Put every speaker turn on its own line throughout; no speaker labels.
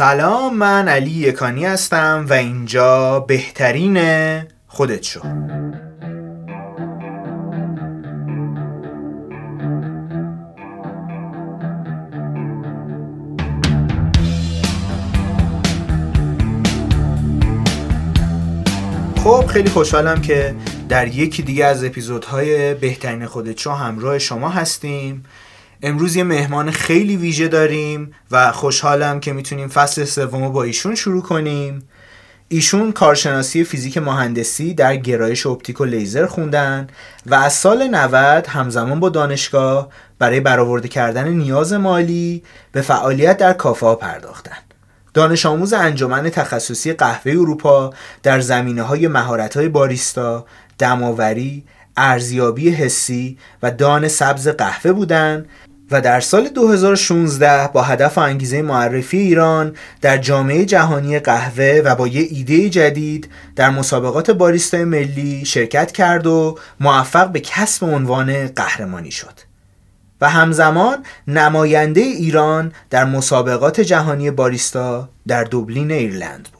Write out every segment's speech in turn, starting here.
سلام من علی یکانی هستم و اینجا بهترین خودت شو. خب خیلی خوشحالم که در یکی دیگه از اپیزودهای بهترین خودت شو همراه شما هستیم. امروز یه مهمان خیلی ویژه داریم و خوشحالم که می‌تونیم فصل سوم با ایشون شروع کنیم. ایشون کارشناسی فیزیک مهندسی در گرایش اپتیک و لیزر خوندن و از سال 90 همزمان با دانشگاه برای برآورده کردن نیاز مالی به فعالیت در کافه ها پرداختن. دانش آموز انجمن تخصصی قهوه اروپا در زمینه های مهارت های باریستا، دماوری، ارزیابی حسی و دان سبز قهوه بودند و در سال 2016 با هدف انگیزه معرفی ایران در جامعه جهانی قهوه و با یه ایده جدید در مسابقات باریستا ملی شرکت کرد و موفق به کسب عنوان قهرمانی شد. و همزمان نماینده ایران در مسابقات جهانی باریستا در دوبلین ایرلند بود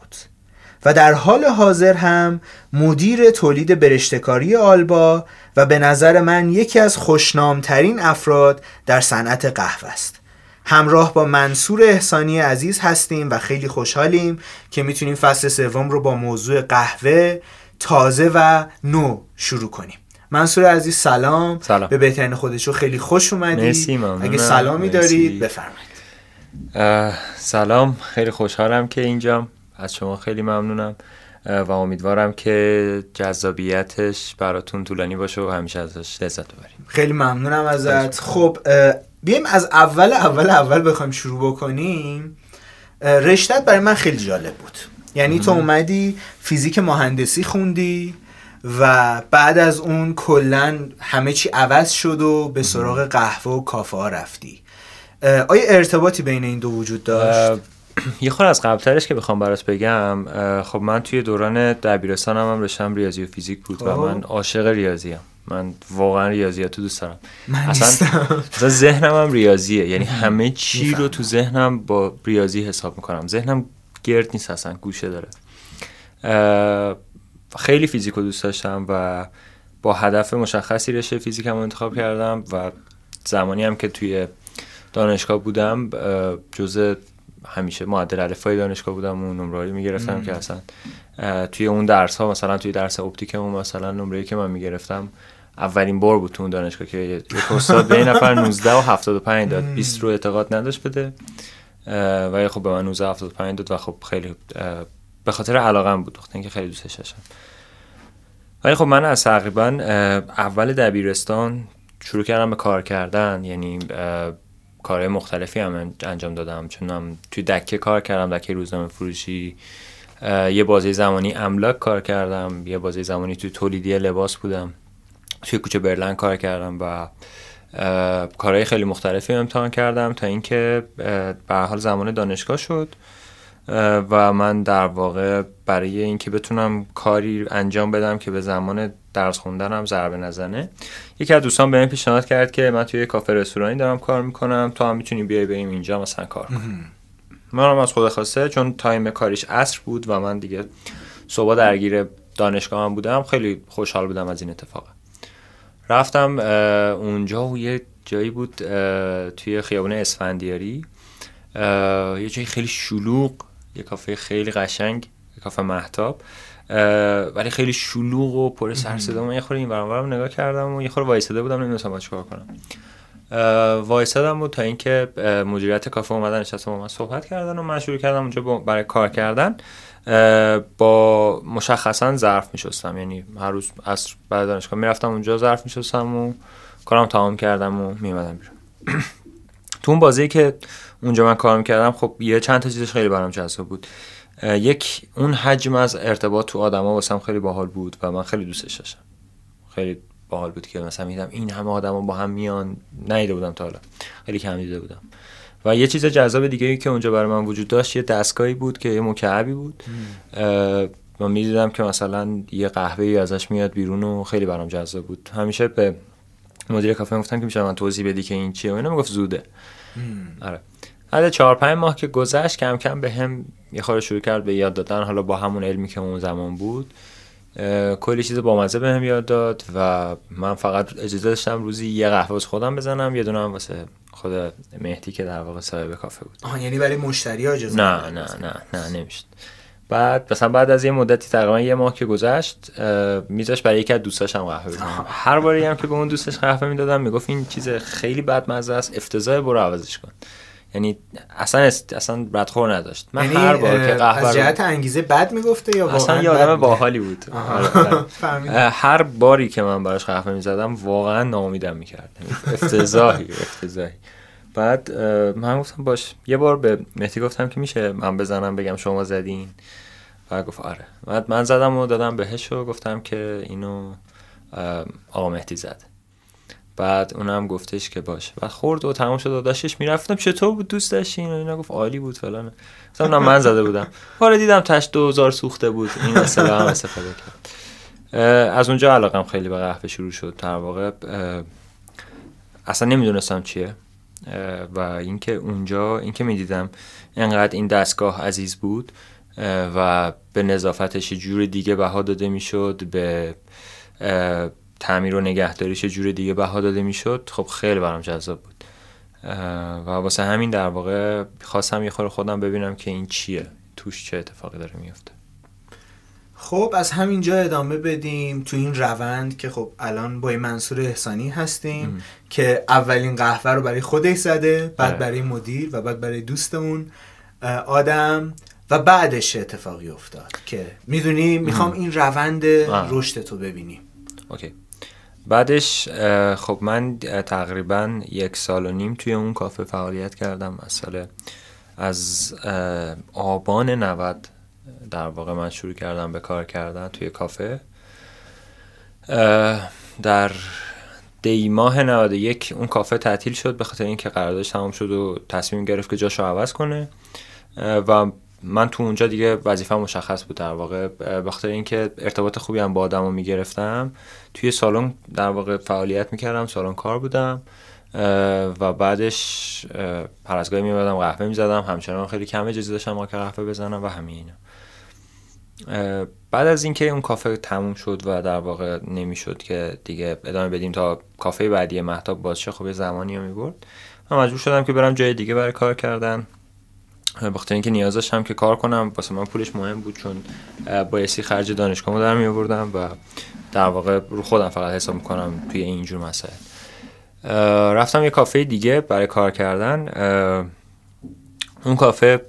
و در حال حاضر هم مدیر تولید برشتکاری آلبا و به نظر من یکی از خوشنامترین افراد در صنعت قهوه است. همراه با منصور احسانی عزیز هستیم و خیلی خوشحالیم که می‌تونیم فصل سوم رو با موضوع قهوه تازه و نو شروع کنیم. منصور عزیز سلام,
سلام.
به بهترین خودشو خیلی خوش اومدی.
مرسی
اگه سلامی
مرسی.
دارید بفرمایید
سلام. خیلی خوشحالم که اینجام از شما خیلی ممنونم. و امیدوارم که جذابیتش براتون طولانی باشه و همیشه ازش لذت ببریم.
خیلی ممنونم ازت. خب بیایم از اول اول اول بخوایم شروع بکنیم. رشتت برای من خیلی جالب بود. یعنی تو اومدی فیزیک مهندسی خوندی و بعد از اون کلا همه چی عوض شد و به سراغ قهوه و کافه ها رفتی آیا ارتباطی بین این دو وجود داشت؟
یه خور از قبلترش که بخوام برات بگم خب من توی دوران دبیرستانم هم رشتم ریاضی و فیزیک بود و
خب.
من عاشق ریاضی هم. من واقعا ریاضیات رو دوست دارم
من
اصلا ذهنم هم ریاضیه یعنی همه چی رو. تو ذهنم با ریاضی حساب می‌کنم ذهنم گرد نیست اصلا گوشه داره خیلی فیزیک رو دوست داشتم و با هدف مشخصی رشته فیزیکم رو انتخاب کردم و زمانی هم که توی دانشگاه بودم جزء همیشه معدل الفای دانشگاه بودم و نمره می‌گرفتم که اصلا توی اون درس ها مثلا توی درس اپتیکمون مثلا نمره که من می‌گرفتم اولین بار بود تو اون دانشگاه که یک استاد به این نفر 19 و 75 داد. 20 رو اعتقاد نداشت بده. ولی خب به من 19 و 75 داد و خب خیلی به خاطر علاقم بود. وقتی که خیلی دوستش داشتم. ولی خب من از تقریبا اول دبیرستان شروع کردم به کار کردن. یعنی کارهای مختلفی هم انجام دادم. چون هم توی دکه کار کردم دکه روزنامه فروشی. یه بازه زمانی املاک کار کردم یه بازه زمانی توی تولیدی لباس بودم. توی کوچه برلن کار کردم و کارهای خیلی مختلفی امتحان کردم تا اینکه به حال زمان دانشگاه شد. و من در واقع برای اینکه بتونم کاری انجام بدم که به زمان درس خوندنم ضربه نزنه. یکی از دوستان بهم پیشنهاد کرد که من توی یه کافه رستورانی دارم کار می‌کنم تو هم می‌تونی بیای بریم اینجا مثلا کار کنیم منم از خود خواسته چون تایم کاریش عصر بود و من دیگه صبح درگیر دانشگاه هم بودم خیلی خوشحال بودم از این اتفاق. رفتم اونجا و یه جایی بود توی خیابان اسفندیاری. یه جایی خیلی شلوغ یه کافه خیلی قشنگ یه کافه محتاب ولی خیلی شلوغ و پر سر صدا. من یه خورده این ورم نگاه کردم و یه خورده وایساده بودم نمی‌دونستم باید چیکار کنم. وایسادم بود تا اینکه مدیریت کافه اومدن نشستم با من صحبت کردن و من شروع کردم اونجا برای کار کردن. با مشخصا ظرف میشستم. یعنی هر روز از بعد دانشگاه می‌رفتم اونجا ظرف میشستم و کارم تمام کردم و میومدم بیرون. تو اون بازی که اونجا من کار می‌کردم خب یه چند تا چیزش خیلی برام جذاب بود. یک اون حجم از ارتباط تو آدما واسم خیلی باحال بود و من خیلی دوستش داشتم. خیلی باحال بود که مثلا میدم این همه آدما با هم میان. ندیده بودم تا حالا. خیلی کم دیده بودم. و یه چیز جذاب دیگه ای که اونجا برای من وجود داشت یه دستگاهی بود که یه مکعبی بود. و می‌دیدم که مثلا یه قهوه ای ازش میاد بیرون و خیلی برام جذاب بود. همیشه به مدیر کافه گفتم که میشه من توضیح بدی که این چیه؟ و اینا می‌گفت زوده. آره. بعد چهار پنج ماه که گذشت کم کم به هم یه خورده شروع کرد به یاد دادن. حالا با همون علمی که اون زمان بود کلی چیز بامزه به هم یاد داد و من فقط اجازه داشتم روزی یه قهوه واسه خودم بزنم یه دونه واسه خود مهدی که در واقع صاحب کافه بود.
آها یعنی برای مشتری ها اجازه
نه نه نه نه نمی‌شد. بعد مثلا بعد از یه مدتی تقریبا یه ماه که گذشت میذاش برای یکی از دوستاش هم قهوه بزنم. هر باری هم که به اون دوستش قهوه می‌دادم می‌گفت این چیز خیلی بد مزه است افتضاح برو عوضش کن. یعنی اصلا است... اصلا ردخور نداشت.
من یعنی هر بار که قهوه از جهت انگیزه بد می‌گفته یا
اصلا یه آدم باحالی بود. هر باری که من براش قهوه می‌زدم واقعا ناامیدم می‌کرد. یعنی افتضاحی افتضاحی. بعد من گفتم باش یه بار به مهدی گفتم که میشه من بزنم بگم شما زدین. و گفت آره. بعد من زدم و دادم بهش و گفتم که اینو آقا مهدی زد. بعد اونم گفتش که باشه بعد خورد و تمام شد و داشتش می‌رفتم. چطور بود دوست داشتی؟ اینو اینا گفت عالی بود فلان مثلا من زده بودم. آره دیدم تش 2000 سوخته بود. این مثلا هم استفاده کرد. از اونجا علاقم خیلی به قهوه شروع شد در واقع. اصلا نمی‌دونستم چیه. و اینکه اونجا اینکه می‌دیدم انقدر این دستگاه عزیز بود. و به نظافتش جور دیگه بها داده می‌شد به تعمیر و نگهداریش جور دیگه بها داده می‌شد خب خیلی برام جذاب بود. و واسه همین در واقع خواستم یه خودم ببینم که این چیه توش چه اتفاقی داره میفته
خب از همینجا ادامه بدیم تو این روند که خب الان با منصور احسانی هستیم که اولین قهوه رو برای خودش زده بعد آره. برای مدیر و بعد برای دوستمون آدم و بعدش اتفاقی افتاد که می‌دونی می‌خوام این روند رشد تو ببینیم.
اوکی. بعدش خب من تقریبا یک سال و نیم توی اون کافه فعالیت کردم. مثلا از آبان 90 در واقع من شروع کردم به کار کردن توی کافه. در دی ماه 91 اون کافه تعطیل شد به خاطر اینکه قراردادش تمام شد و تصمیم گرفت که جاشو عوض کنه. و من تو اونجا دیگه وظیفه مشخص بود در واقع به خاطر اینکه ارتباط خوبی هم با آدمو می‌گرفتم. توی سالن در واقع فعالیت می‌کردم سالن کار بودم و بعدش هر از گاهی میمدم قهوه می‌زدم. همچنان خیلی کم اجازه داشتم ما که قهوه بزنم و همین بعد از اینکه اون کافه تموم شد و در واقع نمی‌شد که دیگه ادامه بدیم تا کافه بعدی محتاب باز شه خب یه زمانی رو می‌برد. من مجبور شدم که برم جای دیگه برای کار کردن. بخاطر اینکه نیاز داشتم که کار کنم واسه من پولش مهم بود چون بایستی خرج دانشگاهمو در می آوردم و در واقع رو خودم فقط حساب می‌کنم توی اینجور مسائل. رفتم یه کافه دیگه برای کار کردن. اون کافه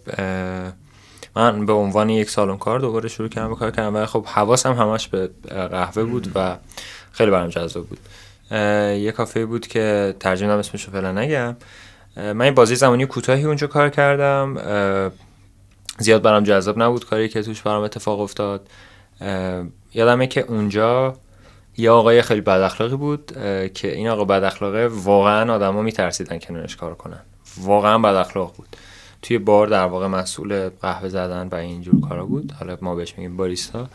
من به عنوان یک سالن کار دوباره شروع کردم به کار کردم ولی خب حواسم همش به قهوه بود و خیلی برام جذاب بود. یه کافه بود که ترجمه اسمش رو فعلا نگم. من این بازی زمانی کوتاهی اونجا کار کردم. زیاد برام جذاب نبود کاری که توش برام اتفاق افتاد. یادمه که اونجا یه آقای خیلی بد اخلاقی بود که این آقا بد اخلاقه واقعا آدما میترسیدن کنارش کار کنن. واقعا بد اخلاق بود. توی بار در واقع مسئول قهوه زدن و اینجور کارا بود. حالا ما بهش میگیم باریستا.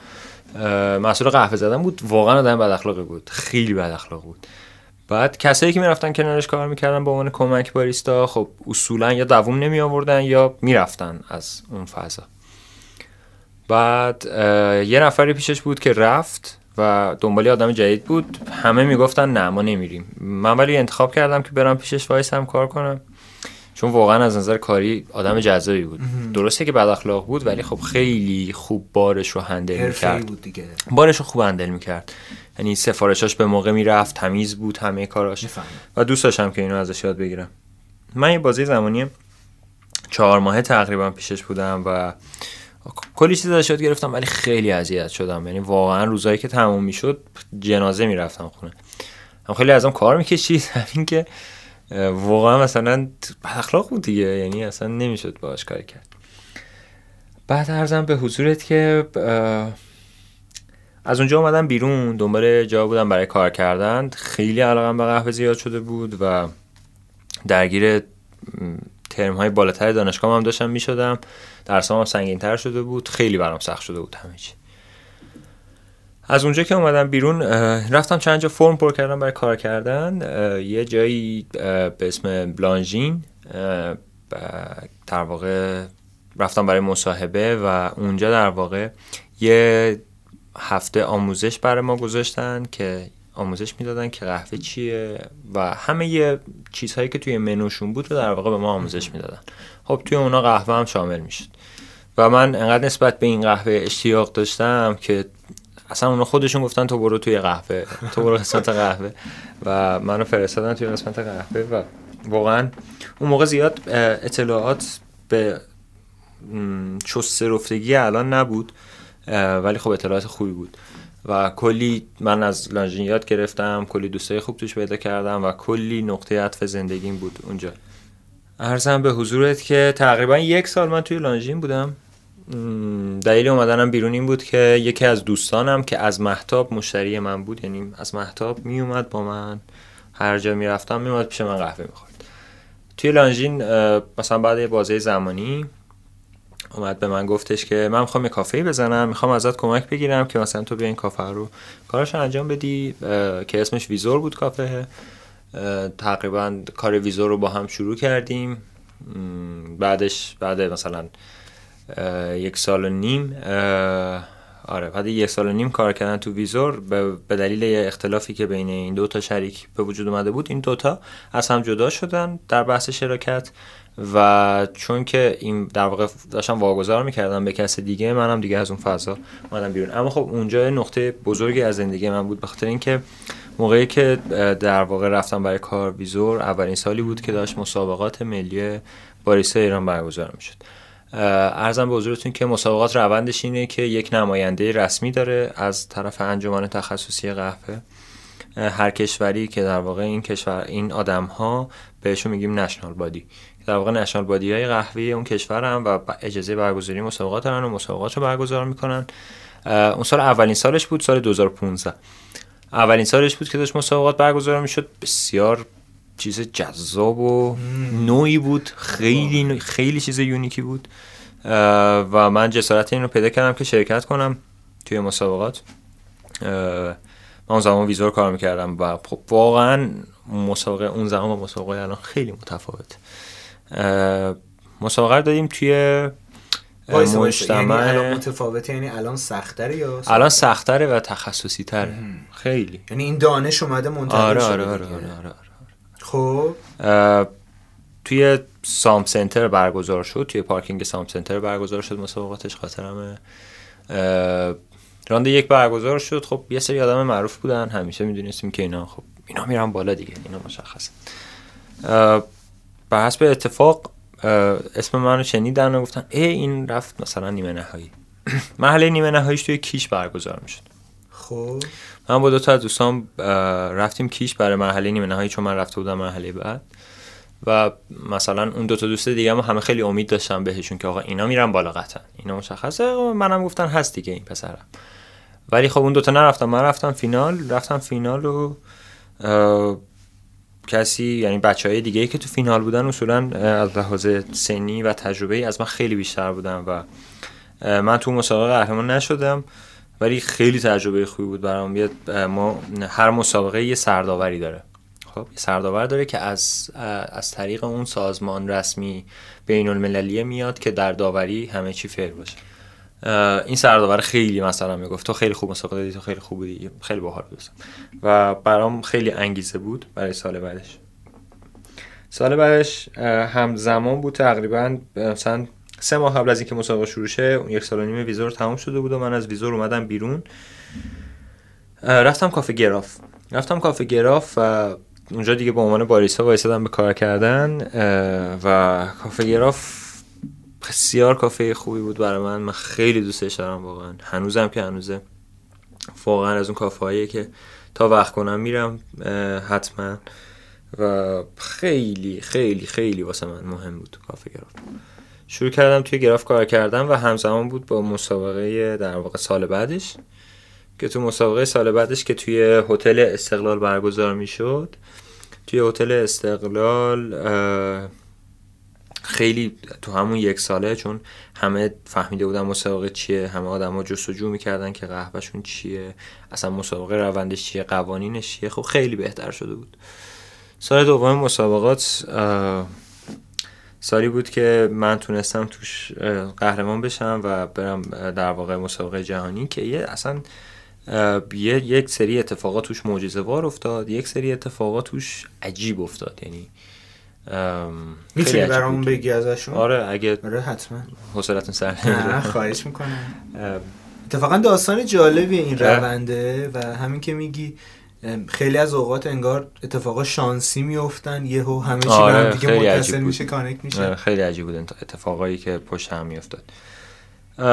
مسئول قهوه زدن بود. واقعا آدم بد اخلاقی بود. خیلی بد اخلاق بود. بعد کسایی که می‌رفتن کنارش کار می‌کردن به عنوان کمک باریستا خب اصولا یا دووم نمی آوردن یا می‌رفتن از اون فضا. بعد یه نفری پیشش بود که رفت و دنبالی آدم جدید بود. همه می‌گفتن نه ما نمیریم. من ولی انتخاب کردم که برم پیشش وایسم کار کنم. چون واقعا از نظر کاری آدم جذابی بود. درسته که بد اخلاق بود ولی خب خیلی خوب بارش رو هندل می‌کرد.
بود دیگه.
بارش رو خوب هندل می‌کرد. یعنی سفارشاش به موقع می‌رفت تمیز بود همه کاراش. و دوست داشتم که اینو ازش یاد بگیرم. من یه بازی زمانی چهار ماه تقریبا پیشش بودم و کلی چیز ازش یاد گرفتم ولی خیلی اذیت شدم. یعنی واقعا روزایی که تموم می‌شد جنازه می‌رفتم خونه. هم خیلی ازم کار می‌کشید. همین که واقعا مثلا اخلاق بود دیگه. یعنی اصلا نمی‌شد باش کاری کرد. بعد ارزم به حضورت که از اونجا اومدم بیرون دنبال جا بودم برای کار کردن. خیلی علاقم به قهوه زیاد شده بود و درگیر ترم های بالاتر دانشگاه هم داشتم می شدم درسام هم سنگین تر شده بود. خیلی برام سخت شده بود همه چی. از اونجا که اومدم بیرون رفتم چند جا فرم پر کردم برای کار کردن. یه جایی به اسم بلانژین در واقع رفتم برای مصاحبه و اونجا در واقع یه هفته آموزش برای ما گذاشتن که آموزش می‌دادن که قهوه چیه و همه یه چیزهایی که توی منوشون بود رو در واقع به ما آموزش می‌دادن. خب توی اونا قهوه هم شامل می‌شد. و من انقدر نسبت به این قهوه اشتیاق داشتم که اصلا اونا خودشون گفتن تو برو توی قهوه تو برو قسمت قهوه. و منو فرستادن توی قسمت قهوه و واقعا اون موقع زیاد اطلاعات به چست رفتگی الان نبود. ولی خب اطلاعات خوبی بود. و کلی من از لانژین یاد گرفتم کلی دوستای خوب توش پیدا کردم و کلی نقطه عطف زندگیم بود اونجا. ارزم به حضورت که تقریبا یک سال من توی لانژین بودم. دلیل اومدنم بیرون این بود که یکی از دوستانم که از محتاب مشتری من بود یعنی از محتاب میومد با من. هر جا می‌رفتم میومد پیش من قهوه می‌خورد. توی لانژین مثلا بعد یه بازه زمانی اومد به من گفتش که من می‌خوام یه کافه بزنم می‌خوام ازت کمک بگیرم که مثلا تو بیا این کافه رو کارش انجام بدی که اسمش ویزور بود کافه. تقریبا کار ویزور رو با هم شروع کردیم. بعدش بعد مثلا یک سال و نیم آره بعد یک سال و نیم کار کردن تو ویزور به دلیل اختلافی که بین این دو تا شریک به وجود اومده بود این دوتا از هم جدا شدن در بحث شراکت و چون که این در واقع داشتم واگذار می‌کردم به کس دیگه منم دیگه از اون فضا اومدم بیرون. اما خب اونجا نقطه بزرگی از زندگی من بود بخاطر اینکه موقعی که در واقع رفتم برای کار ویزور اولین سالی بود که داشت مسابقات ملی باریستا ایران برگزار می‌شد. ارزم به حضورتون که مسابقات روندش اینه که یک نماینده رسمی داره از طرف انجمن تخصصی قهوه. هر کشوری که در واقع این کشور این آدم ها بهشون میگیم نشنال بادی. در واقع نشنال بادی های قهوه اون کشور هم و اجازه برگزاری مسابقات دارن و مسابقات رو برگزار می‌کنن. اون سال اولین سالش بود سال 2015 اولین سالش بود که داشت مسابقات برگزار می‌شد. بسیار چیز جذاب و نوعی بود. خیلی خیلی چیز یونیکی بود. و من جسارت این رو پیدا کردم که شرکت کنم توی مسابقات. من اون زمان ویزور کار می‌کردم و خب واقعا مسابقه اون زمان و مسابقه الان خیلی متفاوت. مسابقه دادیم توی
مجتمع یعنی الان متفاوته؟ یعنی الان سختره یا
الان سختره و تخصصی تره خیلی.
یعنی این دانش اومده منتقل
آره آره آره, آره, آره, آره.
خب.
توی سام سنتر برگزار شد توی پارکینگ سام سنتر برگزار شد مسابقاتش خاطرمه راند یک برگزار شد. خب یه سری آدم معروف بودن همیشه می‌دونستیم که اینا خب اینا میرن بالا دیگه اینا مشخصه. بر حسب اتفاق اسم منو شنیدن و گفتن ای این رفت مثلا نیمه نهایی. محله نیمه نهاییش توی کیش برگزار می‌شد.
خب.
من با دو تا از دوستان رفتیم کیش برای مرحله نیمه نهایی چون من رفته بودم مرحله بعد. و مثلا اون دو تا دوست دیگه هم همه خیلی امید داشتم بهشون که آقا اینا میرن بالا قطعا. اینا مشخصه منم گفتن هست دیگه این پسرم. ولی خب اون دوتا نرفتم من رفتم فینال رفتم فینال و کسی یعنی بچه های دیگه ای که تو فینال بودن اصولا از لحاظ سنی و تجربه از من خیلی بیشتر بودن و من تو مسابقه قهرمان نشدم. ولی خیلی تجربه خوبی بود برام. ما هر مسابقه یه سرداوری داره. خب یه سرداور داره که از از طریق اون سازمان رسمی بین المللیه میاد که در داوری همه چی فیر باشه. این سرداور خیلی مثلا می‌گفت تو خیلی خوب مسابقه دادی تو خیلی خوب بودی خیلی باحال بود. و برام خیلی انگیزه بود برای سال بعدش. سال بعدش همزمان بود تقریبا مثلا سه ماه قبل از اینکه مسابقه شروع شه اون یک سال و نیم ویزور تمام شده بود و من از ویزور اومدم بیرون. رفتم کافه گراف. رفتم کافه گراف و اونجا دیگه به عنوان باریستا وایسادم به کار کردن و کافه گراف بسیار کافه خوبی بود برای من. من خیلی دوستش دارم واقعا. هنوزم که هنوزه. واقعا از اون کافه که تا وقت کنم میرم حتما. و خیلی خیلی خیلی واسه من مهم بود کافه گراف. شروع کردم توی گراف کار کردن و همزمان بود با مسابقه در واقع سال بعدش. که تو مسابقه سال بعدش که توی هتل استقلال برگزار می‌شد توی هتل استقلال خیلی تو همون یک ساله چون همه فهمیده بودن مسابقه چیه همه آدما جستجو می‌کردن که قهوهشون چیه اصلا مسابقه روندش چیه قوانینش چیه خب خیلی بهتر شده بود. سال دوم مسابقات سالی بود که من تونستم توش قهرمان بشم و برم در واقع مسابقه جهانی که یه اصلا یه یک سری اتفاقات توش معجزه وار افتاد یک سری اتفاقات توش عجیب افتاد. یعنی
می‌تونی برامون بگی ازشون؟
آره اگه
آره حتما.
حوصلتون سر
خواهش می‌کنم. اتفاقا داستان جالبی این رونده و همین که میگی خیلی از اوقات انگار اتفاقا شانسی میفتن یهو همه چی آره دیگه متصل میشه کانکت میشه.
آره، خیلی عجیب بود اتفاقایی که پشت هم میافتاد.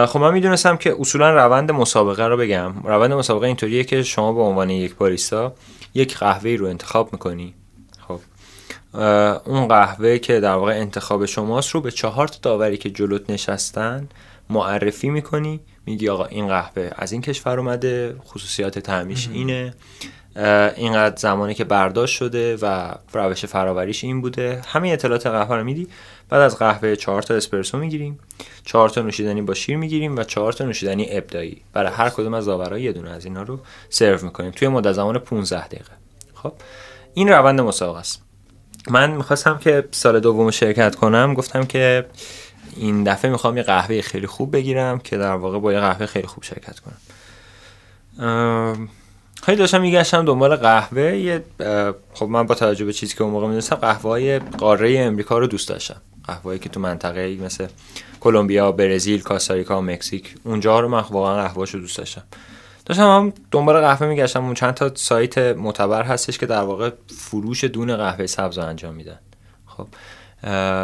خب من می‌دونستم که اصولا روند مسابقه رو بگم. روند مسابقه اینطوریه که شما به عنوان یک باریستا یک قهوه رو انتخاب می‌کنی. خب اون قهوه که در واقع انتخاب شماست رو به چهار تا داوری که جلوت نشستن معرفی می‌کنی. میگی آقا این قهوه از این کشور اومده خصوصیات تعمیش اینه. اینقدر زمانی که برداشت شده و روش فراوریش این بوده. همین اطلاعات قهوه رو میدی بعد از قهوه چهار تا اسپرسو می‌گیریم چهار تا نوشیدنی با شیر می‌گیریم و چهار تا نوشیدنی ابدایی برای هر کدوم از داورا یه دونه از اینا رو سرو می‌کنیم توی مدت زمان 15 دقیقه. خب؟ این روند مسابقه است. من می‌خواستم که سال دوم شرکت کنم گفتم که این دفعه می‌خوام یه قهوه خیلی خوب بگیرم که در واقع با یه قهوه خیلی خوب شرکت کنم. خیلی داشتم میگشتم دنبال قهوه. یه خب من با توجه به چیزی که اون موقع می‌دونستم قهوه های قاره امریکا رو دوست داشتم. قهوه‌ای که تو منطقه مثل کلمبیا، برزیل، کاستاریکا مکزیک اونجا رو من واقعا قهوه‌اشو دوست داشتم. داشتم هم دنبال قهوه میگشتم. اون چند تا سایت معتبر هستش که در واقع فروش دون قهوه سبز انجام میدن. خب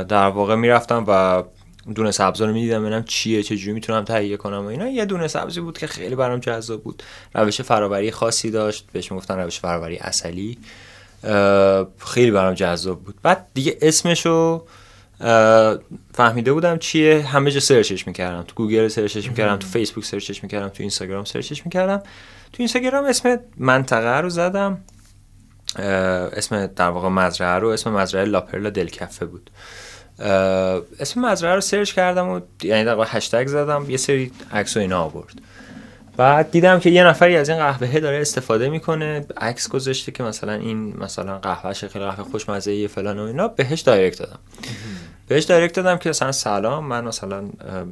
در واقع می‌رفتم و دونه سبز رو می‌دیدم ببینم چیه چه جوری می‌تونم تهیه کنم و اینا. یه دونه سبزی بود که خیلی برام جذاب بود. روش فراوری خاصی داشت. بهش می‌گفتن روش فراوری اصلی. خیلی برام جذاب بود. بعد دیگه اسمشو فهمیده بودم چیه. همه جا سرچش می‌کردم. تو گوگل سرچش می‌کردم تو فیسبوک سرچش می‌کردم تو اینستاگرام سرچش می‌کردم. تو اینستاگرام اسم منطقه رو زدم. اسم در واقع مزرعه رو اسم مزرعه La Perla del Café بود. اسم مزرعه رو سرچ کردم و یعنی در هشتگ زدم یه سری عکس و اینا آورد. بعد دیدم که یه نفری از این قهوه داره استفاده می‌کنه عکس گذاشته که مثلا این مثلا قهوه خیلی قهوه خوشمزه فلان و اینا بهش direct دادم. بهش direct دادم که مثلا سلام من مثلا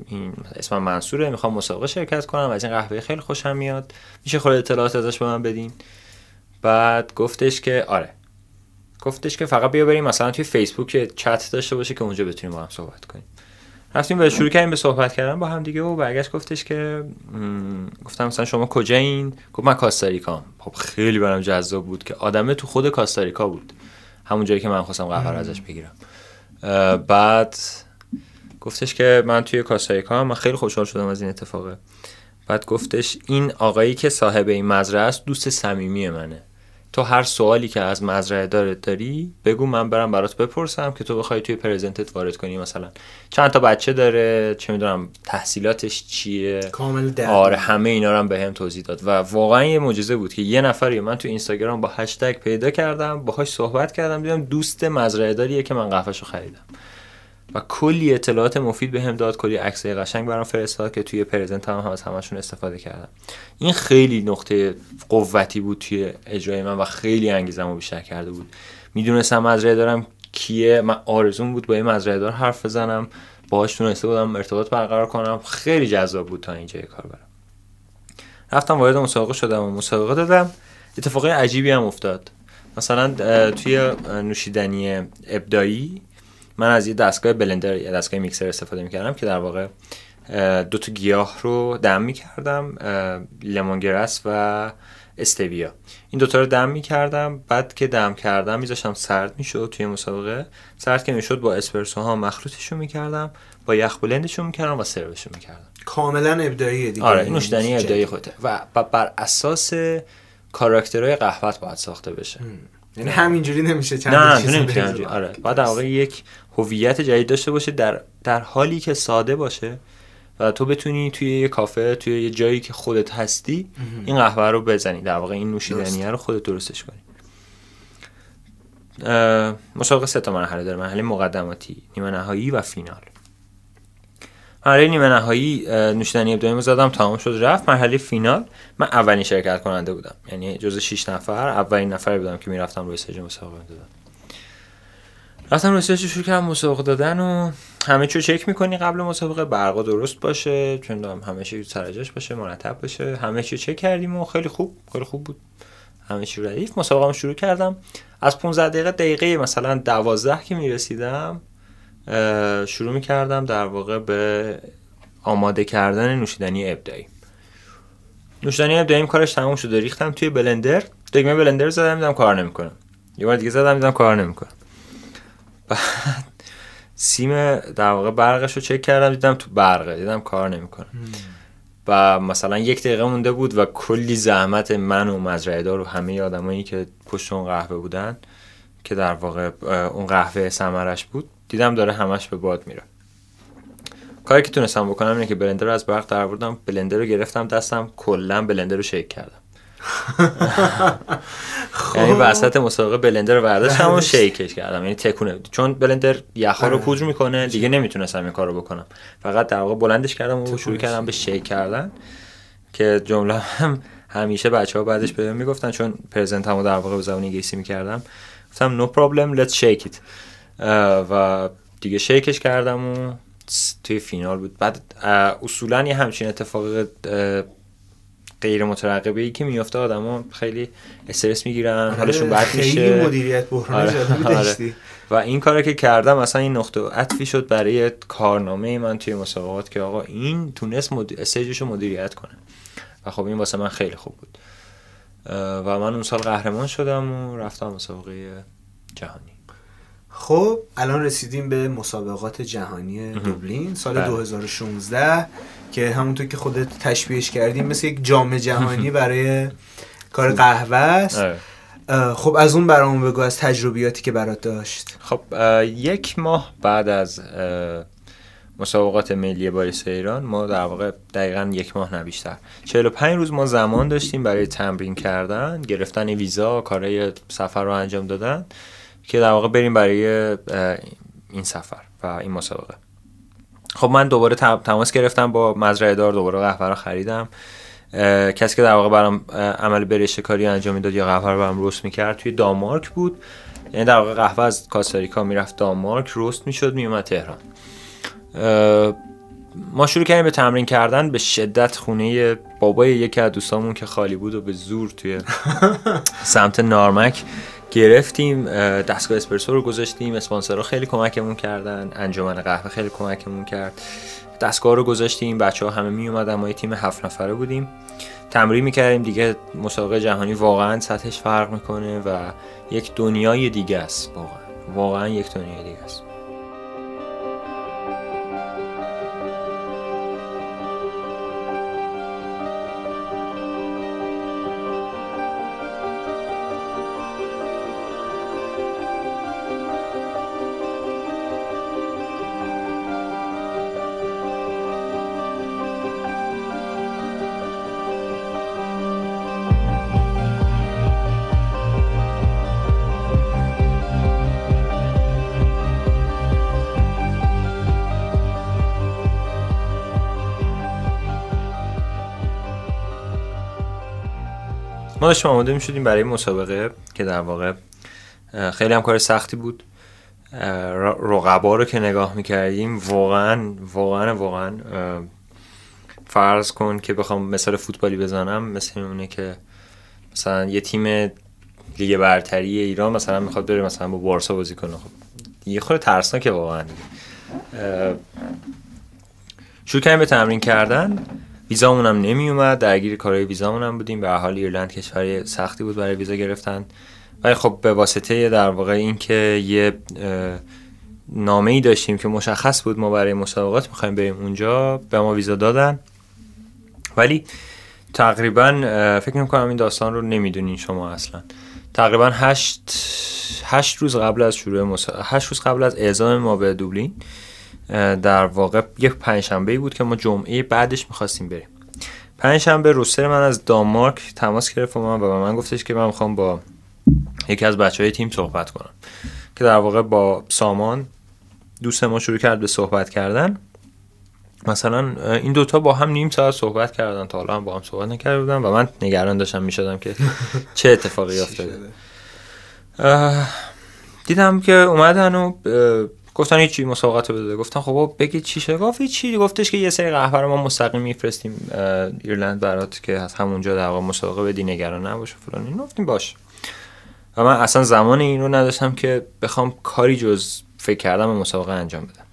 این اسمم منصوره می‌خوام مسابقه شرکت کنم از این قهوه خیلی خوشم میاد. میشه خود اطلاعات ازش به من بدین. بعد گفتش که آره گفتش که فقط بیا بریم مثلا توی فیسبوک چت داشته باشه که اونجا بتونیم با هم صحبت کنیم. رفتیم و شروع کردیم به صحبت کردن با هم دیگه و برگشت گفتش که گفتم مثلا شما کجا این گفت من کاستاریکام خب خیلی برام جذاب بود که آدمه تو خود کاستاریکا بود. همون جایی که من خواستم قهوه ازش بگیرم. بعد گفتش که من توی کاستاریکا من خیلی خوشحال شدم از این اتفاقه. بعد گفتش این آقایی که صاحب این مزرعه است دوست صمیمی منه. تو هر سوالی که از مزرعه دارت داری بگو من برم برات بپرسم که تو بخوای توی پرزنتت وارد کنی مثلا. چند تا بچه داره چه می‌دونم تحصیلاتش چیه؟
کامل در
آره همه اینا رو هم بهم توضیح داد و واقعا یه معجزه بود که یه نفری من تو اینستاگرام با هشتگ پیدا کردم باهاش صحبت کردم دیدم دوست مزرعه داریه که من قهوهشو خریدم. و کلی اطلاعات مفید بهم به داد کلی عکسای قشنگ برام فرستاد که توی پرزنت هم, هم از همشون استفاده کردم. این خیلی نقطه قوتی بود توی اجرای من و خیلی انگیزمو بیشتر کرده بود. می‌دونستم مزرعه دارم کیه. من آرزون بود با یه مزرعه دار حرف بزنم باهاش تونسته بودم ارتباط برقرار کنم. خیلی جذاب بود تا اینجای کار برم. رفتم وارد مسابقه شدم و مسابقه دادم. اتفاق عجیبی هم افتاد. مثلا توی نوشیدنی ابدایی من از یه دستگاه بلندر یا دستگاه میکسر استفاده می‌کردم که در واقع دو تا گیاه رو دم می‌کردم لیمونگرس و استویا این دوتا رو دم می‌کردم بعد که دم کردم میذاشتم سرد می‌شد توی مسابقه. سرد که می‌شد با اسپرسو ها مخلوطشون می‌کردم با یخ بلندشون می‌کردم و سروشون می‌کردم.
کاملا ابداعیه دیگه.
آره نوشیدنی ابداعی خودته. و بر اساس کاراکترهای قهوت باید ساخته بشه.
یعنی همینجوری نمیشه چند
نه نمیشه آره. باید در واقع یک هویت جدید داشته باشه در در حالی که ساده باشه و تو بتونی توی یه کافه توی یه جایی که خودت هستی این قهوه رو بزنی. در واقع این نوشیدنیه رو خودت درستش کنی. مسابقه سه تا مرحله داره. مرحله مقدماتی نیمه نهایی و فینال. مرحله نیمه نهایی نوشیدنی ابداعی زدم تمام شد رفت. مرحله فینال من اولین شرکت کننده بودم. یعنی جز 6 نفر اولین نفر بودم که می‌رفتم روی سج مسابقه. می‌دادم رفتم روی stage شروع کردم مسابقه دادن و همه چیو چک می‌کنی قبل مسابقه برقا درست باشه چون همه چی سرجاش باشه مرتب باشه. همه چی چک کردیم و خیلی خوب خیلی خوب بود. همه چی ردیف مسابقه شروع کردم. از 15 دقیقه دقیقه مثلا 12 که می‌رسیدم شروع می‌کردم در واقع به آماده کردن نوشیدنی ابداعی. نوشیدنی ابداعیم کارش تموم شد. ریختم توی بلندر. دگمه بلندر زدم دیدم کار نمی‌کنه. یه بار دیگه زدم دیدم کار نمی‌کنه. بعد سیم در واقع برقش رو چک کردم دیدم تو برقه دیدم کار نمی‌کنه. و مثلا یک دقیقه مونده بود و کلی زحمت من و مزرعه دار و همه آدمایی که پشت اون قهوه بودن که در واقع اون قهوه سمرش بود دیدم داره همش به باد میره. کاری که تونستم بکنم اینه که بلندر رو از برق در بردم بلندر رو گرفتم دستم کلا بلندر رو شیک کردم. یعنی خب. وسط مسابقه بلندر رو برداشتم و شیکش کردم. یعنی تکونه. چون بلندر یخا رو آره. پودر می‌کنه دیگه نمی‌تونستم این کار رو بکنم. فقط در واقع بلندش کردم و شروع کردم به شیک کردن که جمله هم همیشه بچه ها بعدش بهم می‌گفتن چون پرزنت همو در واقع به زبان انگلیسی می‌کردم. گفتم no problem let's shake it. و دیگه شیکش کردم و توی فینال بود. بعد اصولا یه همچین اتفاق غیر مترقبه ای که میفته آدما خیلی استرس می‌گیرن آره، حالشون بد میشه
خیلی مدیریت بحران آره. آره.
و این کاری که کردم اصلا این نقطه عطفی شد برای کارنامه من توی مسابقات که آقا این تونست مد... استیجش رو مدیریت کنه و خب این واسه من خیلی خوب بود و من اون سال قهرمان شدم و رفتم مسابقه جهانی
خب الان رسیدیم به مسابقات جهانی دوبلین سال 2016 بله. که همونطور که خودت تشبیهش کردیم مثل یک جام جهانی برای کار قهوه است. آره. خب از اون برامون بگو از تجربیاتی که برات داشت.
خب یک ماه بعد از مسابقات ملی باریس ایران ما در واقع دقیقا یک ماه نه بیشتر. 45 روز ما زمان داشتیم برای تمرین کردن گرفتن ویزا کارهای سفر رو انجام دادن که در واقع بریم برای این سفر و این مسابقه. خب من دوباره تماس گرفتم با مزرعه دار دوباره قهوه رو خریدم. کسی که در واقع برام عمل برشته کاری انجام می‌داد یا قهوه رو برام روست می‌کرد توی دانمارک بود. یعنی در واقع قهوه از کاستاریکا می‌رفت دانمارک روست می‌شد میومد تهران. ما شروع کردیم به تمرین کردن به شدت خونه بابای یکی از دوستامون که خالی بود و به زور توی سمت نارمک. گرفتیم دستگاه اسپرسو رو گذاشتیم اسپانسرها خیلی کمکمون کردن انجمن قهوه خیلی کمکمون کرد. دستگاه رو گذاشتیم بچه ها همه می اومدن ما یه تیم هفت نفره بودیم. تمرین می‌کردیم دیگه مسابقه جهانی واقعا سطحش فرق می‌کنه و یک دنیای دیگه است واقعا. واقعا یک دنیای دیگه است. ما آماده می شدیم برای مسابقه که در واقع خیلی هم کار سختی بود. رقبا رو که نگاه می‌کردیم واقعا واقعا واقعا فرض کن که بخوام مثال فوتبالی بزنم مثل اونه که مثلا یه تیم لیگ برتری ایران مثلا می‌خواد بره مثلا با بارسا بازی کنه. خب یه خورده ترسناکه واقعا شروع کردیم به تمرین کردن. ویزامون هم نمی اومد درگیر کارهای ویزامون هم بودیم. به حال ایرلند کشور سختی بود برای ویزا گرفتن. ولی خب به واسطه در واقع اینکه یه نامه ای داشتیم که مشخص بود ما برای مسابقات می‌خوایم بریم اونجا به ما ویزا دادن. ولی تقریبا فکر می‌کنم این داستان رو نمی‌دونین شما اصلا. تقریبا هشت, هشت روز قبل از شروع مسابقه هشت روز قبل از اعزام ما به دوبلین. در واقع یک پنجشنبه بود که ما جمعه بعدش می‌خواستیم بریم. پنجشنبه روستر من از دانمارک تماس گرفت و من و به من گفتش که من می‌خوام با یکی از بچه های تیم صحبت کنم. که در واقع با سامان دوست ما شروع کرد به صحبت کردن. مثلا این دوتا با هم نیم ساعت صحبت کردن. تا حالا هم با هم صحبت نکرده بودن و من نگران داشتم می‌شدم که چه اتفاقی افتاده. دیدم که اومدن و گفتن هیچی مسابقات بده. گفتن خب بگید چی شد گفت چی گفتش که یه سری قهوه رو ما مستقیم میفرستیم ایرلند برات که از همونجا در واقع مسابقه بدی نگران نباشه فلان. این گفتیم باش. و من اصلا زمان این رو نداشتم که بخوام کاری جز فکر کردم مسابقه انجام بدم.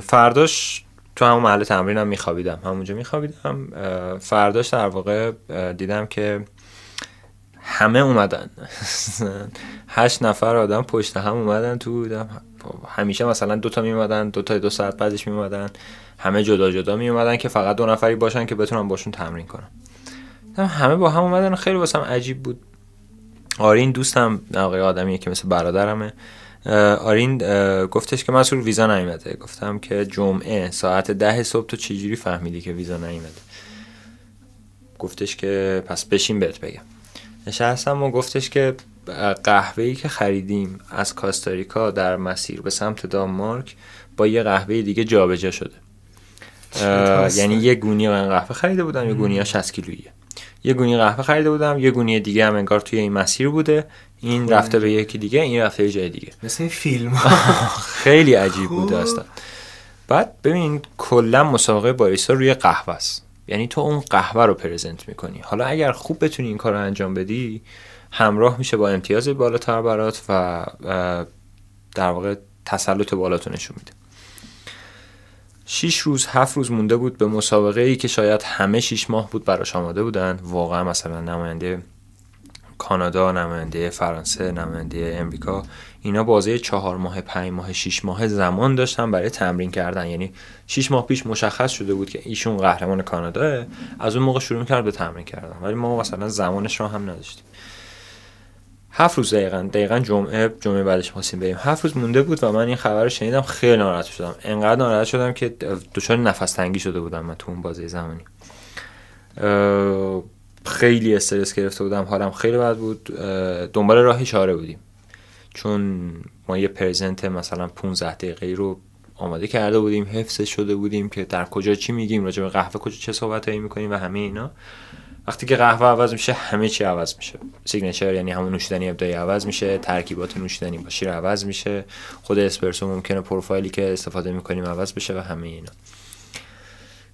فرداش تو همون محل تمرینم میخوابیدم. همونجا میخوابیدم. فرداش در واقع دیدم که همه اومدن. هشت نفر آدم پشت هم اومدن تو همیشه مثلا دوتا می اومدن دوتا دو ساعت بعدش می اومدن همه جدا جدا می اومدن که فقط دو نفری باشن که بتونم باشون تمرین کنم همه با هم اومدن خیلی واسم عجیب بود. آرین دوستم آقای آدمیه که مثل برادرمه. آرین گفتش که مسئول ویزا نیومده. گفتم که جمعه ساعت ده صبح تو چجوری فهمیدی که ویزا نیومده؟ گفتش که پس بشین بهت بگم. نشستم و گفتش که قهوه ای که خریدیم از کاستاریکا در مسیر به سمت دانمارک با یه قهوه دیگه جابجا شده. یعنی یه گونی قهوه خریده بودم یه گونی ها 60 کیلوییه یه گونی قهوه خریده بودم یه گونی دیگه هم انگار توی این مسیر بوده. این خب. رفته به یکی دیگه این رفته به جای دیگه.
مثل این فیلم.
خیلی عجیب بوده اصلا بعد ببین کلا مسابقه باریستا روی قهوه است. یعنی تو اون قهوه رو پرزنت می‌کنی. حالا اگر خوب بتونی این کار رو انجام بدی همراه میشه با امتیاز بالاتر برات و در واقع تسلط بالاتو نشون میده. شیش روز هفت روز مونده بود به مسابقه ای که شاید همه شیش ماه بود براش آماده بودن. واقعا مثلا نماینده کانادا نماینده فرانسه نماینده امریکا اینا بازه چهار ماه پنج ماه شیش ماه زمان داشتن برای تمرین کردن. یعنی شیش ماه پیش مشخص شده بود که ایشون قهرمان کانادا از اون موقع شروع کرد به تمرین کردن. ولی ما مثلا زمانش رو هم نداشتیم. هفت روز دقیقا دقیقا جمعه جمعه بعدش خواستیم بریم. هفت روز مونده بود و من این خبر رو شنیدم خیلی ناراحت شدم. انقدر ناراحت شدم که دچار نفس تنگی شده بودم من تو اون بازه زمانی. خیلی استرس گرفته بودم حالم خیلی بد بود. دنبال راه چاره بودیم. چون ما یه present مثلا 15 دقیقه رو آماده کرده بودیم حفظ شده بودیم که در کجا چی میگیم راجع به قهوه کجا چه صحبتایی می‌کنیم و همه اینا. وقتی که قهوه عوض میشه همه چی عوض میشه. signature یعنی همون نوشیدنی ابداعی عوض میشه ترکیبات نوشیدنی با شیر عوض میشه. خود اسپرسو ممکنه پروفایلی که استفاده می‌کنیم عوض بشه و همه اینا.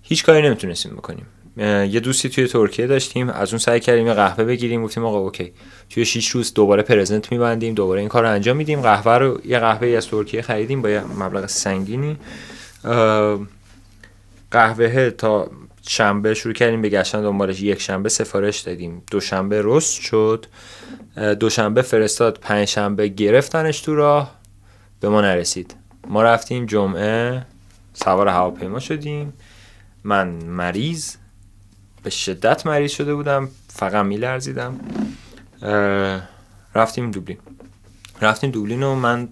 هیچ کاری نمی‌تونستیم بکنیم. یه دوستی توی ترکیه داشتیم از اون سعی کردیم قهوه بگیریم گفتیم آقا okay. توی 6 روز دوباره پرزنت میبندیم دوباره این کار انجام میدیم. قهوه رو یه قهوه از ترکیه خریدیم با یه مبلغ سنگینی. قهوه تا شنبه شروع کردیم به گشتن دنبالش. یک شنبه سفارش دادیم. دوشنبه رست شد. دوشنبه فرستاد. پنج شنبه گرفتنش تو راه. به ما نرسید. ما رفتیم جمعه سوار هواپیما شدیم. من مریض. به شدت مریض شده بودم فقط میلرزیدم. رفتیم دوبلین. رفتیم دوبلین و من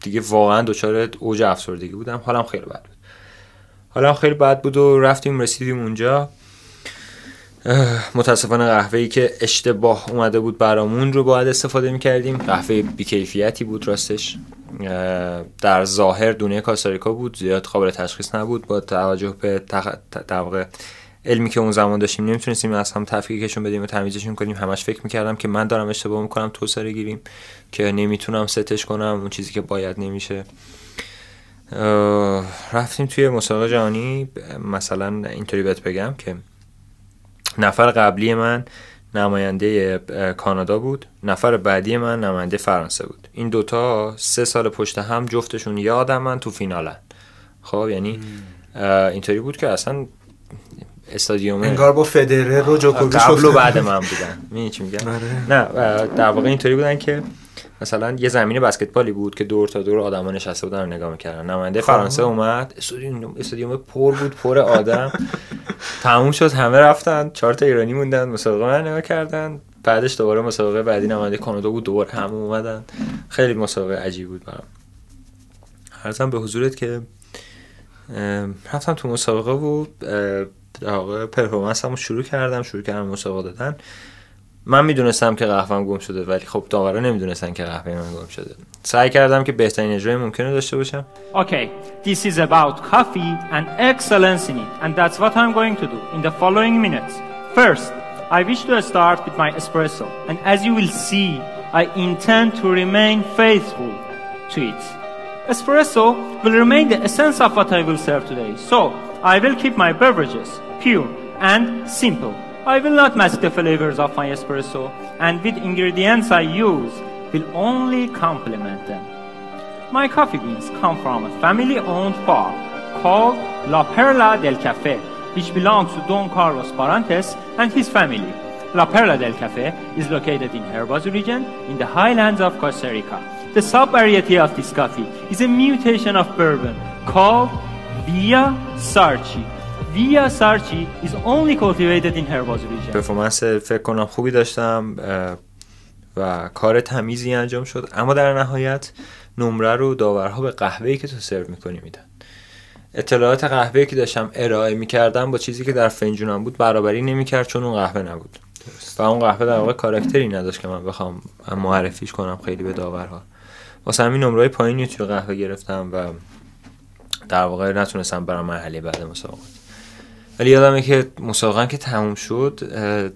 دیگه واقعا دچار اوج افسردگی بودم. حالم خیلی بد بود. حالا خیلی بد بود و رفتیم رسیدیم اونجا. متاسفانه قهوه ای که اشتباه اومده بود برامون رو باید استفاده می‌کردیم. قهوه بیکیفیتی بود راستش. در ظاهر دونه کاستاریکا بود زیاد قابل تشخیص نبود. با توجه به واقع علمی که اون زمان داشتیم نمی‌تونستیم از هم تفکیکشون بدیم و تمیزشون کنیم همش فکر می‌کردم که من دارم اشتباه می‌کنم تو گیریم که نمی‌تونم ستش کنم اون چیزی که باید نمیشه. رفتیم توی مسابقه جهانی مثلا اینطوری بهت بگم که نفر قبلی من نماینده کانادا بود نفر بعدی من نماینده فرانسه بود. این دوتا سه سال پشت هم جفتشون یادم من تو فینالن. خب یعنی اینطوری بود که اصلا استادیوم.
انگار با فدرر و جوکوویچ
قبل و بعد من بودن. می‌دونی چی میگم؟ آره. نه در واقع اینطوری بودن که مثلا یه زمین بسکتبالی بود که دور تا دور آدما نشسته بودن رو نگاه می‌کردن. نماینده خب. فرانسه اومد. استادیوم استادیوم پر بود پر آدم. تموم شد همه رفتن. چهار تا ایرانی موندن مسابقه من نگاه کردن. بعدش دوباره مسابقه بعدی نماینده کانادا بود دوباره همه اومدن. خیلی مسابقه عجیب بود برام. هرزم به حضورت که رفتم تو مسابقه و واقع پرفورمنسمو شروع کردم شروع کردم مسابقه دادن من می‌دونستم که قهوه‌ام گم شده ولی خب داورا نمی‌دونستن که قهوه من گم شده سعی کردم که بهترین اجرای ممکنه داشته باشم
Okay, this is about coffee and excellence in it and that's what I'm going to do in the following minutes. First, I wish to start with my espresso and as you will see I intend to remain faithful to it. Espresso will remain the essence of what I will serve today. So, I will keep my beverages pure and simple. I will not mask the flavors of my espresso, and with ingredients I use, will only complement them. My coffee beans come from a family owned farm called La Perla del Cafe, which belongs to Don Carlos Barantes and his family. La Perla del Cafe is located in Herbazu region in the highlands of Costa Rica. The sub-variety of this coffee is a mutation of bourbon called Via Sarchi. Via Sarchi is only cultivated in Herbazu region.
پرفورمنس فکر کنم خوبی داشتم و کار تمیزی انجام شد. اما در نهایت نمره رو داورها به قهوه‌ای که تو سرو می‌کنی میدن. اطلاعات قهوه‌ای که داشتم ارائه می‌کردم با چیزی که در فنجونم بود برابری نمی‌کرد چون اون قهوه نبود. و اون قهوه در واقع کاراکتری نداشت که من بخوام معرفیش کنم خیلی به داورها. واسه همین نمره پایینی توی قهوه گرفتم و در واقع نتونستم برام مرحله بعد مسابقات ولی یادمه که مسابقه که تموم شد اه،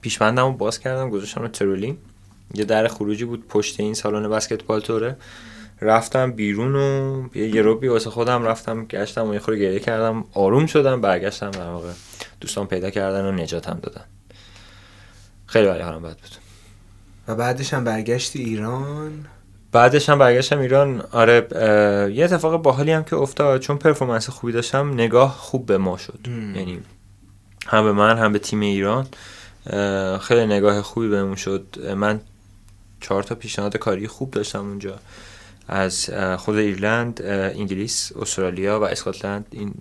پیشبندم رو باز کردم گذاشتم رو ترولین. یه در خروجی بود پشت این سالن بسکتبال توره. رفتم بیرون و یه یه روبی واسه خودم رفتم گشتم و یه خورده گریه کردم. آروم شدم برگشتم در واقع. دوستان پیدا کردن و نجاتم دادن. خیلی برای حالم بد بود.
و بعدش هم برگشتی ایران؟
بعدش هم برگشتم ایران. آره یه اتفاق باحالی هم که افتاد. چون پرفورمنس خوبی داشتم نگاه خوب به ما شد. یعنی هم به من هم به تیم ایران. خیلی نگاه خوبی بهمون شد. من چهار تا پیشنهاد کاری خوب داشتم اونجا. از خود ایرلند انگلیس استرالیا و اسکاتلند. این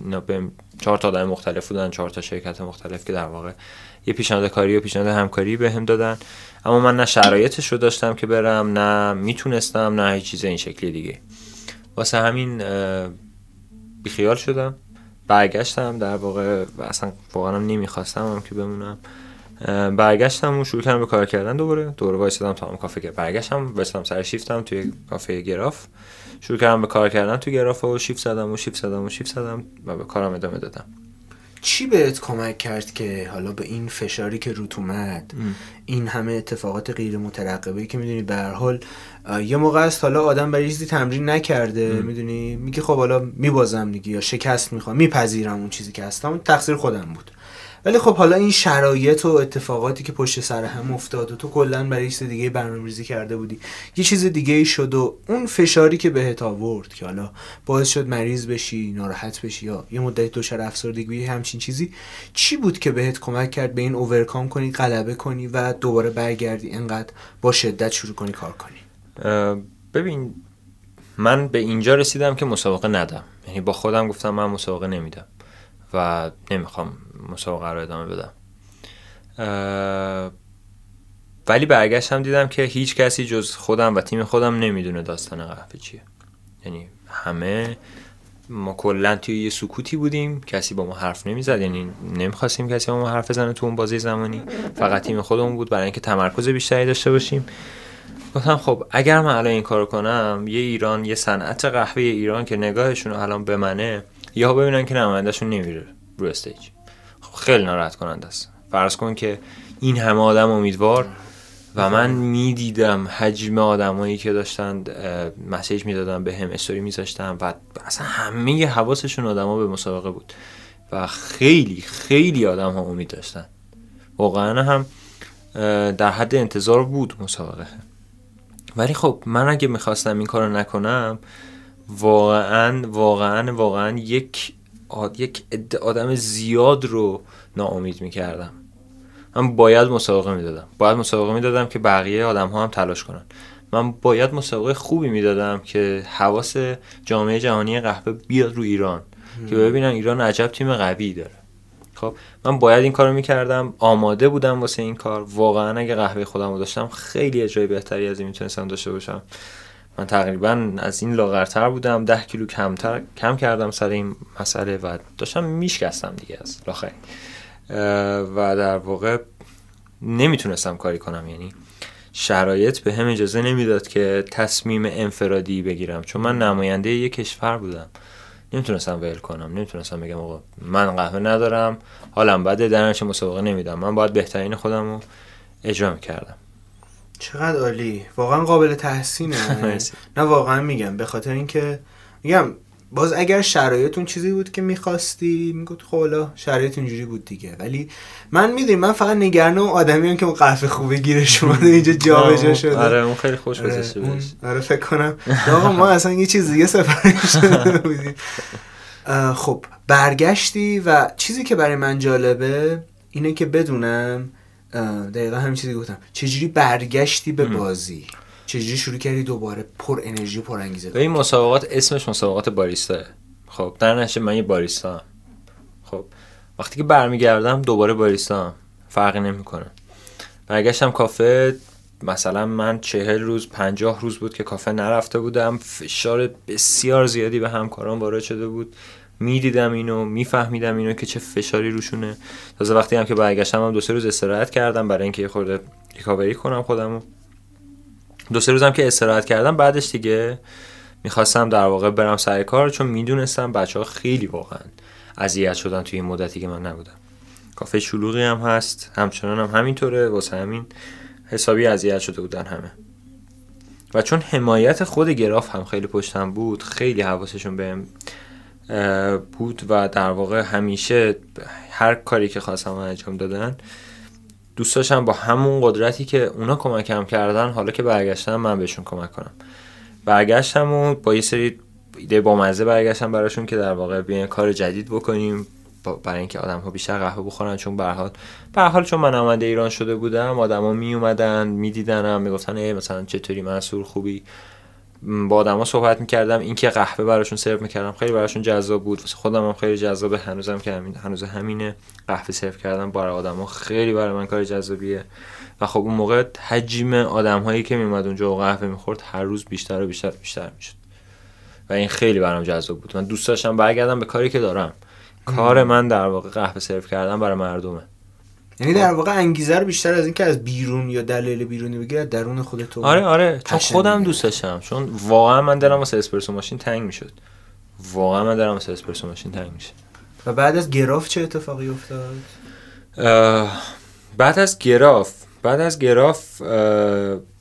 چهار تا آدم مختلف بودن چهار تا شرکت مختلف که در واقع یه پیشنهاد کاری و پیشنهاد همکاری بهم دادن. اما من نه شرایطش رو داشتم که برم نه می‌تونستم نه هیچ چیز این شکلی دیگه. واسه همین بیخیال شدم. برگشتم در واقع اصلا واقعا هم نمی‌خواستم هم که بمونم. برگشتم و شروع کردم به کار کردن دوباره. دوباره وایسادم تا هم کافه گر- برگشتم وایسادم سر شیفتم توی کافه گراف. شروع کردم به کار کردن توی گراف و شیفت زدم و شیفت زدم و شیفت زدم و به کارم ادامه دادم.
چی بهت کمک کرد که حالا به این فشاری که روت اومد این همه اتفاقات غیر مترقبه که می‌دونی به هر حال یه موقع است حالا آدم برای چیزی تمرین نکرده می‌دونی؟ میگه خب حالا میبازم دیگه یا شکست می‌خوام میپذیرم اون چیزی که هستم تقصیر خودم بود. ولی خب حالا این شرایط و اتفاقاتی که پشت سر هم افتاد و تو کلا برای چیز دیگه برنامه‌ریزی کرده بودی یه چیز دیگه شد و اون فشاری که بهت آورد که حالا باعث شد مریض بشی ناراحت بشی یا یه مدت دچار افسردگی همچین چیزی چی بود که بهت کمک کرد به این اوورکام کنی غلبه کنی و دوباره برگردی انقدر با شدت شروع کنی کار کنی؟
ببین من به اینجا رسیدم که مسابقه ندم یعنی با خودم گفتم من مسابقه نمیدم. و نمی‌خوام مسابقه رو ادامه بدم. ولی برگشتم دیدم که هیچ کسی جز خودم و تیم خودم نمی‌دونه داستان قهوه چیه. یعنی همه ما کلا توی یه سکوتی بودیم کسی با ما حرف نمی‌زد. یعنی نمی‌خواستیم کسی با ما حرف بزنه تو اون بازی زمانی. فقط تیم خودمون بود برای اینکه تمرکز بیشتری داشته باشیم. گفتم خب اگر من الان این کارو کنم یه ایران یه صنعت قهوه ایران که نگاهشون الان به منه یا ببینن که نمایندهشون نمیره رو استیج. خب خیلی ناراحت کننده است. فرض کن که این همه آدم امیدوار و من می‌دیدم حجم آدمایی که داشتن مسیج می‌دادن به هم استوری میذاشتن و اصلا همه حواسشون آدما به مسابقه بود و خیلی خیلی آدم ها امید داشتن. واقعا هم در حد انتظار بود مسابقه. ولی خب من اگه می‌خواستم این کارو نکنم واقعا واقعا واقعا یک آد... یک آدم زیاد رو ناامید می‌کردم. من باید مسابقه می‌دادم. باید مسابقه می‌دادم که بقیه آدم ها هم تلاش کنن. من باید مسابقه خوبی می‌دادم که حواس جامعه جهانی قهوه بیاد رو ایران. که ببینن ایران عجب تیم قوی داره. خب من باید این کارو می‌کردم. آماده بودم واسه این کار. واقعا اگه قهوه خودم رو داشتم خیلی اجرای بهتری از این می‌تونستم داشته باشم. من تقریبا از این لاغرتر بودم. ده کیلو کمتر کم کردم سر این مسئله و داشتم میشکستم دیگه از لاخری و در واقع نمی‌تونستم کاری کنم. یعنی شرایط به هم اجازه نمی‌داد که تصمیم انفرادی بگیرم. چون من نماینده یک کشور بودم. نمی‌تونستم ول کنم. نمی‌تونستم بگم آقا من قهوه ندارم. حالم بده درنش مسابقه نمیدم. من باید بهترین خودم رو اجرا می‌کردم.
چقدر عالی. واقعا قابل تحسینه. نه واقعا میگم. به خاطر اینکه میگم باز اگر شرایطون چیزی بود که می‌خواستی می‌گفت خب حالا شرایط اینجوری بود دیگه. ولی من می‌دونی من فقط نگران اون آدمی هم که اون قهوه خوبه گیرش اومده اینجا جابجا شده.
آره اون خیلی خوش
آره،
گذشته
آره فکر کنم. آقا ما اصلا یه چیز دیگه داده بودیم. خب برگشتی و چیزی که برای من جالبه اینه که بدونم دقیقا همین چیزی گفتم. چجوری برگشتی به بازی؟ چجوری شروع کردی دوباره پر انرژی و پر انگیزه
به این مسابقات اسمش مسابقات باریستا خب در نشه من یه باریستا هم. خب وقتی که برمیگردم دوباره باریستا هم. فرقی نمی‌کنه. برگشتم کافه مثلا من چهل روز پنجاه روز بود که کافه نرفته بودم. فشار بسیار زیادی به همکاران وارد شده بود. می‌دیدم اینو میفهمیدم اینو که چه فشاری روشونه. تازه وقتی هم که برگشتم هم دو سه روز استراحت کردم برای اینکه یه خورده ریکاوری کنم خودمو. دو سه روزم که استراحت کردم بعدش دیگه می‌خواستم در واقع برم سر کار چون می‌دونستم بچه ها خیلی واقعا اذیت شدن توی این مدتی که من نبودم. کافه شلوغی هم هست همچنان هم همینطوره واسه همین حسابی اذیت شده بودن همه. و چون حمایت خود گراف هم خیلی پشتم بود خیلی حواسشون بهم بود و در واقع همیشه هر کاری که خواستم انجام دادن دوست داشتم با همون قدرتی که اونا کمکم کردن حالا که برگشتم من بهشون کمک کنم. برگشتم و با یه سری ایده با مزه برگشتم براشون که در واقع بیاین کار جدید بکنیم برای اینکه آدم ها بیشتر قهوه بخورن. چون به حال به حال چون من آمده ایران شده بودم آدما می اومدن میدیدنم می‌گفتن ای مثلا چطوری؟ منصور خوبی؟ با آدما صحبت می‌کردم. اینکه قهوه براشون سرو می‌کردم خیلی براشون جذاب بود. واسه خودم هم خیلی جذابه. هنوزم که همین هنوز همینه. قهوه سرو کردم برای آدما خیلی برای من کار جذابیه. و خب اون موقع حجم آدم هایی که میومد اونجا و قهوه می‌خورد هر روز بیشتر و بیشتر بیشتر می‌شد. و این خیلی برام جذاب بود. من دوست داشتم برگردم به کاری که دارم. کار من در واقع قهوه سرو کردن برای مردمه.
یعنی در واقع انگیزه رو بیشتر از اینکه از بیرون یا دلیل بیرونی بگیری از درون خودت تو
آره آره. چون خودم. دوست داشتم. چون واقعا من دلم واسه اسپرسو ماشین تنگ می‌شد. واقعا من دلم واسه اسپرسو ماشین تنگ میشه
و بعد از گراف چه اتفاقی افتاد؟
بعد از گراف بعد از گراف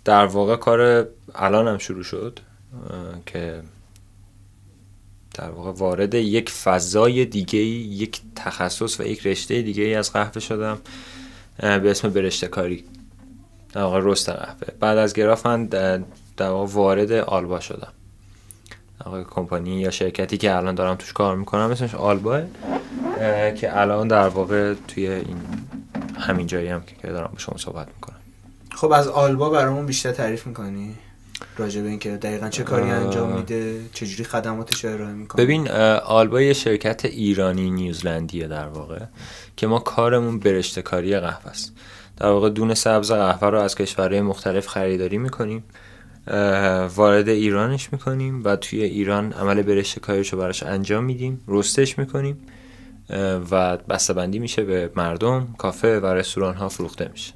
در واقع کار الانم شروع شد که در واقع وارد یک فضای دیگه یک تخصص و یک رشته دیگه از قهوه شدم به اسم برشته کاری. در واقع رست قهوه. بعد از گراف من در واقع وارد آلبا شدم. در کمپانی یا شرکتی که الان دارم توش کار می‌کنم اسمش آلباه اه، که الان در واقع توی این همین جایی هم که دارم با شما صحبت می‌کنم.
خب از آلبا برامون بیشتر تعریف می‌کنی؟ راجع به اینکه دقیقا چه کاری. انجام میده چجوری خدماتش رو ارائه می‌کنه.
ببین آلبا یه شرکت ایرانی نیوزلندیه در واقع که ما کارمون برشته کاری قهوه است. در واقع دون سبز قهوه رو از کشورهای مختلف خریداری می‌کنیم وارد ایرانش می‌کنیم و توی ایران عمل برشته کاریش رو براش انجام میدیم رستش می‌کنیم و بسته‌بندی میشه به مردم کافه و رستوران ها فروخته میشه.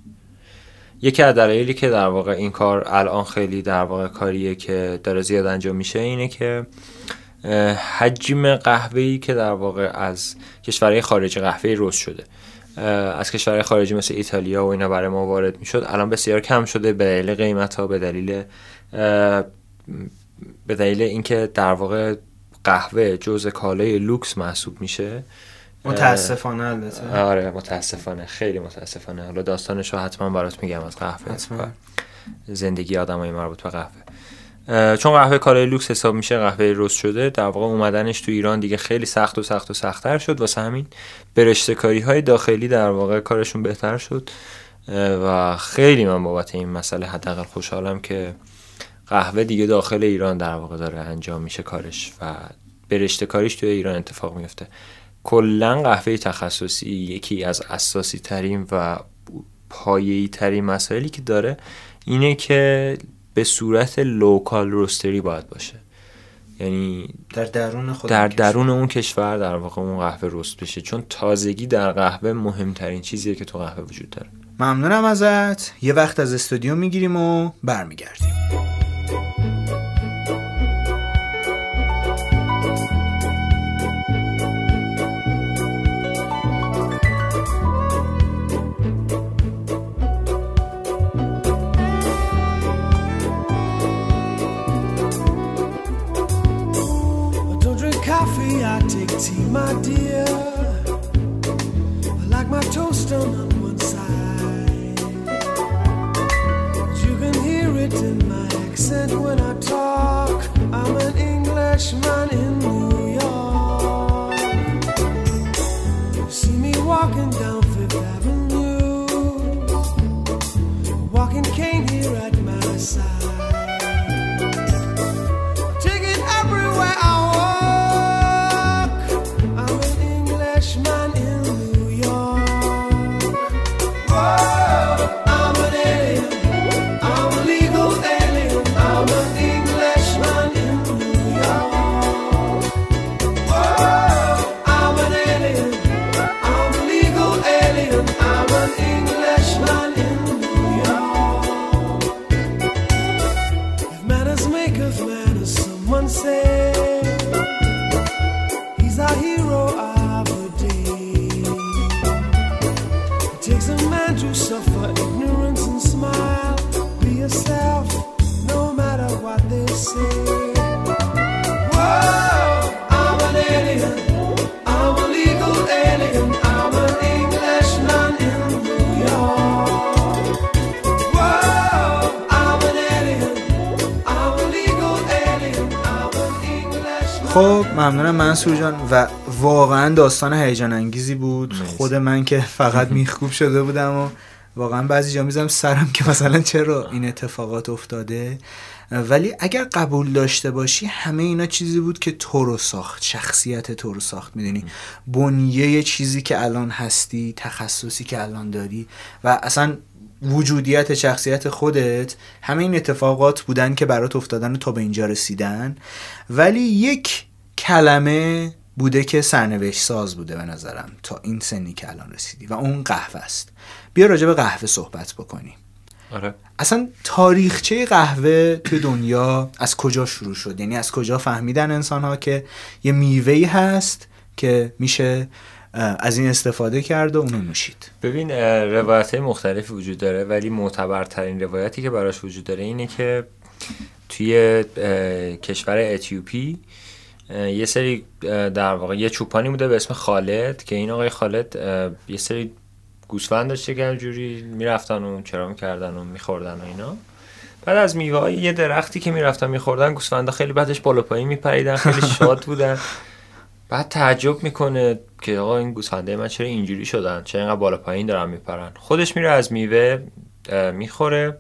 یکی از دلایلی که در واقع این کار الان خیلی در واقع کاریه که داره زیاد انجام میشه اینه که حجم قهوه‌ای که در واقع از کشورهای خارجی قهوه رست شده. از کشورهای خارجی مثل ایتالیا و اینا برای ما وارد می‌شد. الان بسیار کم شده به دلیل قیمت ها به دلیل به دلیل اینکه در واقع قهوه جزء کالای لوکس محسوب میشه.
متاسفانه البته.
آره متاسفانه خیلی متاسفانه. حالا داستانش رو حتما برات میگم از قهوه.
حتما.
زندگی آدمای مربوط به قهوه. چون قهوه کالای لوکس حساب میشه قهوه roast شده در واقع اومدنش تو ایران دیگه خیلی سخت و سخت و سختتر شد. واسه همین برشته کاری های داخلی در واقع کارشون بهتر شد. و خیلی من بابت این مسئله حداقل خوشحالم که قهوه دیگه داخل ایران در واقع داره انجام میشه کارش. و برشته کاریش توی ایران اتفاق میفته. کلا قهوه تخصصی یکی از اساسی ترین و پایه‌ای ترین مسائلی که داره اینه که به صورت لوکال روستری باید باشه. یعنی
در درون خود
در
کشور.
درون اون کشور در واقع اون قهوه رست بشه چون تازگی در قهوه مهمترین چیزیه که تو قهوه وجود داره.
ممنونم ازت. یه وقت از استودیو می‌گیریم و برمیگردیم.
Take tea, my dear. I like my toast done on one side. You can hear it in my accent when I talk. I'm an Englishman in New
خب ممنونم منصور جان. و واقعا داستان هیجان انگیزی بود. خود من که فقط میخکوب شده بودم و واقعا بعضی جا میزم سرم که مثلا چرا این اتفاقات افتاده. ولی اگر قبول داشته باشی همه اینا چیزی بود که تو رو ساخت. شخصیت تو رو ساخت می‌دونی؟ بنیه چیزی که الان هستی تخصصی که الان داری. و اصلا وجودیت شخصیت خودت همه این اتفاقات بودن که برات افتادن تا به اینجا رسیدن. ولی یک کلمه بوده که سرنوشت ساز بوده به نظرم تا این سنی که الان رسیدی و اون قهوه است. بیا راجع به قهوه صحبت بکنیم.
آره.
اصلا تاریخچه قهوه توی دنیا از کجا شروع شد؟ یعنی از کجا فهمیدن انسان ها که یه میوهی هست که میشه از این استفاده کرد و اونو نوشید.
ببین روایت مختلفی وجود داره ولی معتبرترین روایتی که براش وجود داره اینه که توی کشور اتیوپی یه سری در واقع یه چوپانی بوده به اسم خالد که این آقای خالد یه سری گوسفند داشته که جوری می‌رفتن و چرا می‌کردن و میخوردن و اینا. بعد از میوه یه درختی که می‌رفتن میخوردن گوسفندا خیلی بعدش بالا پایین میپریدن خیلی شاد بودن. بعد تعجب می‌کنه که آقا این گوسفنده من چرا اینجوری شدن؟ چرا اینقدر بالا پایین دارن میپرن؟ خودش میره از میوه می‌خوره.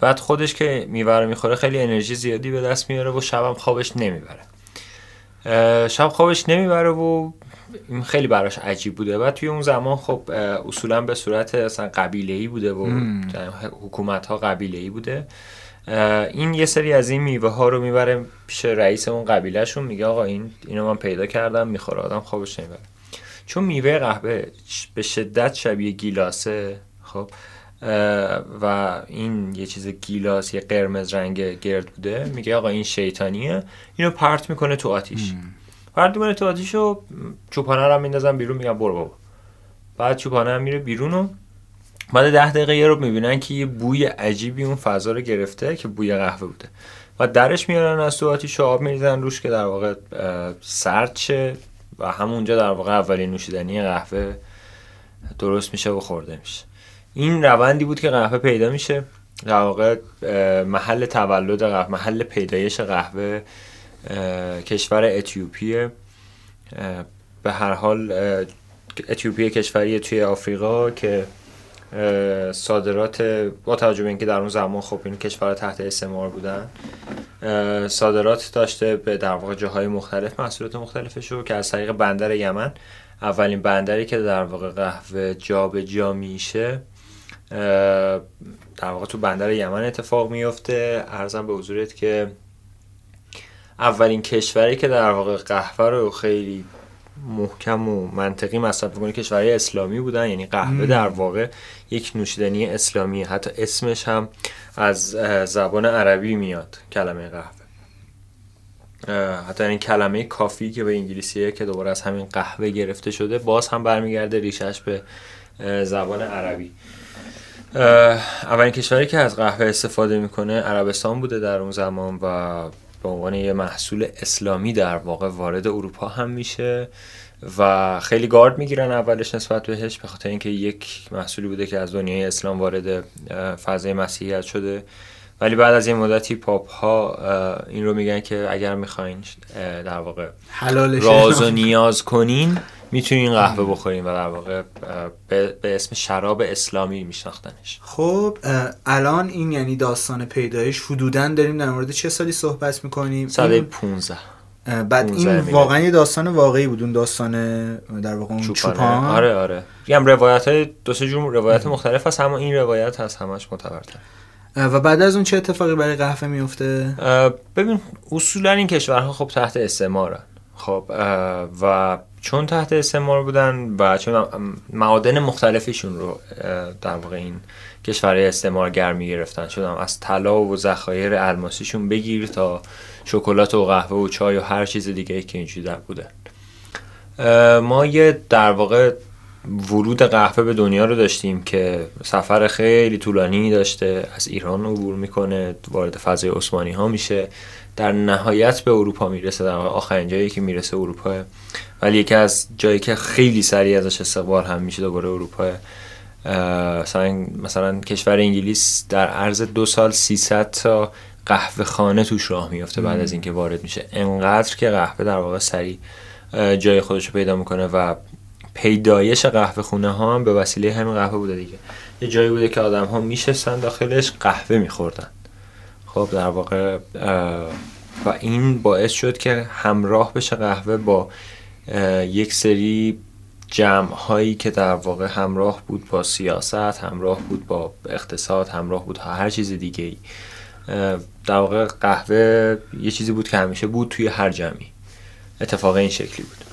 بعد خودش که میوه رو می‌خوره خیلی انرژی زیادی به دست میاره و شبم خوابش نمی‌بره. شب خوابش نمی‌بره و این خیلی براش عجیب بوده. و توی اون زمان خب اصولا به صورت اصلا قبیله ای بوده و حکومت ها قبیله ای بوده. این یه سری از این میوه ها رو می‌بره پیش رئیس اون قبیلهشون میگه آقا این اینو من پیدا کردم می‌خوره آدم خوابش نمی‌بره. چون میوه قهوه به شدت شبیه گیلاسه خب و این یه چیز گیلاس یه قرمز رنگ گرد بوده. میگه آقا این شیطانیه اینو پرت می‌کنه تو آتیش. پرت می‌کنه تو آتیش و چوپانه رو میندازن بیرون میگن برو بابا. بعد چوپانه هم میره بیرون و بعد ده دقیقه یه رو می‌بینن که یه بوی عجیبی اون فضا رو گرفته که بوی قهوه بوده. و درش میارن از تو آتیش آب میریزن روش که در واقع سرد شه و همونجا در واقع اولین نوشیدنی قهوه درست میشه و خورده میشه. این روندی بود که قهوه پیدا میشه. در واقع محل تولد قهوه محل پیدایش قهوه کشور اتیوپیه. به هر حال اتیوپی کشوری توی آفریقا که صادرات با توجه به اینکه در اون زمان خب این کشور تحت استعمار بودن صادرات داشته به در واقع جاهای مختلف محصولات مختلفش رو که از طریق بندر یمن اولین بندری که در واقع قهوه جا به جا میشه در واقع تو بندر یمن اتفاق میفته. ارزم به حضورت که اولین کشوری که در واقع قهوه رو خیلی محکم و منطقی مصرف می‌کنه. کشورهای اسلامی بودن یعنی قهوه در واقع یک نوشیدنی اسلامی. حتی اسمش هم از زبان عربی میاد کلمه قهوه. حتی این کلمه کافی که به انگلیسیه که دوباره از همین قهوه گرفته شده باز هم برمیگرده ریشش به زبان عربی. اولین کشوری که از قهوه استفاده می‌کنه عربستان بوده در اون زمان و به عنوان یه محصول اسلامی در واقع وارد اروپا هم میشه و خیلی گارد می‌گیرن اولش نسبت بهش به خاطر اینکه یک محصولی بوده که از دنیای اسلام وارد فضای مسیحیت شده. ولی بعد از این مدتی پاپ ها این رو میگن که اگر می‌خواین در واقع راز و نیاز کنین می‌تونین قهوه بخورین و در واقع به اسم شراب اسلامی میشناختنش.
خب الان این یعنی داستان پیدایش. حدودا داریم در مورد چه سالی صحبت می‌کنیم؟
سال 15
بعد این واقعا یه داستان واقعی بود اون داستان در واقع اون چوپان.
آره آره. هم روایت های دو سه جور روایت مختلف هست اما این روایت هست همش معتبرتر.
و بعد از اون چه اتفاقی برای قهوه میفته
ببین اصولا این کشورها خب تحت استعمارن. خب و چون تحت استعمار بودن و چون معادن مختلفیشون رو در واقع این کشورهای استعمارگر می‌گرفتن. شدم از طلا و ذخایر الماسیشون بگیر تا شکلات و قهوه و چای و هر چیز دیگه که اینجوری در بودن. ما یه در واقع ورود قهوه به دنیا رو داشتیم که سفر خیلی طولانی داشته از ایران عبور می‌کنه وارد فضای عثمانی ها میشه. در نهایت به اروپا می‌رسه در آخرین جایی که می‌رسه اروپا. ولی یکی از جایی که خیلی سریع ازش استقبال هم میشه دوباره اروپا. مثلا مثلا کشور انگلیس در عرض دو سال 300 تا قهوه خانه توش راه میفته بعد از اینکه وارد میشه. انقدر که قهوه در واقع سریع جای خودش رو پیدا می‌کنه و پیدایش قهوه خونه ها هم به وسیله همین قهوه بوده دیگه. یه جایی بوده که آدم ها میشستن داخلش قهوه میخوردن. خب در واقع و این باعث شد که همراه بشه قهوه با یک سری جمع هایی که در واقع همراه بود با سیاست همراه بود با اقتصاد همراه بود هر چیز دیگه ای در واقع قهوه یه چیزی بود که همیشه بود توی هر جمعی. اتفاق این شکلی بود.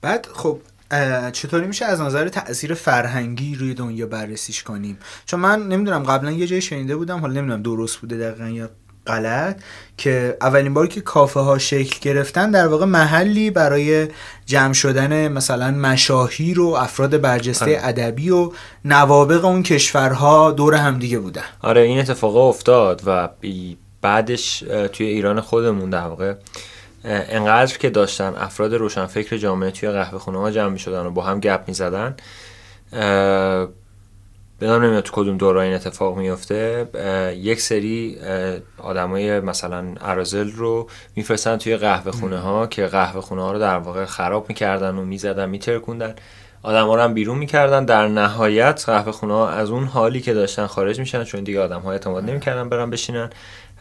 بعد خب چطوری میشه از نظر تاثیر فرهنگی روی دنیا بررسیش کنیم چون من نمی‌دونم قبلا یه جای شنیده بودم حالا نمی‌دونم درست بوده دقیقا یا غلط که اولین بار که کافه ها شکل گرفتن در واقع محلی برای جمع شدن مثلا مشاهیر و افراد برجسته آره. ادبی و نوابق اون کشورها دور هم دیگه بودن
آره این اتفاق افتاد و بعدش توی ایران خودمون در واقع انقدر که داشتن افراد روشنفکر جامعه توی قهوه خونه ها جمع می شدن و با هم گپ می زدن بدم نمیاد تو کدوم دوره این اتفاق میفته یک سری آدمای مثلا ارازل رو میفرستن توی قهوه خونه ها که قهوه خونه ها رو در واقع خراب می‌کردن و می‌زدن میترکوندن. آدم ها رو هم بیرون می‌کردن. در نهایت قهوه خونه ها از اون حالی که داشتن خارج میشن چون دیگه آدم ها اعتماد نمی‌کردن برن بشینن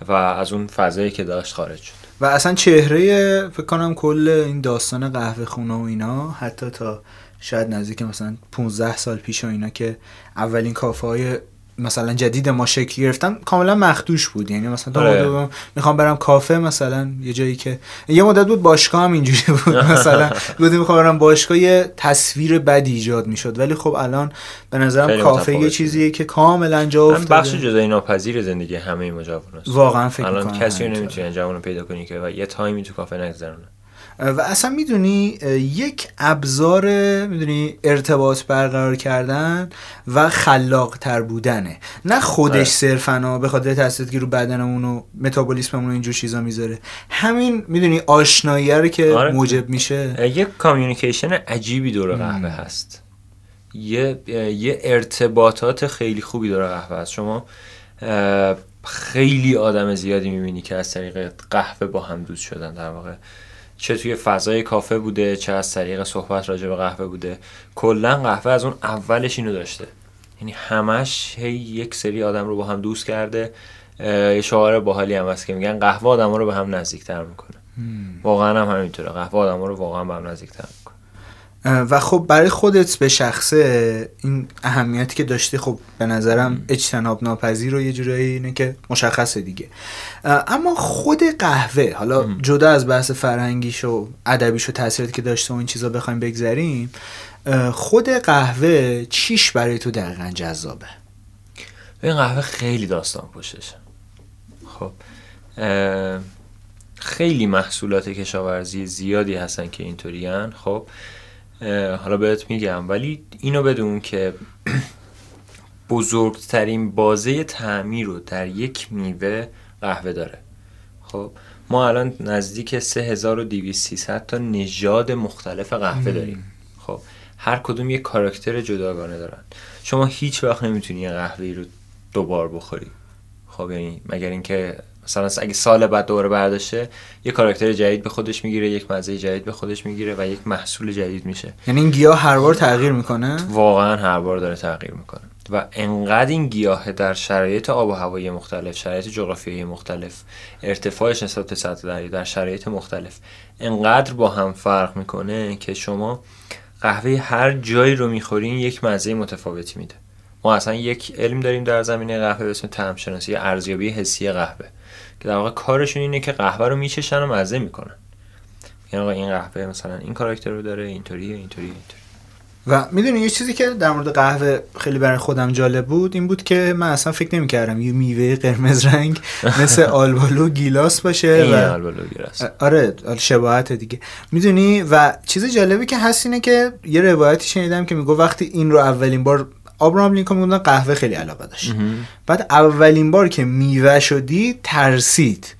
و از اون فضایی که داشت خارج شد.
و اصلا چهره فکر کنم کل این داستان قهوه خونه و اینا حتی تا شاید نزدیک مثلا 15 سال پیش و اینا که اولین کافه های مثلا جدید ما شکل گرفتن کاملا مخدوش بود. یعنی مثلا آره. می‌خوام برم کافه مثلا یه جایی که یه مدت بود باشگاه هم اینجوری بود. مثلا بودیم می‌خوام برم باشگاه یه تصویر بدی ایجاد می‌شد. ولی خب الان به نظرم کافه یه چیزیه که کاملا جا افتاده.
بخش جدایی ناپذیر زندگی همه ما جواناست
واقعا فکر
الان کسی نمی‌تونه جوانو پیدا کنی که و یه تایمی تو کافه نگذرونه.
و اصلا می‌دونی یک ابزار می‌دونی ارتباط برقرار کردن و خلاق تر بودنه. نه خودش آره. صرفا به خاطر تاثیراتی که رو بدنمون و متابولیسممون و اینجور چیزا می‌ذاره. همین می‌دونی آشنایی رو که آره. موجب میشه.
یک کامیونیکیشن عجیبی دور قهوه هست. یه یه ارتباطات خیلی خوبی داره قهوه هست. شما خیلی آدم زیادی می‌بینی که از طریق قهوه با هم دوست شدن در واقع. چه توی فضای کافه بوده چه از طریق صحبت راجع به قهوه بوده. کلا قهوه از اون اولش اینو داشته. یعنی همش هی یک سری آدم رو با هم دوست کرده. یه شعار باحالی هم هست که میگن قهوه آدم رو به هم نزدیکتر می‌کنه. واقعا هم همینطوره. قهوه آدم رو واقعا به هم نزدیکتر می‌کنه.
و خب برای خودت به شخصه این اهمیتی که داشتی خب به نظرم اجتناب ناپذیر رو یه جورایی اینه که مشخصه دیگه. اما خود قهوه حالا جدا از بحث فرهنگیش و ادبیش و تاثیراتی که داشته و این چیزا بخوایم بگذریم خود قهوه چیش برای تو دقیقا جذابه؟
این قهوه خیلی داستان پشتشه. خب خیلی محصولات کشاورزی زیادی هستن که اینطوریان. خب حالا بهت میگم ولی اینو بدون که بزرگترین بازه تعمیر رو در یک میوه قهوه داره. خب ما الان نزدیک 3200 تا نژاد مختلف قهوه داریم. خب هر کدوم یک کاراکتر جداگانه دارن. شما هیچ وقت نمی‌تونی یه قهوه رو دوبار بخوری. خب یعنی مگر اینکه مثلا اگه سال بعد دوباره برداشته یه کاراکتر جدید به خودش می‌گیره یک مزه جدید به خودش می‌گیره و یک محصول جدید میشه.
یعنی این گیاه هر بار تغییر می‌کنه؟
واقعا هر بار داره تغییر می‌کنه. و انقدر این گیاه در شرایط آب و هوایی مختلف شرایط جغرافیایی مختلف ارتفاعش نسبت به سطح دریا در شرایط مختلف انقدر با هم فرق می‌کنه که شما قهوه هر جایی رو می‌خورین یک مزه متفاوتی میده. ما اصلا یک علم داریم در زمینه قهوه به اسم طعم شناسی ارزیابی حسی قهوه. که در واقع کارشون اینه که قهوه رو میچشن و مزه می‌کنن. یعنی آقا این قهوه مثلا این کاراکتر رو داره اینطوری اینطوری اینطوری.
و می‌دونی یه چیزی که در مورد قهوه خیلی برای خودم جالب بود این بود که من اصلا فکر نمی کردم یه میوه قرمز رنگ مثل آلبالو گیلاس باشه
و آلبالو گیلاس.
آره شباهت دیگه. می‌دونی؟ و چیز جالبی که هست اینه که یه روایتی شنیدم که میگو وقتی این رو اولین بار آبراهام لینکلن می‌گفتن قهوه خیلی علاقه داشت. بعد اولین بار که میوه شدی ترسید.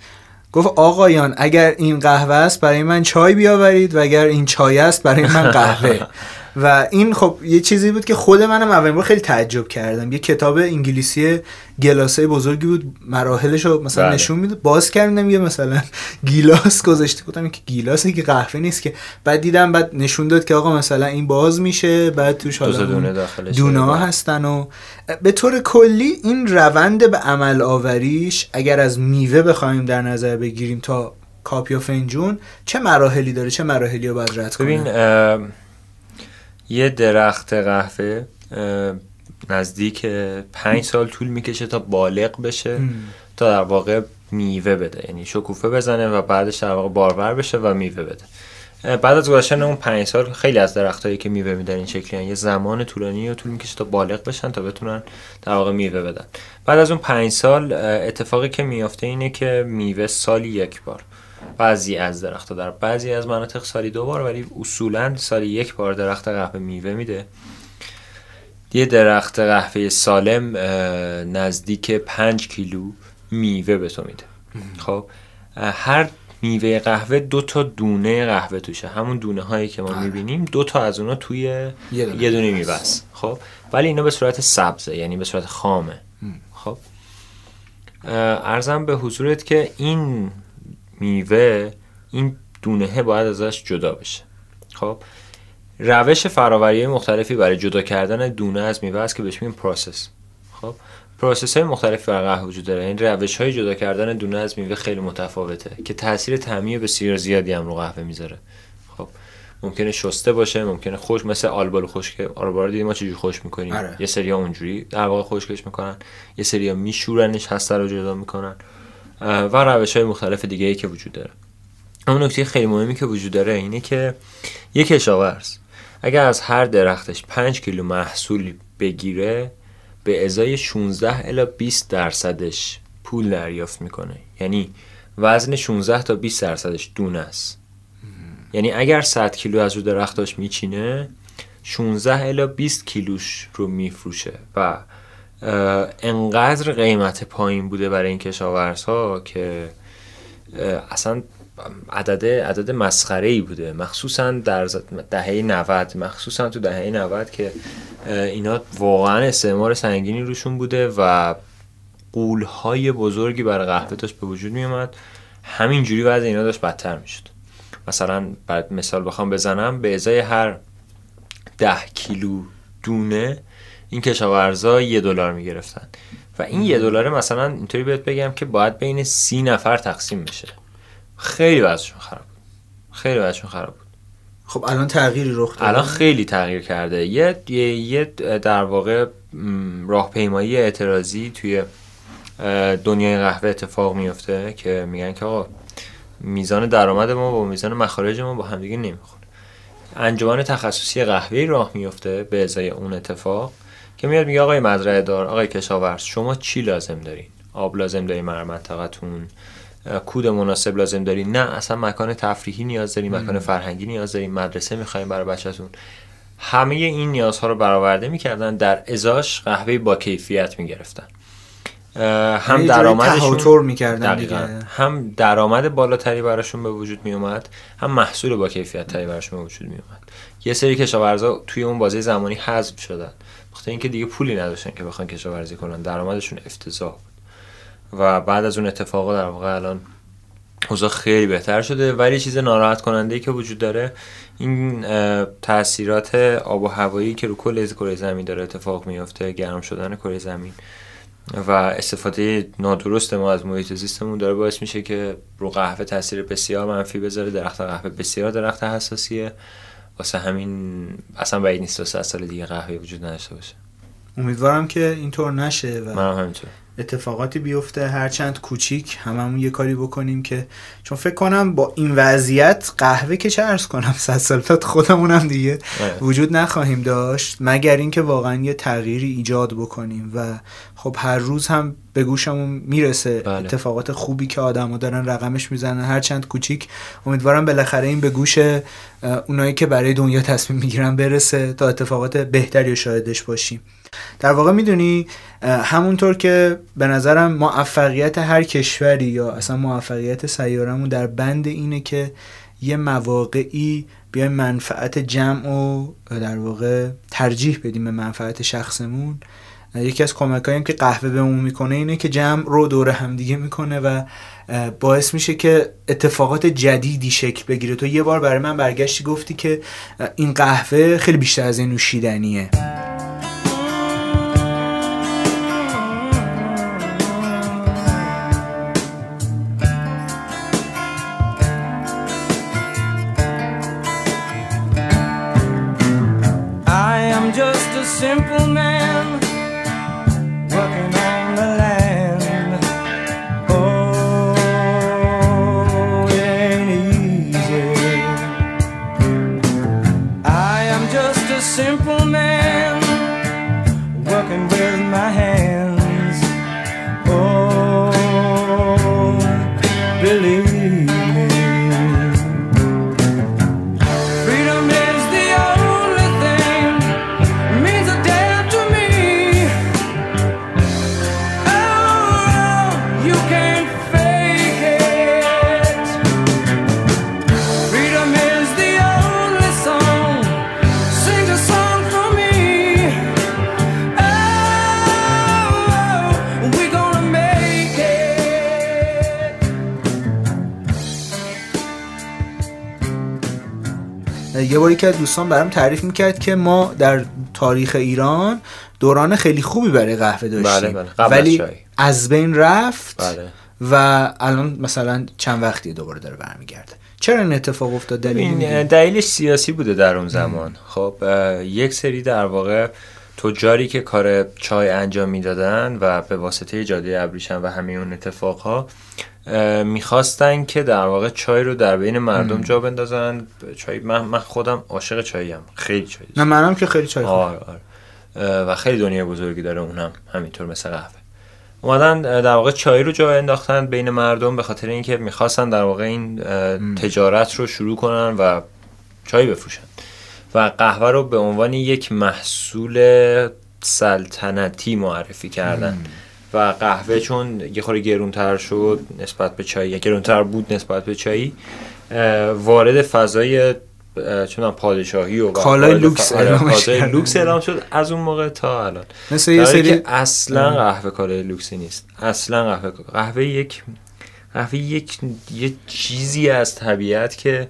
گفت آقایان اگر این قهوه است برای من چای بیاورید و اگر این چای است برای من قهوه. و این خب یه چیزی بود که خود منم اولین بار خیلی تعجب کردم. یه کتاب انگلیسی گلاسه بزرگی بود مراحلش رو مثلا
بله.
نشون میده باز کردم یه مثلا گیلاس گذاشته گفتم که گیلاسه که قهوه نیست که. بعد دیدم بعد نشون داد که آقا مثلا این باز میشه. بعد توش حالا
دونه
دونه ها
داره.
هستن و به طور کلی این روند به عمل آوریش اگر از میوه بخوایم در نظر بگیریم تا کاپ یا فنجون چه مراحلی داره چه مراحلی رو باید رد کنه؟
یه درخت قهوه نزدیک پنج سال طول می‌کشه تا بالغ بشه. تا در واقع میوه بده یعنی شکوفه بزنه و بعدش در واقع بارور بشه و میوه بده بعد از گذشتن اون پنج سال خیلی از درختایی که میوه میدن این شکلی هن. یه زمان طولانی رو طول می‌کشه تا بالغ بشن تا بتونن در واقع میوه بدن بعد از اون پنج سال اتفاقی که میافته اینه که میوه سالی یک بار بعضی از درختها در بعضی از مناطق سالی دو بار ولی اصولا سالی یک بار درخت قهوه میوه میده. یه درخت قهوه سالم نزدیک پنج کیلو میوه به تو میده. خب هر میوه قهوه دو تا دونه قهوه توشه. همون دونه هایی که ما
آره.
می‌بینیم دو تا از اونا توی
یه دونه.
یه دونه میوه است خب ولی اینا به صورت سبزه یعنی به صورت خامه. خب عرضم به حضورت که این میوه این دونه باید ازش جدا بشه. خب؟ روش فراوری مختلفی برای جدا کردن دونه از میوه است که بهش میگیم process خب؟ process های مختلفی برای قهوه وجود داره. این روش های جدا کردن دونه از میوه خیلی متفاوته که تاثیر طعمی بسیار زیادی هم رو قهوه می‌ذاره. خب؟ ممکنه شسته باشه ممکنه خشک مثل آلبالو خشک آلبالو دیدیم ما چجوری خشک می‌کنیم.
آره.
یه سری اونجوری در واقع خشکش می‌کنن. یه سری میشورنش هسته رو جدا می‌کنن. و روش های مختلف دیگه ای که وجود داره. اون نکته خیلی مهمی که وجود داره اینه که یک کشاورز اگر از هر درختش 5 کیلو محصول بگیره به ازای 16 الی 20 درصدش پول دریافت می‌کنه. یعنی وزن 16 تا 20 درصدش دونه است. یعنی اگر 100 کیلو از رو درختاش میچینه 16 الی 20 کیلوش رو میفروشه و انقدر قیمت پایین بوده برای این کشاورزها که اصلا عدد عدد مسخره ای بوده. مخصوصا در دهه 90 مخصوصا تو دهه 90 که اینا واقعا استعمار سنگینی روشون بوده و قولهای بزرگی برای قهوه داشت به وجود می اومد همینجوری وضع اینا داشت بدتر می‌شد. مثلا بعد مثال بخوام بزنم به ازای هر ده کیلو دونه این کشاورزا یه دلار می‌گرفتن. و این یه دلاره مثلا اینطوری بهت بگم که باید بین سی نفر تقسیم بشه. خیلی وضعشون خراب بود. خیلی وضعشون خراب بود.
خب الان تغییری رخ داده.
الان خیلی تغییر کرده. یه یه, یه در واقع راهپیمایی اعتراضی توی دنیای قهوه اتفاق میفته که میگن که آقا میزان درآمد ما با میزان مخارج ما با همدیگه نمی‌خوره. انجمن تخصصی قهوه راه میفته به ازای اون اتفاق. که میاد میگه آقای مزرعه دار آقای کشاورز شما چی لازم دارین؟ آب لازم دارین برای منطقتون؟ کود مناسب لازم دارین؟ نه اصلا مکان تفریحی نیاز دارین مکان فرهنگی نیاز دارین مدرسه می‌خواین برای بچهتون. همه این نیازها رو برآورده می‌کردن در ازاش قهوه با کیفیت می‌گرفتن. هم درآمدشون
می‌کردن. دیگه.
هم درآمد بالاتری براشون به وجود می اومد هم محصول با کیفیت تری براشون به وجود می اومد یه سری کشاورزا توی اون بازه زمانی حذف شدن. بخاطر اینکه دیگه پولی نداشتن که بخوان کشاورزی کنن. درآمدشون افتضاح بود. و بعد از اون اتفاقا در واقع الان اوضاع خیلی بهتر شده. ولی چیز ناراحت کننده ای که وجود داره این تاثیرات آب و هوایی که رو کل کره زمین داره اتفاق میفته گرم شدن کره زمین. و استفاده نادرست ما از محیط زیستمون داره باعث میشه که رو قهوه تاثیر بسیار منفی بذاره. درخت قهوه بسیار درخت حساسیه. واسه همین اصلا بعید نیست تا سال دیگه قهوه وجود نداشته باشه.
امیدوارم که اینطور نشه و
منم همینطور.
اتفاقاتی بیفته هرچند کوچیک هممون یه کاری بکنیم که چون فکر کنم با این وضعیت قهوه که چه ارز کنم صد سال بعد خودمونم دیگه
آره.
وجود نخواهیم داشت مگر اینکه واقعا یه تغییری ایجاد بکنیم و خب هر روز هم به گوشمون می‌رسه
بله.
اتفاقات خوبی که آدما دارن رقمش می‌زنن هرچند کوچیک امیدوارم بالاخره این به گوش اونایی که برای دنیا تصمیم می‌گیرن برسه تا اتفاقات بهتری شاهدش باشیم در واقع می‌دونی همونطور که به نظرم موفقیت هر کشوری یا اصلا موفقیت سیارمون در بند اینه که یه مواقعی بیایم منفعت جمع و در واقع ترجیح بدیم به منفعت شخصمون. یکی از کمک هاییم که قهوه بهمون می‌کنه اینه که جمع رو دور همدیگه می‌کنه و باعث میشه که اتفاقات جدیدی شکل بگیره. تو یه بار برای من برگشتی گفتی که این قهوه خیلی بیشتر از این نوشیدنیه. یه باری که دوستان برام تعریف می‌کرد که ما در تاریخ ایران دوران خیلی خوبی برای قهوه داشتیم.
بله بله.
ولی از بین رفت
بله.
و الان مثلا چند وقتی دوباره داره برمیگرده. چرا این اتفاق افتاد؟ دلیل
دلیلش سیاسی بوده در اون زمان. خب یک سری در واقع تجاری که کار چای انجام می‌دادن و به واسطه جاده ابریشم و همه اون اتفاقها می‌خواستن که در واقع چای رو در بین مردم جا بندازن. چای من, من خودم عاشق چاییم. خیلی چای
نه منم که خیلی چای
آره آره. و خیلی دنیا بزرگی داره اونم. همینطور مثل قهوه. اومدن در واقع چای رو جا انداختن بین مردم به خاطر اینکه می‌خواستن در واقع این تجارت رو شروع کنن و چای بفروشن. و قهوه رو به عنوان یک محصول سلطنتی معرفی کردن. و قهوه چون یه خورده گرونتر شد نسبت به چای گرونتر بود نسبت به چای وارد فضای چون پادشاهی و
کالای لوکس
آره لوکس اعلام شد از اون موقع تا الان.
مثل یه سری
اصلا قهوه کالای لوکسی نیست. اصلا قهوه قهوه یک قهوه یک یه چیزی از طبیعت که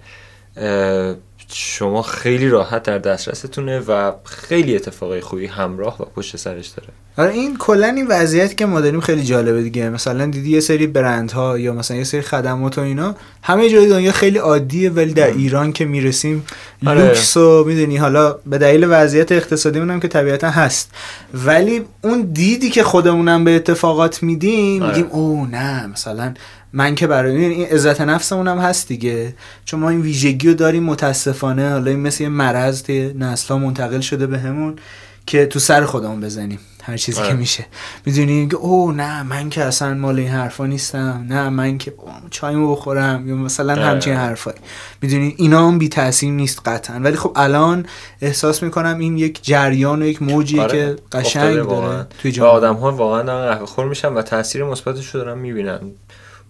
شما خیلی راحت در دسترستونه و خیلی اتفاقای خوبی همراه و پشت سرش داره.
آره این کلا این وضعیت که ما داریم خیلی جالبه دیگه. مثلا دیدی یه سری برندها یا مثلا یه سری خدمات و اینا همه جای دنیا خیلی عادیه ولی در ایران که می‌رسیم آره. لوکس و می‌دونی. حالا به دلیل وضعیت اقتصادی هم که طبیعتا هست. ولی اون دیدی که خودمونم به اتفاقات میدیم آره. میگیم او نه مثلا من که برای این عزت نفسمون هم هست دیگه. چون ما این ویژگی رو داریم متاسفانه. حالا این مثل یه مرض نسلا منتقل شده بهمون به که تو سر خودمون بزنیم. هر چیزی که آره. میشه. می‌دونی که او نه من که اصلا مال این حرفا نیستم. نه من که چایمو بخورم. یا مثلا آره. همچین حرفایی. می‌دونی اینا هم بی تاثیر نیست قطعا. ولی خب الان احساس می‌کنم این یک جریان و یک موجیه آره. که قشنگ داره توی
جامعه. آدم ها واقعا قهوه خور میشن و تاثیر مثبتش رو دارن می‌بینن.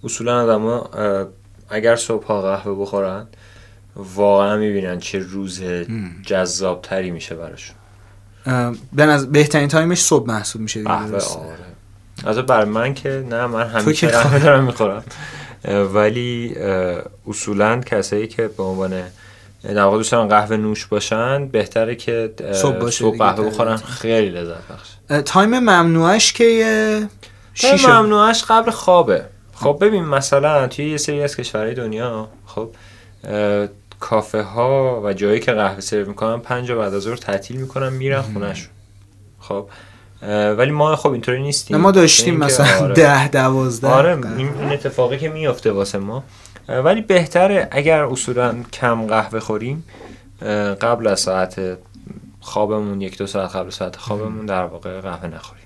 اصولا آدم اگر صبح قهوه بخورن واقعا می‌بینن چه روز جذاب تری میشه براشون.
به از بهترین time ش صبح محسوب میشه دیگه
آره. از برای من که نه من همیشه قهوه دارم می‌خورم. ولی اصولا کسایی که به عنوان در واقع دوستان قهوه نوش باشن بهتره که صبح, صبح قهوه بخورن. خیلی لذت بخش.
time ممنوعش که
time ممنوعش قبل خوابه. خب ببین مثلا توی یه سری از کشورهای دنیا خب کافه ها و جایی که قهوه سرو می‌کنن پنج بعد از ظهر تعطیل می‌کنن میرن خونهشون. خب ولی ما خب اینطوری نیستیم.
ما داشتیم مثلا آره. ده دوازده.
آره این اتفاقی که میافته واسه ما. ولی بهتره اگر اصولا کم قهوه خوریم قبل از ساعت خوابمون یک دو ساعت قبل ساعت خوابمون در واقع قهوه نخوریم.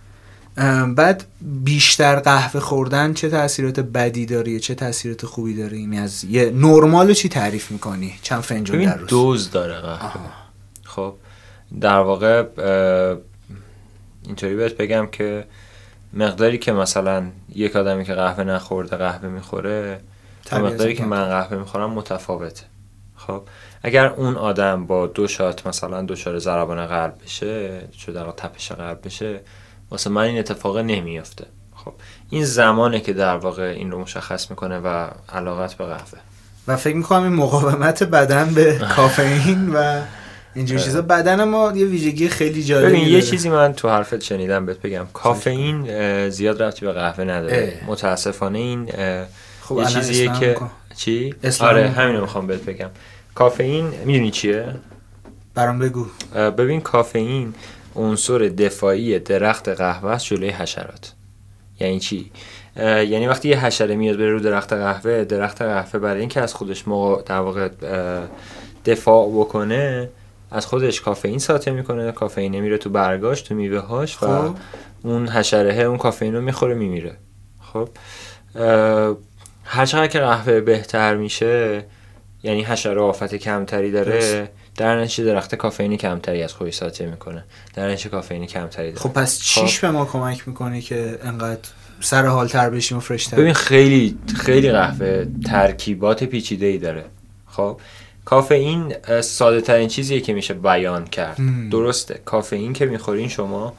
بعد بیشتر قهوه خوردن چه تاثیرات بدی داره چه تاثیرات خوبی داره؟ این یعنی از یه نرمالو چی تعریف می‌کنی؟ چند فنجون در روز؟
دوز داره قهوه. خب در واقع اینطوری بهت بگم که مقداری که مثلا یک آدمی که قهوه نخورده قهوه می‌خوره تا مقداری که من قهوه می‌خورم متفاوته. خب اگر اون آدم با دو شات مثلا دچار ضربان قلب بشه چه در تپش قلب بشه واسه من این اتفاق نمیافته. خب این زمانه که در واقع این رو مشخص می‌کنه و علاقت به قهوه.
و فکر می‌کنم این مقاومت بدن به کافئین و اینجور چیزا. بدن ما یه ویژگی خیلی جالبی
ببین یه. چیزی من تو حرفت شنیدم بهت بگم. کافئین زیاد ربطی به قهوه نداره. متاسفانه این
خب
یه چیزیه که. چی؟ آره
کن.
همینو می‌خوام بهت بگم. کافئین می‌دونی چیه؟
برام بگو.
ببین کافئین عنصر دفاعی درخت قهوه است جلوی حشرات یعنی چی یعنی وقتی یه حشره میاد بره رو درخت قهوه درخت قهوه برای اینکه از خودش موقع در واقع دفاع بکنه از خودش کافئین ساطع می‌کنه کافئین میره تو برگاش تو میوه هاش و
خب.
اون حشره اون کافئین رو می‌خوره میمیره خب هر چقدر که قهوه بهتر میشه یعنی حشره آفت کمتری داره. در نتیجه درخت کافئین کمتری از خودش ساطع می‌کنه. در نتیجه کافئین کمتری داره
خب پس چیش به ما کمک می‌کنه که انقدر سر حال تر بشیم و فرش تر
ببین خیلی خیلی قهوه ترکیبات پیچیده ای داره. خب کافئین ساده ترین چیزیه که میشه بیان کرد.
مم.
درسته. کافئین که می‌خورین شما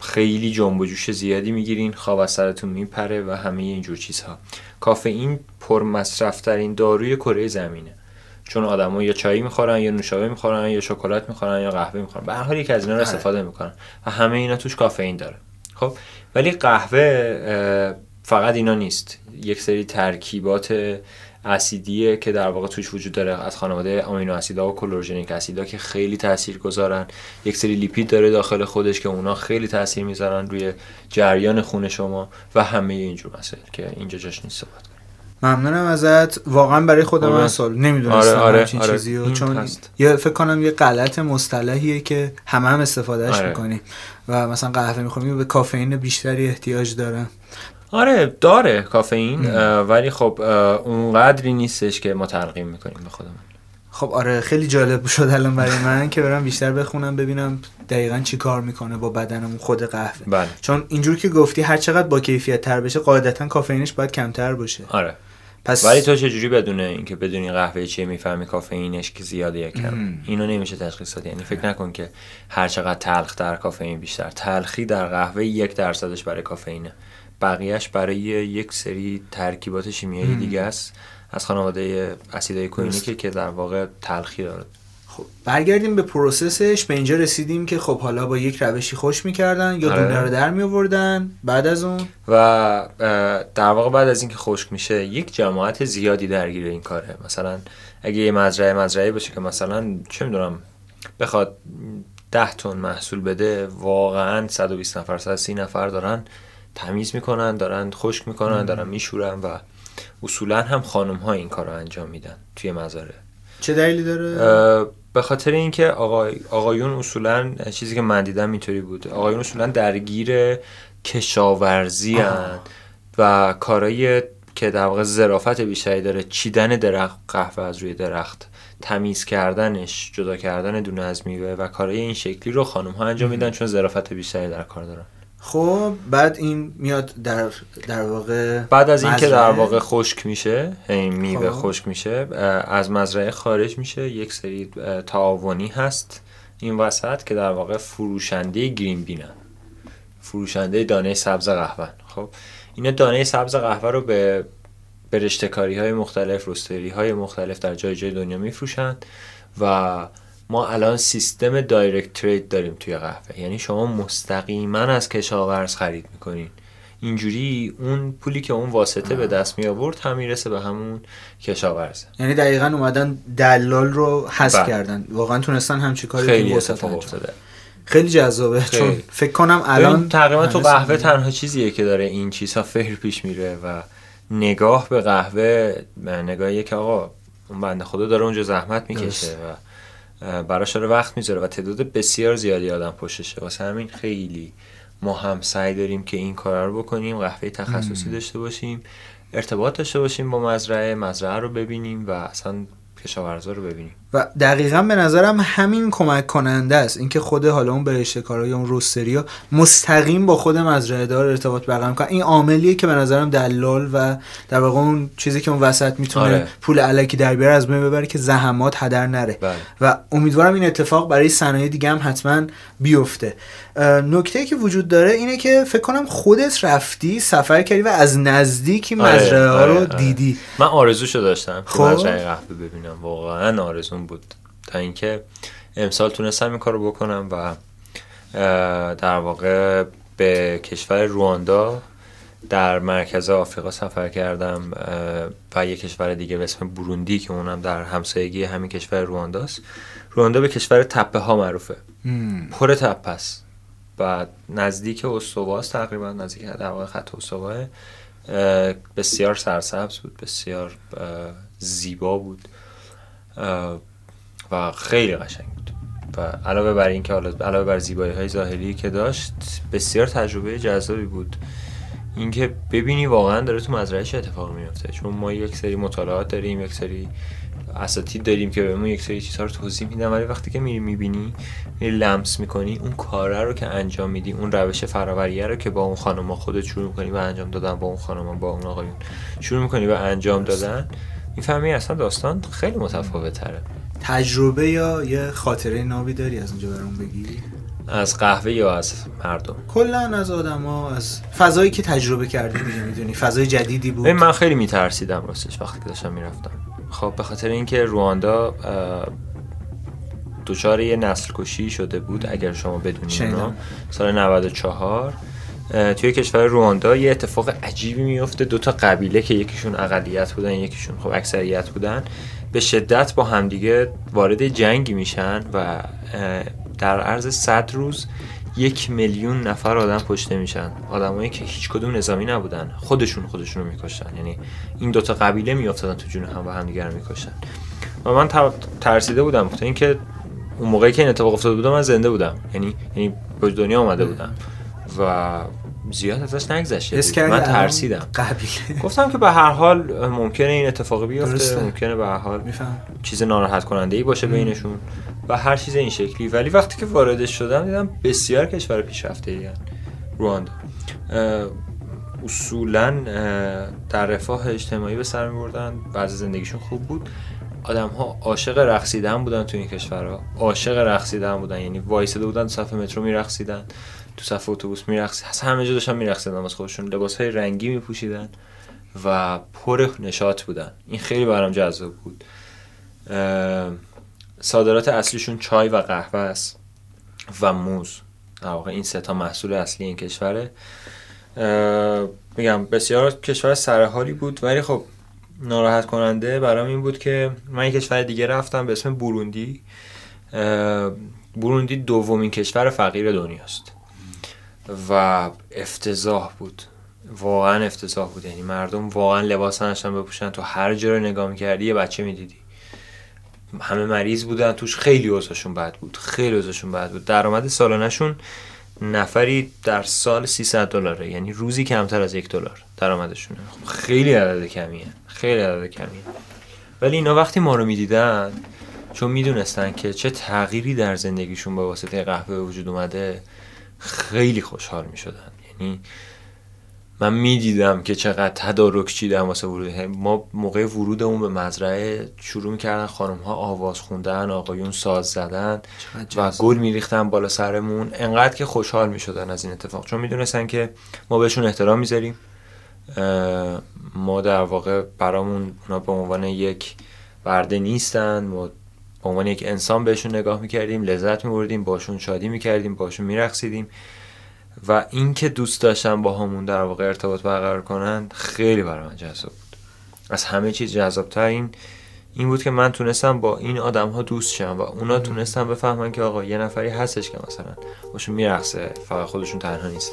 خیلی جنب و جوش زیادی می‌گیرین خواب از سرتون میپره و همه اینجور چیزها. کافئین پر مصرف ترین داروی کره زمینه. چون آدما یا چای می‌خورن یا نوشابه می‌خورن یا شکلات می‌خورن یا قهوه می‌خورن. به هر حال یکی از اینا رو
آره.
استفاده می‌کنن و همه اینا توش کافئین داره. خب ولی قهوه فقط اینا نیست. یک سری ترکیبات اسیدیه که در واقع توش وجود داره از خانواده آمینو اسیدها و کلورژنیک اسیدها که خیلی تاثیر گذارن. یک سری لیپید داره داخل خودش که اونا خیلی تاثیر می‌ذارن روی جریان خون شما و همه اینجور مسائل که اینجا جاش نیست صحبت
ممنونم ازت واقعا برای خودم
آره.
من سال نمی‌دونستم
آره، آره، آره.
چیزی رو
این
چون
هست.
یه فکر کنم یه غلط مصطلحیه که همه هم استفادهش
آره.
می‌کنیم و مثلا قهوه می‌خوریم به کافئین بیشتری احتیاج دارم
آره داره کافئین ولی خب اونقدری نیستش که ما تلقیم می‌کنیم به خودمون
خب آره خیلی جالب شد الان برای من که برم بیشتر بخونم ببینم دقیقا چی کار می‌کنه با بدنمون خود قهوه
بله
چون اینجور که گفتی هر چقدر با کیفیت تر بشه قاعدتا کافئینش باید کمتر باشه
آره
پس
ولی تو چجوری بدونه اینکه بدونی قهوه چیه می‌فهمی کافئینش که زیاده یا کم. اینو نمیشه تشخیص داد. یعنی فکر نکن که هر چقدر تلخ در کافئین بیشتر. تلخی در قهوه یک درصدش برای کافئینه. بقیهش برای یک سری ترکیبات شیمیایی دیگه است. از خانواده اسیدهای کوینیکه که در واقع تلخی داره.
خب برگردیم به process ش. به اینجا رسیدیم که خب حالا با یک روشی خشک می‌کردن یا
آره.
دونه رو در میآوردن. بعد از اون؟
و در واقع بعد از اینکه خشک میشه یک جماعت زیادی درگیر این کاره. مثلا اگه یه مزرعه مزرعه باشه که مثلا چه می‌دونم بخواد ده تن محصول بده واقعا 120 نفر 130 نفر دارن تمیز می‌کنن دارن خشک می‌کنن دارن میشورن و اصولا هم خانم ها این کار رو انجام میدن توی مزارع.
چه دلیلی داره؟
به خاطر اینکه آقای آقایون اصولا چیزی که من دیدم اینطوری بود. آقایون اصولا درگیر کشاورزی هن و کارایی که در واقع ظرافت بیشتری داره چیدن درخت قهوه از روی درخت تمیز کردنش جدا کردن دونه از میوه و کارهای این شکلی رو خانم ها انجام میدن چون ظرافت بیشتری در کار دارن.
خب بعد این میاد در در واقع
بعد از اینکه در. واقع خشک میشه این میوه
خب.
خشک میشه از مزرعه خارج میشه یک سری تعاونی هست این وسط که در واقع فروشنده گرین بینن فروشنده دانه سبز قهوه خب اینا دانه سبز قهوه رو به رشته‌کاری های مختلف روستری های مختلف در جای جای دنیا میفروشند و ما الان سیستم دایرکت ترید داریم توی قهوه. یعنی شما مستقیما از کشاورز خرید می‌کنین. اینجوری اون پولی که اون واسطه به دست می آورد هم می‌رسه به همون کشاورزه.
یعنی دقیقا اومدن دلال رو حذف
بله.
کردن. واقعا تونستن همچی کاری
خیلی اتفاق افتاده.
خیلی جذابه. چون فکر کنم
الان تقریبا تو قهوه تنها چیزیه که داره این چیزها فیر پیش میره و نگاه به قهوه نگاهیه که آقا اون بنده خدا داره اونجا زحمت می‌کشه. و براش داره وقت می‌ذاره و تعداد بسیار زیادی آدم پشتشه. واسه همین خیلی ما هم سعی داریم که این کار رو بکنیم قهوه تخصصی داشته باشیم ارتباط داشته باشیم با مزرعه مزرعه رو ببینیم و اصلا کشاورزا رو ببینیم.
و دقیقا به نظرم همین کمک کننده است اینکه خود حالا اون برشته کارا یا اون روستریا مستقیم با خود مزرعه دار ارتباط برقرار می‌کنن این عاملیه که به نظرم دلال و در واقع اون چیزی که اون وسط می‌تونه
آره.
پول علکی در بیاره از بین ببره که زحمات هدر نره
بله.
و امیدوارم این اتفاق برای صنایع دیگه هم حتما بیفته نکته که وجود داره اینه که فکر کنم خودت رفتی سفر کردی و از نزدیک
آره،
مزرعه ها
آره،
رو
آره.
دیدی
من آرزوشو داشتم
خب.
مزرعه قهوه ببینم واقعا بود. تا اینکه امسال تونستم این کارو بکنم و در واقع به کشور رواندا در مرکز آفریقا سفر کردم و یک کشور دیگه به اسم بوروندی که اونم در همسایگی همین کشور روانداست. رواندا به کشور تپه ها معروفه. پر تپه است. و نزدیک استواست تقریبا نزدیک در واقع خط استواه. اه، بسیار سرسبز بود بسیار زیبا بود. و خیلی قشنگ بود. و علاوه بر این که علاوه بر زیبایی های ظاهری که داشت بسیار تجربه جذابی بود. اینکه ببینی واقعا داره تو مزرعه چه اتفاقی میفته چون ما یک سری مطالعات داریم یک سری اساتید داریم که بهمون یک سری چیزها رو توضیح میدن ولی وقتی که میری می‌بینی میری لمس می‌کنی اون کاره رو که انجام میدی اون روش فراوریه رو که با اون خانم خودت شروع می‌کنی و انجام دادن با اون خانم با اون آقایون شروع می‌کنی و انجام دادن می‌فهمی اصلا داستان خیلی متفاوت تره
تجربه یا یه خاطره نابی داری از اونجا برام بگی؟
از قهوه یا از مردم؟
کلا از آدما از فضایی که تجربه کردی دیگه می‌دونی فضای جدیدی بود.
من خیلی میترسیدم راستش وقتی که داشتم می‌رفتم. خب به خاطر اینکه رواندا دچار یه نسل کشی شده بود اگر شما بدونید سال 94 اه، توی کشور رواندا یه اتفاق عجیبی میفته دو تا قبیله که یکیشون اقلیت بودن یکیشون خب اکثریت بودن. به شدت با همدیگه وارد جنگی میشن و در عرض 100 روز یک میلیون نفر آدم کشته میشن. آدمایی که هیچ کدوم نظامی نبودن. خودشون خودشون رو میکشتن. یعنی این دوتا قبیله میافتادن تو جون هم و همدیگه رو میکشتن. و من تر- ترسیده بودم. تا اینکه اون موقعی که این اتفاق افتاده بودم من زنده بودم. یعنی یعنی به دنیا آمده بودم. و زیاد ازش نگذشته من ترسیدم.
قبیله
گفتم که به هر حال ممکنه این اتفاقی بیفته.
درسته.
ممکنه به هر حال
میفهم.
چیز ناراحت کننده ای باشه بینشون و هر چیز این شکلی. ولی وقتی که واردش شدم دیدم بسیار کشور پیشرفته ای رواندا. اصولا در رفاه اجتماعی به سر میبردن. وضع زندگیشون خوب بود. آدم ها عاشق رقصیدن بودن تو این کشورها. عاشق رقصیدن بودن. یعنی وایساده بودن تو صف مترو میرقصیدن. تو صف اتوبوس اصلا همه جا داشتن میرقصیدن واسه خودشون. لباس های رنگی میپوشیدن و پر نشاط بودن. این خیلی برام جذاب بود. صادرات اصلیشون چای و قهوه است و موز. در واقع این سه تا محصول اصلی این کشوره. میگم بسیار کشور سرحالی بود ولی خب ناراحت کننده برام این بود که من یک کشور دیگه رفتم به اسم بوروندی. بوروندی دومین کشور فقیر دنیاست. و افتضاح بود. واقعا افتضاح بود. یعنی مردم واقعا لباس نداشتن بپوشن. تو هر جا رو نگاه می‌کردی یه بچه می‌دیدی. همه مریض بودن. توش خیلی اوضاعشون بد بود. خیلی اوضاعشون بد بود. درآمد سالانهشون نفری در سال 300 دلاره. یعنی روزی کمتر از یک دلار درآمدشونه خب خیلی عدد کمیه. خیلی عدد کمیه. ولی اینا وقتی ما رو می‌دیدن چون می‌دونستن که چه تغییری در زندگیشون به واسطه قهوه وجود اومده خیلی خوشحال می‌شدن. یعنی من می‌دیدم که چقدر تدارک چیدن واسه ورود. ما موقع ورودمون به مزرعه شروع می‌کردن خانم ها آواز خوندن آقایون ساز زدن و گل میریختن بالا سرمون. انقدر که خوشحال می‌شدن از این اتفاق. چون می‌دونستن که ما بهشون احترام می‌ذاریم. ما در واقع برامون اونا به عنوان یک برده نیستن. ما به عنوان یک انسان بهشون نگاه می‌کردیم لذت میبردیم باشون شادی می‌کردیم باشون میرقصیدیم و اینکه دوست داشتن با همون در واقع ارتباط برقرار کنن خیلی برای من جذاب بود. از همه چیز جذابتر این این بود که من تونستم با این آدم ها دوست شم و اونا تونستن بفهمن که آقا یه نفری هستش که مثلا باشون میرقصه فقط خودشون تنها نیست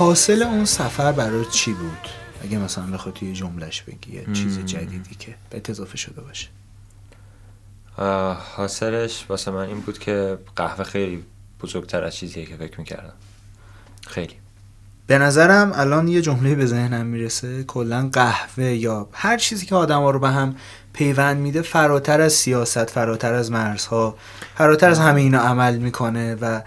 حاصل اون سفر برات چی بود؟ اگه مثلا بخوای توی جملش بگی یه چیز جدیدی که به اضافه شده باشه.
حاصلش واسه من این بود که قهوه خیلی بزرگتر از چیزیه که فکر می‌کردم. خیلی.
به نظرم الان یه جمله به ذهنم می‌رسه کلا قهوه یا هر چیزی که آدم رو به هم پیوند میده فراتر از سیاست فراتر از مرزها فراتر از همه اینا عمل می‌کنه و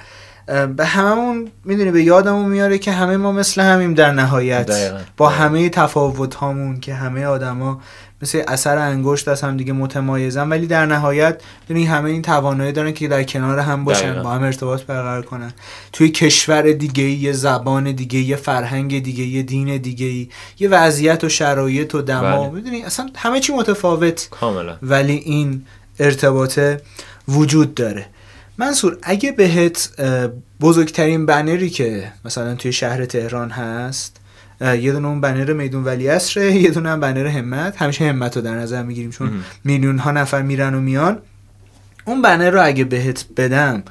به هممون می‌دونی به یادمون میاره که همه ما مثل همیم در نهایت
دقیقاً.
با. همه تفاوت هامون که همه آدما مثل اثر انگشت از هم دیگه متمایزن ولی در نهایت ببین همه این توانایی دارن که در کنار هم باشن
دقیقاً.
با هم ارتباط برقرار کنن توی کشور دیگه یه زبان دیگه یه فرهنگ دیگه یه دین دیگه یه وضعیت و شرایط و دما
بله.
می‌دونی اصلا همه چی متفاوت
کاملا
ولی این ارتباطه وجود داره منصور اگه بهت بزرگترین بنری که مثلا توی شهر تهران هست یه دونه اون بنر میدون ولی اصره یه دونه هم بنر همت. همیشه همت رو در نظر می‌گیریم چون. میلیون ها نفر میرن و میان. اون بنر رو اگه بهت بدم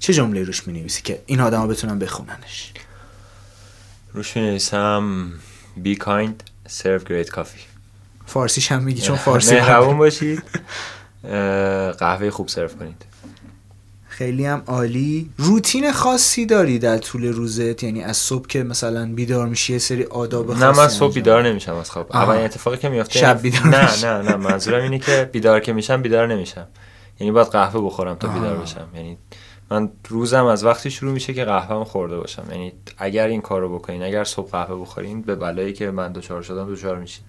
چه جمله روش می‌نویسی که این آدم ها بتونن بخوننش؟
روش می Be kind, serve great coffee.
فارسیش هم میگی چون فارسی
مهربون باشید. قهوه خوب سرو کنید.
خیلی هم عالی. روتین خاصی داری در طول روزت؟ یعنی از صبح که مثلا بیدار میشی یه سری آداب خاصی
نه من صبح بیدار نمیشم از خواب. اولین اتفاقی که میفته
شب بیدار
نه. نه نه منظورم اینه که بیدار که میشم بیدار نمیشم. یعنی باید قهوه بخورم تا. بیدار بشم. یعنی من روزم از وقتی شروع میشه که قهوه خورده باشم. یعنی اگر این کارو بکنین اگر صبح قهوه بخورین به بلایی که من دچار شدم دچار میشین.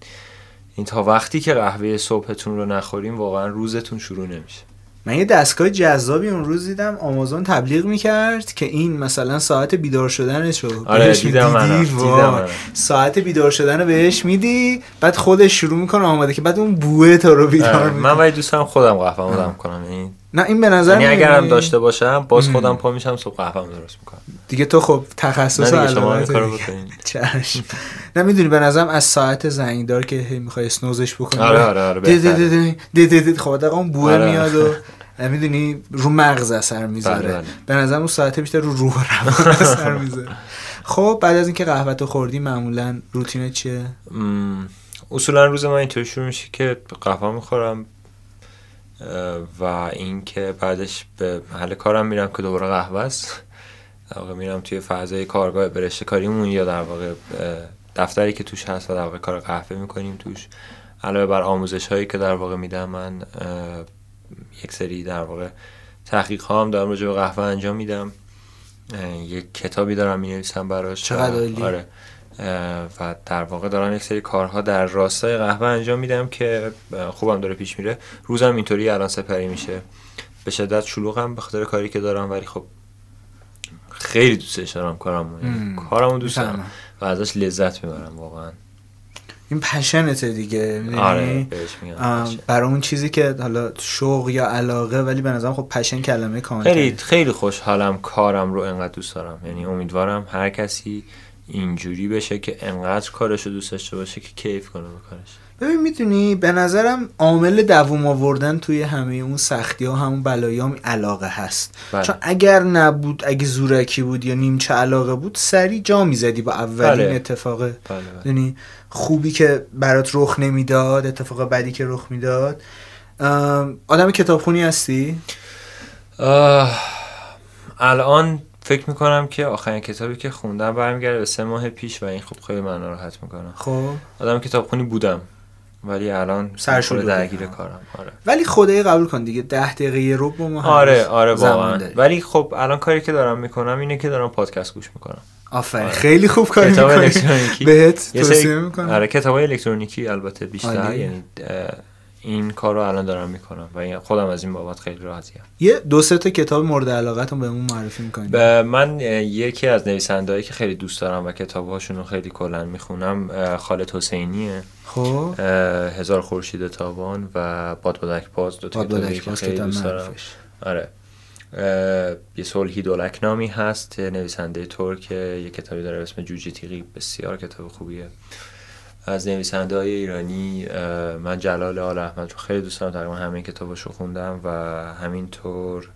این تا وقتی که قهوه صبحتون رو نخورین واقعا روزتون شروع نمیشه.
من یه دستگاه جذابی اون روز دیدم آمازون تبلیغ می‌کرد که این مثلا ساعت بیدار شدنش رو
آره
بهش
دیدم
وای.
دیدم.
ساعت بیدار شدن رو بهش میدی بعد خودش شروع می‌کنه آماده که بعد اون بوه تو رو بیدار
آره،
می‌کنه
من ولی دوست دارم خودم قهوه دم کنم یعنی
نه این به نظر
یعنی اگرم داشته باشم باز. خودم پا میشم صبح قهوه درست می‌کنم
دیگه تو خب تخصص
نه دیگه شما این کارو
چشم نه می‌دونی به نظرم از ساعت زنگدار که هی می‌خوای اسنوزش بکنی
آره، آره، آره،.
خب دقیقا اون بوه
آره.
میاد و می‌دونی رو مغز اثر می‌ذاره.
بله، بله.
به نظرم اون ساعته بیشتر رو روح و روان اثر می‌ذاره. خب بعد از اینکه قهوه تو خوردی معمولا روتینت چیه؟
اصولا روز من اینطوری شروع میشه که قهوه می‌خورم و اینکه بعدش به محل کارم میرم که دوباره قهوه است. در واقع میرم توی فضای کارگاه برشته کاریمون یا در واقع دفتری که توش هست و در واقع کار قهوه می‌کنیم توش. علاوه بر آموزش هایی که در واقع میدم من یک سری در واقع تحقیق ها هم دارم راجع به قهوه انجام میدم. یک کتابی دارم می نویسم براش.
چقدر.
آره. و در واقع دارم یک سری کارها در راستای قهوه انجام میدم که خوبم داره پیش میره. روزم اینطوری الان سپری میشه. به شدت شلوغم به خاطر کاری که دارم ولی خب خیلی دوستش دارم کارمو. یعنی. کارمو دوست دارم. و ازش لذت می‌برم واقعا.
این پشنته دیگه؟
آره پشن.
برای اون چیزی که حالا شوق یا علاقه ولی به نظرم خب پشن کلمه کامل
خیلی خیلی خوشحالم کارم رو انقدر دوست دارم یعنی امیدوارم هر کسی اینجوری بشه که انقدر کارش رو دوست داشته باشه که کیف کنه به کارش
ببین می‌دونی به نظرم عامل دووم آوردن توی همه اون سختی ها همون بلایی هم علاقه هست.
بله.
چون اگر نبود اگه زورکی بود یا نیمچه علاقه بود سری جا می‌زدی با اولین
بله.
اتفاق.
بله بله.
یعنی خوبی که برات رخ نمی‌داد اتفاق بدی که رخ می‌داد. آدم کتابخونی هستی؟
آه، الان فکر می‌کنم که آخرین کتابی که خوندم برمیگرده به سه ماه پیش و این خب خیلی من ناراحت می‌کنه
خب.
آدم کتابخونی بودم. ولی الان. خورده درگیر کارم آره
ولی خدای قبول کن دیگه ده دقیقه رو با ما
آره آره واقعا. ولی خب الان کاری که دارم می‌کنم اینه که دارم پادکست گوش می‌کنم
آفرین
آره.
خیلی خوب کاری
کتاب
می‌کنی
الکترونیکی
بهت
یه
توصیه می‌کنم
آره کتاب الکترونیکی البته بیشتر. یعنی این کار رو الان دارم می‌کنم و خودم از این بابت خیلی راضیم
یه دو سه تا کتاب مورد علاقتون بهمون معرفی می‌کنید.
به من یکی از نویسندهایی که خیلی دوست دارم و کتابهاشون رو خیلی کلا می‌خونم خالد حسینیه.
خب.
هزار خورشید تابان و بادبادک باز دو تا
باد
کتابی
بادک
که خیلی دوست دارم. آره. یه صلحی دولک نامی هست نویسنده ترک یه کتابی داره به اسم جوجه تیغی بسیار کتاب خوبیه. از نویسنده های ایرانی من جلال آل احمد رو خیلی دوست دارم. تقریبا همه کتابش رو خوندم و همینطور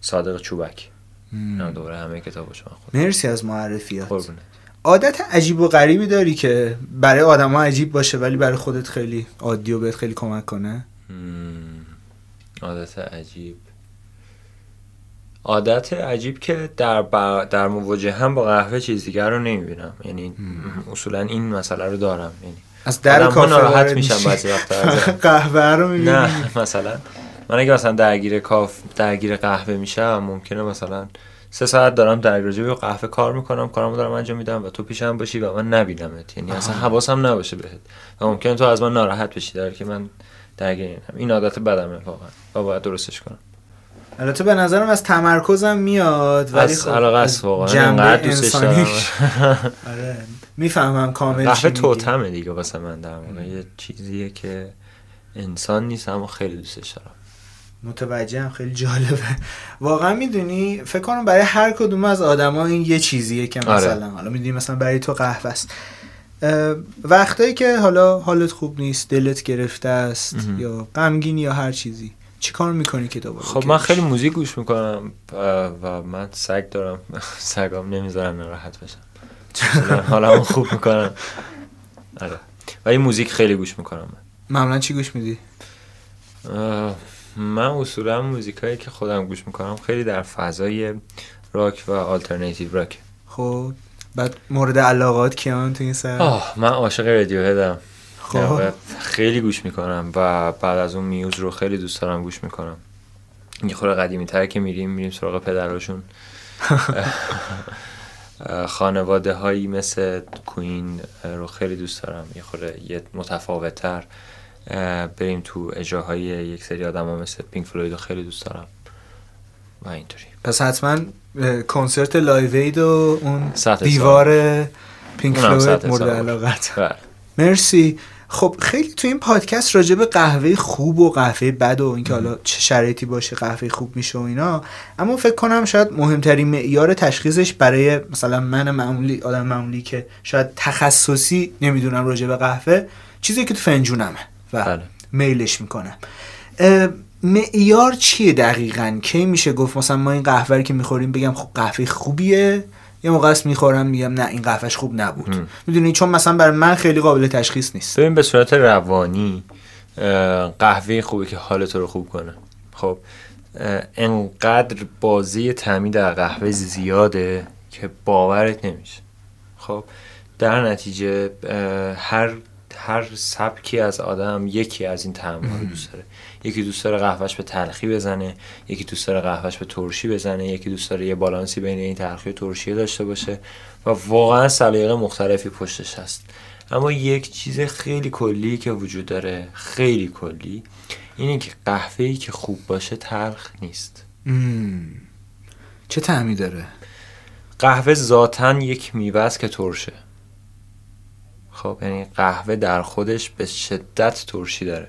صادق چوبک. نه دوره همه کتابش من خوندم.
مرسی از معرفیات
قربونه
عادت عجیب و غریبی داری که برای آدم عجیب باشه ولی برای خودت خیلی عادی و بهت خیلی کمک کنه؟
عادت عجیب. عادت عجیب که در, ب- در مواجه هم با قهوه چیز دیگر رو نمی‌بینم. یعنی اصولا این مسئله رو دارم. یعنی
از در کافه
ناراحت
میشی.
بعضی وقتا.
قهوه رو می‌بینی.
نه مثلا. من اگه مثلا درگیر کاف درگیر قهوه میشم ممکنه مثلا سه ساعت دارم در راجع به قهوه کار می‌کنم کارمو دارم انجام میدم و تو پیشم باشی و من نبینمت. یعنی اصلا حواسم نباشه بهت. و ممکنه تو از من ناراحت بشی در که من درگیر این عادت بدمه واقعا. و باید درستش کنم.
البته به نظرم از تمرکزم میاد ولی خب از
واقعا.
جنبه
دوستش دارم.
انسانیش آره. می‌فهمم کامل چی
قهوه. توتمه دیگه واسه من در یه چیزیه که انسان نیست اما خیلی دوستش دارم.
متوجهم. خیلی جالبه. واقعا می‌دونی فکر کنم برای هر کدوم از آدما این یه چیزیه که
آره.
مثلا حالا می‌دونی مثلا برای تو قهوه است. وقتایی که حالا حالت خوب نیست دلت گرفته است. یا غمگین یا هر چیزی. چی کار می‌کنی که دوباره
خب من خیلی موزیک گوش می‌کنم و من سگ دارم. سگام نمی‌ذارم ناراحت بشم. اصولاً حالمو خوب می‌کنم. آره. ولی موزیک خیلی گوش می‌کنم من.
معمولا چی گوش میدی؟
من اصولا موزیکایی که خودم گوش می‌کنم خیلی در فضای راک و آلترناتیو راک.
خب بعد مورد علاقات کیان تو این سر؟
آه من عاشق رادیو هدم
خب.
خیلی گوش می‌کنم و بعد از اون میوز رو خیلی دوست دارم گوش می‌کنم. یه خورده قدیمی تر که میریم میریم سراغ پدراشون. خواننده هایی مثل Queen رو خیلی دوست دارم. یه خورده یه متفاوت تر بریم تو اجراهای یک سری آدم ها مثل Pink Floyd رو خیلی دوست دارم. و اینطوری.
پس حتما کنسرت Live Aid و اون دیوار Pink
Floyd
مورد. علاقت.
بله.
مرسی. خب خیلی تو این پادکست راجع به قهوه خوب و قهوه بد و اینکه حالا چه شرایطی باشه قهوه خوب میشه و اینا اما فکر کنم شاید مهمترین معیار تشخیصش برای مثلا من معمولی آدم معمولی که شاید تخصصی نمی‌دونم راجع به قهوه چیزی که تو فنجونمه و
بله.
میلش می‌کنم معیار چیه دقیقا؟ کی میشه گفت مثلا ما این قهوه رو که می‌خوریم بگم خب قهوه خوبیه؟ یه موقع است می‌خورم میگم نه این قهوهش خوب نبود. می‌دونی؟ چون مثلا برای من خیلی قابل تشخیص نیست.
ببین به صورت روانی قهوه خوبه که حال تو رو خوب کنه. خب انقدر بازی تعمی در قهوه زیاده که باورت نمیشه. خب در نتیجه هر هر سبکی از آدم یکی از این طعم رو دوست داره. یکی دوست داره قهوهش به تلخی بزنه یکی دوست داره قهوهش به ترشی بزنه یکی دوست داره یه بالانسی بین این تلخی و ترشی داشته باشه و واقعا سلیقه مختلفی پشتش هست. اما یک چیز خیلی کلی که وجود داره خیلی کلی اینه که قهوه‌ای که خوب باشه تلخ نیست.
مم. چه تعمی داره؟
قهوه ذاتا یک میوه است که ترشه. خب یعنی قهوه در خودش به شدت ترشی داره.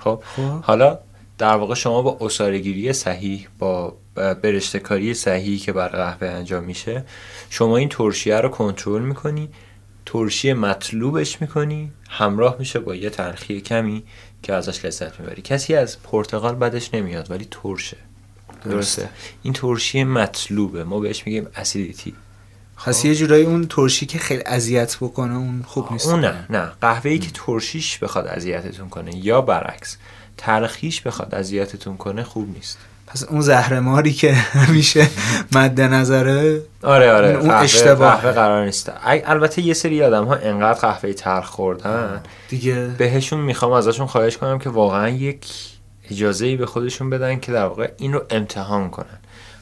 خب
خب.
حالا در واقع شما با اصارگیری صحیح با برشتکاری صحیحی که بر قهوه انجام میشه شما این ترشیه رو کنترل می‌کنی ترشی مطلوبش می‌کنی همراه میشه با یه تلخی کمی که ازش لذت می‌بری. کسی از پرتقال بدش نمیاد ولی ترشه. درسته. این ترشی مطلوبه. ما بهش میگیم اسیدیتی
پس یه جورایی اون ترشی که خیلی اذیت بکنه اون خوب نیست.
اون نه. نه قهوه‌ای که ترشیش بخواد اذیتتون کنه یا برعکس تلخیش بخواد اذیتتون کنه خوب نیست.
پس اون زهرماری که همیشه مد نظره
آره آره.
اون
قهوه,
اشتباهه.
قهوه قرار نیست. البته یه سری آدم ها انقدر قهوه تلخ خوردن.
دیگه.
بهشون می‌خوام ازشون خواهش کنم که واقعا یک اجازه ای به خودشون بدن که در واقع این رو امتحان کنن.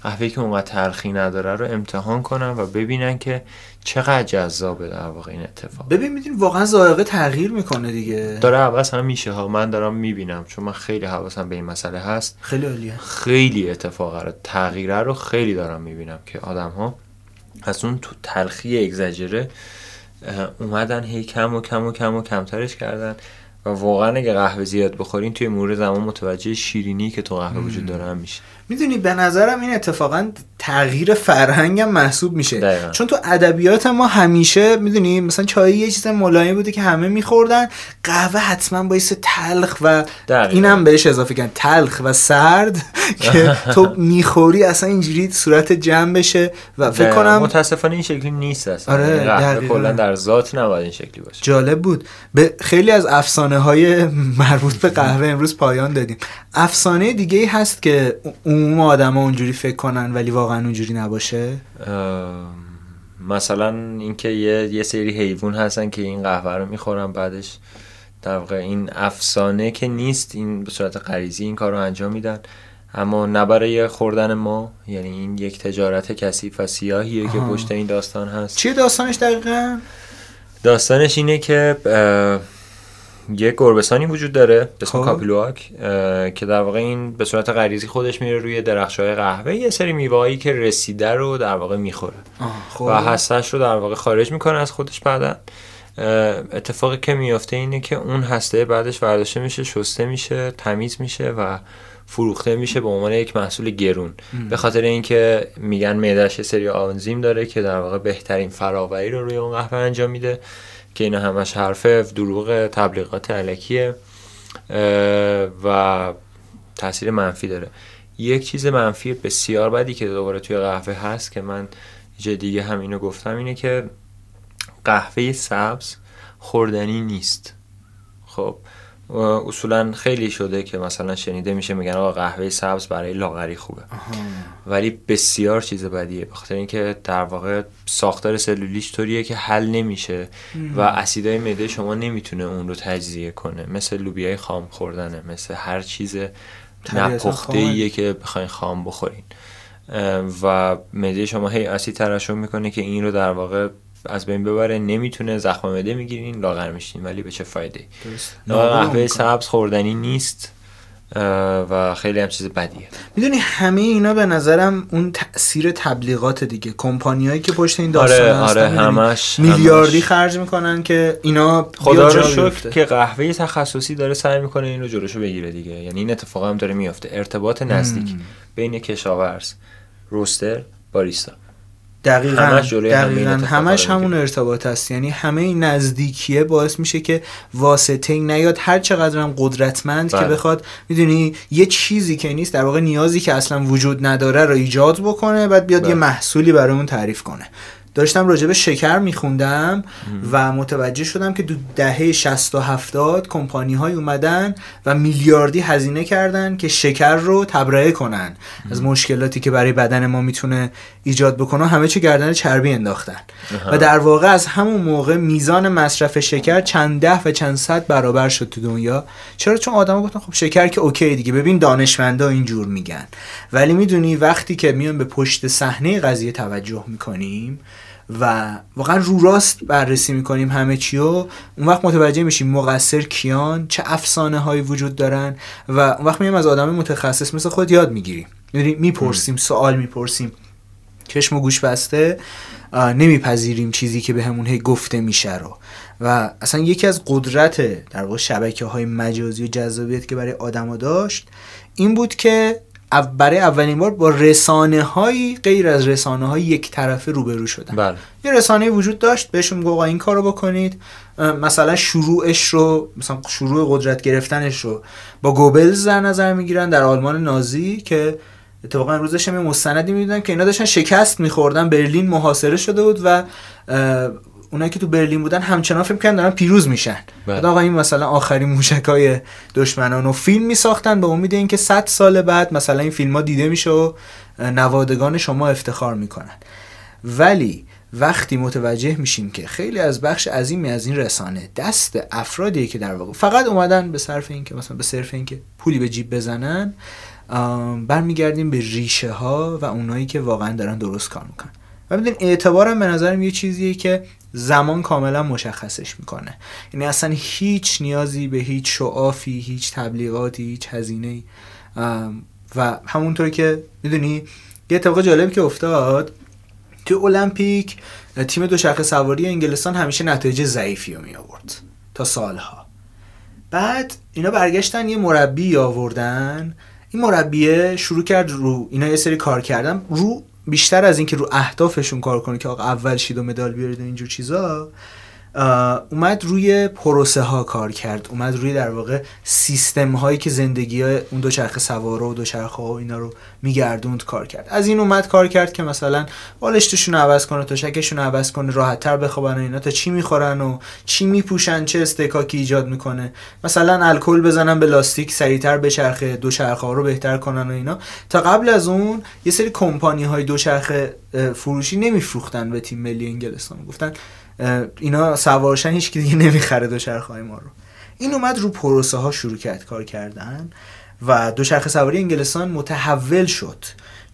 قهوه که اونقدر تلخی نداره رو امتحان کنن و ببینن که چقدر جذابه در واقع این اتفاق.
ببین می‌دونی واقعا ذائقه تغییر می‌کنه دیگه.
داره عوض هم میشه ها. من دارم می‌بینم چون من خیلی حواسم به این مسئله هست.
خیلی عالیه.
خیلی اتفاق رو تغییره رو خیلی دارم می‌بینم که آدم ها از اون تو تلخی اگزاجره اه، اومدن هی کم و کم و کم و کمترش کردن و واقعا اگه قهوه زیاد بخورین توی مرور زمان متوجه شیرینی که تو قهوه وجود داره میشه.
می‌دونی به نظرم این اتفاقا تغییر فرهنگم محسوب میشه
دقیقاً.
چون تو ادبیات ما همیشه می‌دونی مثلا چای یه چیز ملایم بوده که همه میخوردن قهوه حتما باعث تلخ و
دقیقاً.
اینم بهش اضافه کردن تلخ و سرد که تو می‌خوری اصلا اینجوری صورت جمع بشه و فکر. کنم
متاسفانه این شکلی نیست اصلا
آره،
یعنی قهوه. کلا در ذات نباید این شکلی باشه
جالب بود به خیلی از افسانه های مربوط به قهوه امروز پایان دادیم افسانه دیگه ای هست که عموم آدم ها اونجوری فکر کنن ولی واقعا اونجوری نباشه
مثلا اینکه یه یه سری حیوان هستن که این قهوه رو می‌خورن بعدش در واقع این افسانه که نیست این به صورت غریزی این کار رو انجام میدن اما نه برای خوردن ما یعنی این یک تجارت کثیف و سیاهیه که
آها.
پشت این داستان هست
چیه داستانش دقیقا؟
داستانش اینه که یک گربسانی وجود داره به اسم
خب.
کاپیلواک که در واقع این به صورت غریزی خودش میره روی درخشای قهوه یه سری میوه‌ای که رسیده رو در واقع می‌خوره.
خب.
و هستش رو در واقع خارج می‌کنه از خودش بعدا. اتفاقی که میافته اینه که اون هسته بعدش برداشته میشه شسته میشه تمیز میشه و فروخته میشه به عنوان یک محصول گرون. به خاطر اینکه میگن معدهش یه سری آنزیم داره که در واقع بهترین فراوری رو روی اون قهوه انجام میده. که اینا همش حرفه دروغ تبلیغات علکیه و تاثیر منفی داره. یک چیز منفی بسیار بدی که دوباره توی قهوه هست که من یه جای دیگه هم اینو گفتم اینه که قهوه سبز خوردنی نیست. خب اصولا خیلی شده که مثلا شنیده میشه میگن آقا قهوه سبز برای لاغری خوبه. ولی بسیار چیز بدیه بخاطر اینکه در واقع ساختار سلولیش طوریه که حل نمیشه و اسیدای معده شما نمی‌تونه اون رو تجزیه کنه. مثل لوبیای خام خوردنه مثل هر چیز نپخته ایه که بخواین خام بخورین. و معده شما هی اسید ترشح می‌کنه که این رو در واقع از بین ببره نمی‌تونه زخم معده می‌گیرین لاغر میشین ولی به چه فایده. قهوه سبز خوردنی نیست و خیلی هم چیز بدیه
می‌دونی همه اینا به نظرم اون تاثیر تبلیغات دیگه کمپانیایی که پشت این
آره
داستان هستن
آره
می‌دونی؟
همش
میلیاردی. خرج می‌کنن که اینا
خدا رو شکر. که قهوه تخصصی داره سعی می‌کنه این رو جلوشو بگیره دیگه یعنی این اتفاق هم داره میافته ارتباط نزدیک بین کشاورز روستر باریستا
دقیقا
همش این
دقیقا. همش همون. ارتباط هست. یعنی همه این نزدیکیه باعث میشه که واسطه نیاد. هر چقدر هم قدرتمند که
بله.
بخواد می‌دونی یه چیزی که نیست در واقع نیازی که اصلا وجود نداره رو ایجاد بکنه بعد بیاد
بله.
یه محصولی برای اون تعریف کنه. داشتم راجع به شکر میخوندم و متوجه شدم که دو دهه 60 و 70 کمپانی های اومدن و میلیاردی هزینه کردن که شکر رو تبرئه کنن. از مشکلاتی که برای بدن ما می‌تونه ایجاد بکنه همه چی گردن چربی انداختن. و در واقع از همون موقع میزان مصرف شکر چند ده و چند صد برابر شد تو دنیا. چرا؟ چون آدما گفتن خب شکر که اوکی دیگه. ببین دانشمندا اینجور میگن. ولی می‌دونی وقتی که میان به پشت صحنه قضیه توجه می‌کنیم و واقعا رو راست بررسی می‌کنیم همه چی و اون وقت متوجه میشیم مقصر کیان چه افسانه هایی وجود دارن و اون وقت میایم از آدم متخصص مثل خود یاد می‌گیریم. می‌دونی می‌پرسیم سوال می‌پرسیم. چشم و گوش بسته نمیپذیریم چیزی که به همون هی گفته میشه رو. و اصلا یکی از قدرت در واقع شبکه های مجازی و جذابیت که برای آدما داشت این بود که برای اولین بار با رسانه هایی غیر از رسانه های یک طرفه روبرو شدن.
بله.
یه رسانه وجود داشت بهشون آقا این کارو بکنید. مثلا شروعش رو مثلا شروع قدرت گرفتنش رو با گوبلز در نظر می‌گیرن در آلمان نازی که اتفاقا امروزش هم یه مستندی می‌دیدن که اینا داشتن شکست میخوردن. برلین محاصره شده بود و اونایی که تو برلین بودن همچنان فکر کردن دارن پیروز میشن.
بله.
بعد آقا این مثلا آخرین موشکای دشمنان و فیلم میساختن به امید اینکه 100 سال بعد مثلا این فیلم ها دیده میشه و نوادگان شما افتخار می‌کنن. ولی وقتی متوجه میشیم که خیلی از بخش عظیمی از این رسانه دست افرادیه که در واقع فقط اومدن به صرف این که مثلا به صرف این که پولی به جیب بزنن برمیگردیم به ریشه ها و اونایی که واقعا دارن درست کار می‌کنن. و می‌دونی اعتبارم به نظرم یه چیزیه که زمان کاملا مشخصش می‌کنه. یعنی اصلا هیچ نیازی به هیچ شعافی هیچ تبلیغاتی هیچ هزینه و همونطور که می‌دونی یه اتفاق جالبی که افتاد توی المپیک تیم دوچرخه سواری انگلستان همیشه نتایج ضعیفی رو می آورد تا سالها. بعد اینا برگشتن یه مربی آوردن این مربیه شروع کرد رو اینا یه سری کار کردن. رو بیشتر از اینکه رو اهدافشون کار کنه که آقا اول شید و مدال بیارید و اینجور چیزا اومد روی پروسه ها کار کرد. اومد روی در واقع سیستم هایی که زندگی های اون دوچرخه سواره و دوچرخه ها و اینا رو میگردوند کار کرد. از این اومد کار کرد که مثلا بالشتشون رو عوض کنه تشکشون رو عوض کنه راحت تر بخوابن و اینا تا چی می‌خورن و چی میپوشن چه استکاکی ایجاد می‌کنه. مثلا الکل بزنن به لاستیک سریعتر بچرخه دوچرخه ها رو بهتر کنن و اینا. تا قبل از اون یه سری کمپانی های دوچرخه اه، فروشی نمیفروختن به تیم ملی انگلستان. گفتن اینا سوارشن هیچ دیگه نمی‌خره دوچرخه ما رو. این اومد رو پروسه ها شروع کرد کار کردن و دوچرخه سواری انگلستان متحول شد.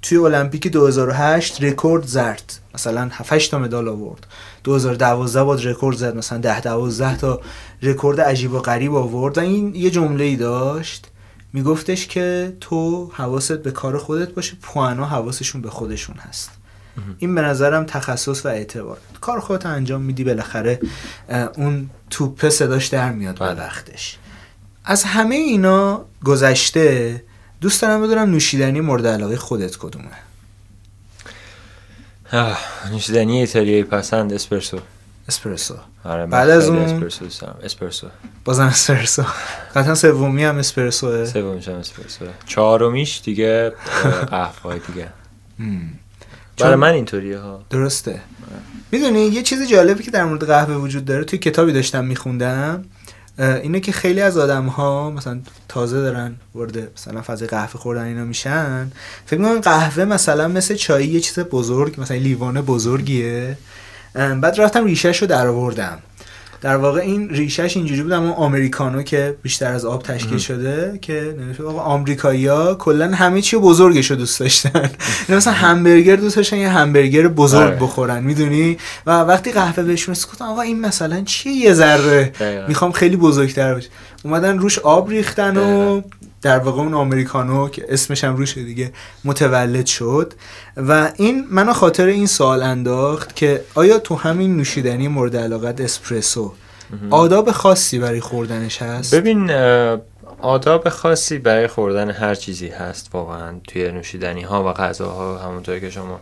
توی المپیک 2008 رکورد زد مثلا 7 تا مدال آورد. 2012 بود رکورد زد. مثلا 10 12 تا رکورد عجیب و غریب آورد. و این یه جمله ای داشت. میگفتش که تو حواست به کار خودت باشه پوانا حواسشون به خودشون هست. این به نظرم تخصص و اعتبار. کار خودت انجام میدی بالاخره اون توپه صداش در میاد به. وقتش از همه اینا گذشته دوست دارم بدونم نوشیدنی مورد علاقه خودت کدومه؟
آه، نوشیدنی ایتالیایی پسند اسپرسو.
اسپرسو.
آره
بعد از اون؟
اسپرسو دوست دارم. اسپرسو.
بازم اسپرسو. قطعا سومی هم اسپرسوه.
سومیش هم اسپرسو چهارمیش دیگه قهوه دیگه. برای من اینطوریه ها.
درسته. می‌دونی یه چیز جالبی که در مورد قهوه وجود داره توی کتابی داشتم میخوندم اینه که خیلی از آدم ها مثلا تازه دارن وارد مثلا فاز قهوه خوردن اینا میشن. فکر می‌کنن قهوه مثلا مثل چای یه چیز بزرگ مثلا لیوان بزرگیه. بعد رفتم ریشهش رو در آوردم در واقع این ریشش اینجوری بود اما آمریکانو که بیشتر از آب تشکیل شده که نوشته آقا آمریکایی‌ها کلا همه چی بزرگش رو دوست داشتن. یعنی مثلا همبرگر دوست داشتن یه همبرگر بزرگ
آره.
بخورن می‌دونی؟ و وقتی قهوه بهشون رسید گفتم آقا این مثلا چیه یه ذره. می‌خوام خیلی بزرگتر بشه اومدن روش آب ریختن و در واقع اون آمریکانو که اسمش هم روشه دیگه متولد شد. و این منو خاطر این سوال انداخت که آیا تو همین نوشیدنی مورد علاقت اسپرسو آداب خاصی برای خوردنش هست؟
ببین آداب خاصی برای خوردن هر چیزی هست واقعا توی نوشیدنی ها و غذاها همونطور که شما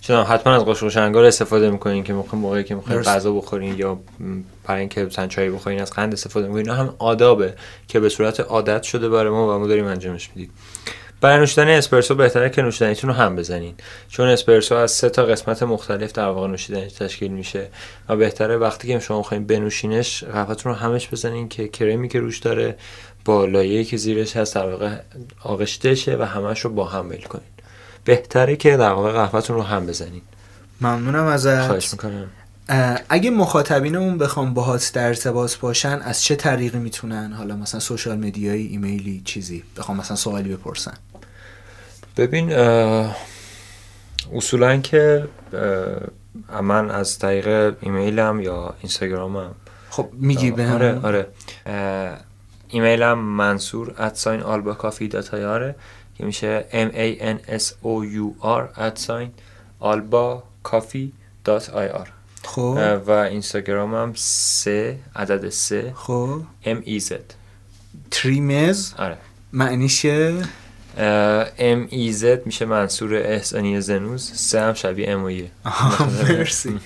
چون حتما از قاشق شنگار استفاده می‌کنین که موقع موقعی که می‌خواین. غذا بخورین یا برای اینکه مثلا چای بخورین از قند استفاده می‌کنین. اینا هم آدابه که به صورت عادت شده برای ما و ما داریم انجامش میدیم. برای نوشیدن اسپرسو بهتره که نوشیدنیتون رو هم بزنین. چون اسپرسو از سه تا قسمت مختلف در واقع نوشیدنی تشکیل میشه و بهتره وقتی که شما می‌خواین بنوشینش قهوه‌تون رو همش بزنین که کرمی که روش داره با لایه‌ای که زیرش هست در واقع آغشته شه و همش رو با هم میل کنین. بهتره که در واقع قهوه‌تون رو هم بزنین.
ممنونم ازت.
خواهش می‌کنم.
اگه مخاطبینمون بخوام باهات در ارتباط باشن از چه طریقی می‌تونن؟ حالا مثلا سوشال مدیایی ایمیلی چیزی. بخوام مثلا سوالی بپرسن.
ببین اصولا که من از طریق ایمیلم یا اینستاگرامم.
خب میگی به
آره آره. ایمیلم منصور ادساین آلبا کافی داتایاره که میشه m a n s o u r ادساین آلبا کافی دات آی آر
خب.
و اینستاگرامم سه عدد سه.
خب.
M e z.
تریمز
آره.
معنیشه
m e z میشه منصور احسانی زنوز. سه هم شبیه امویه
آها، مرسی.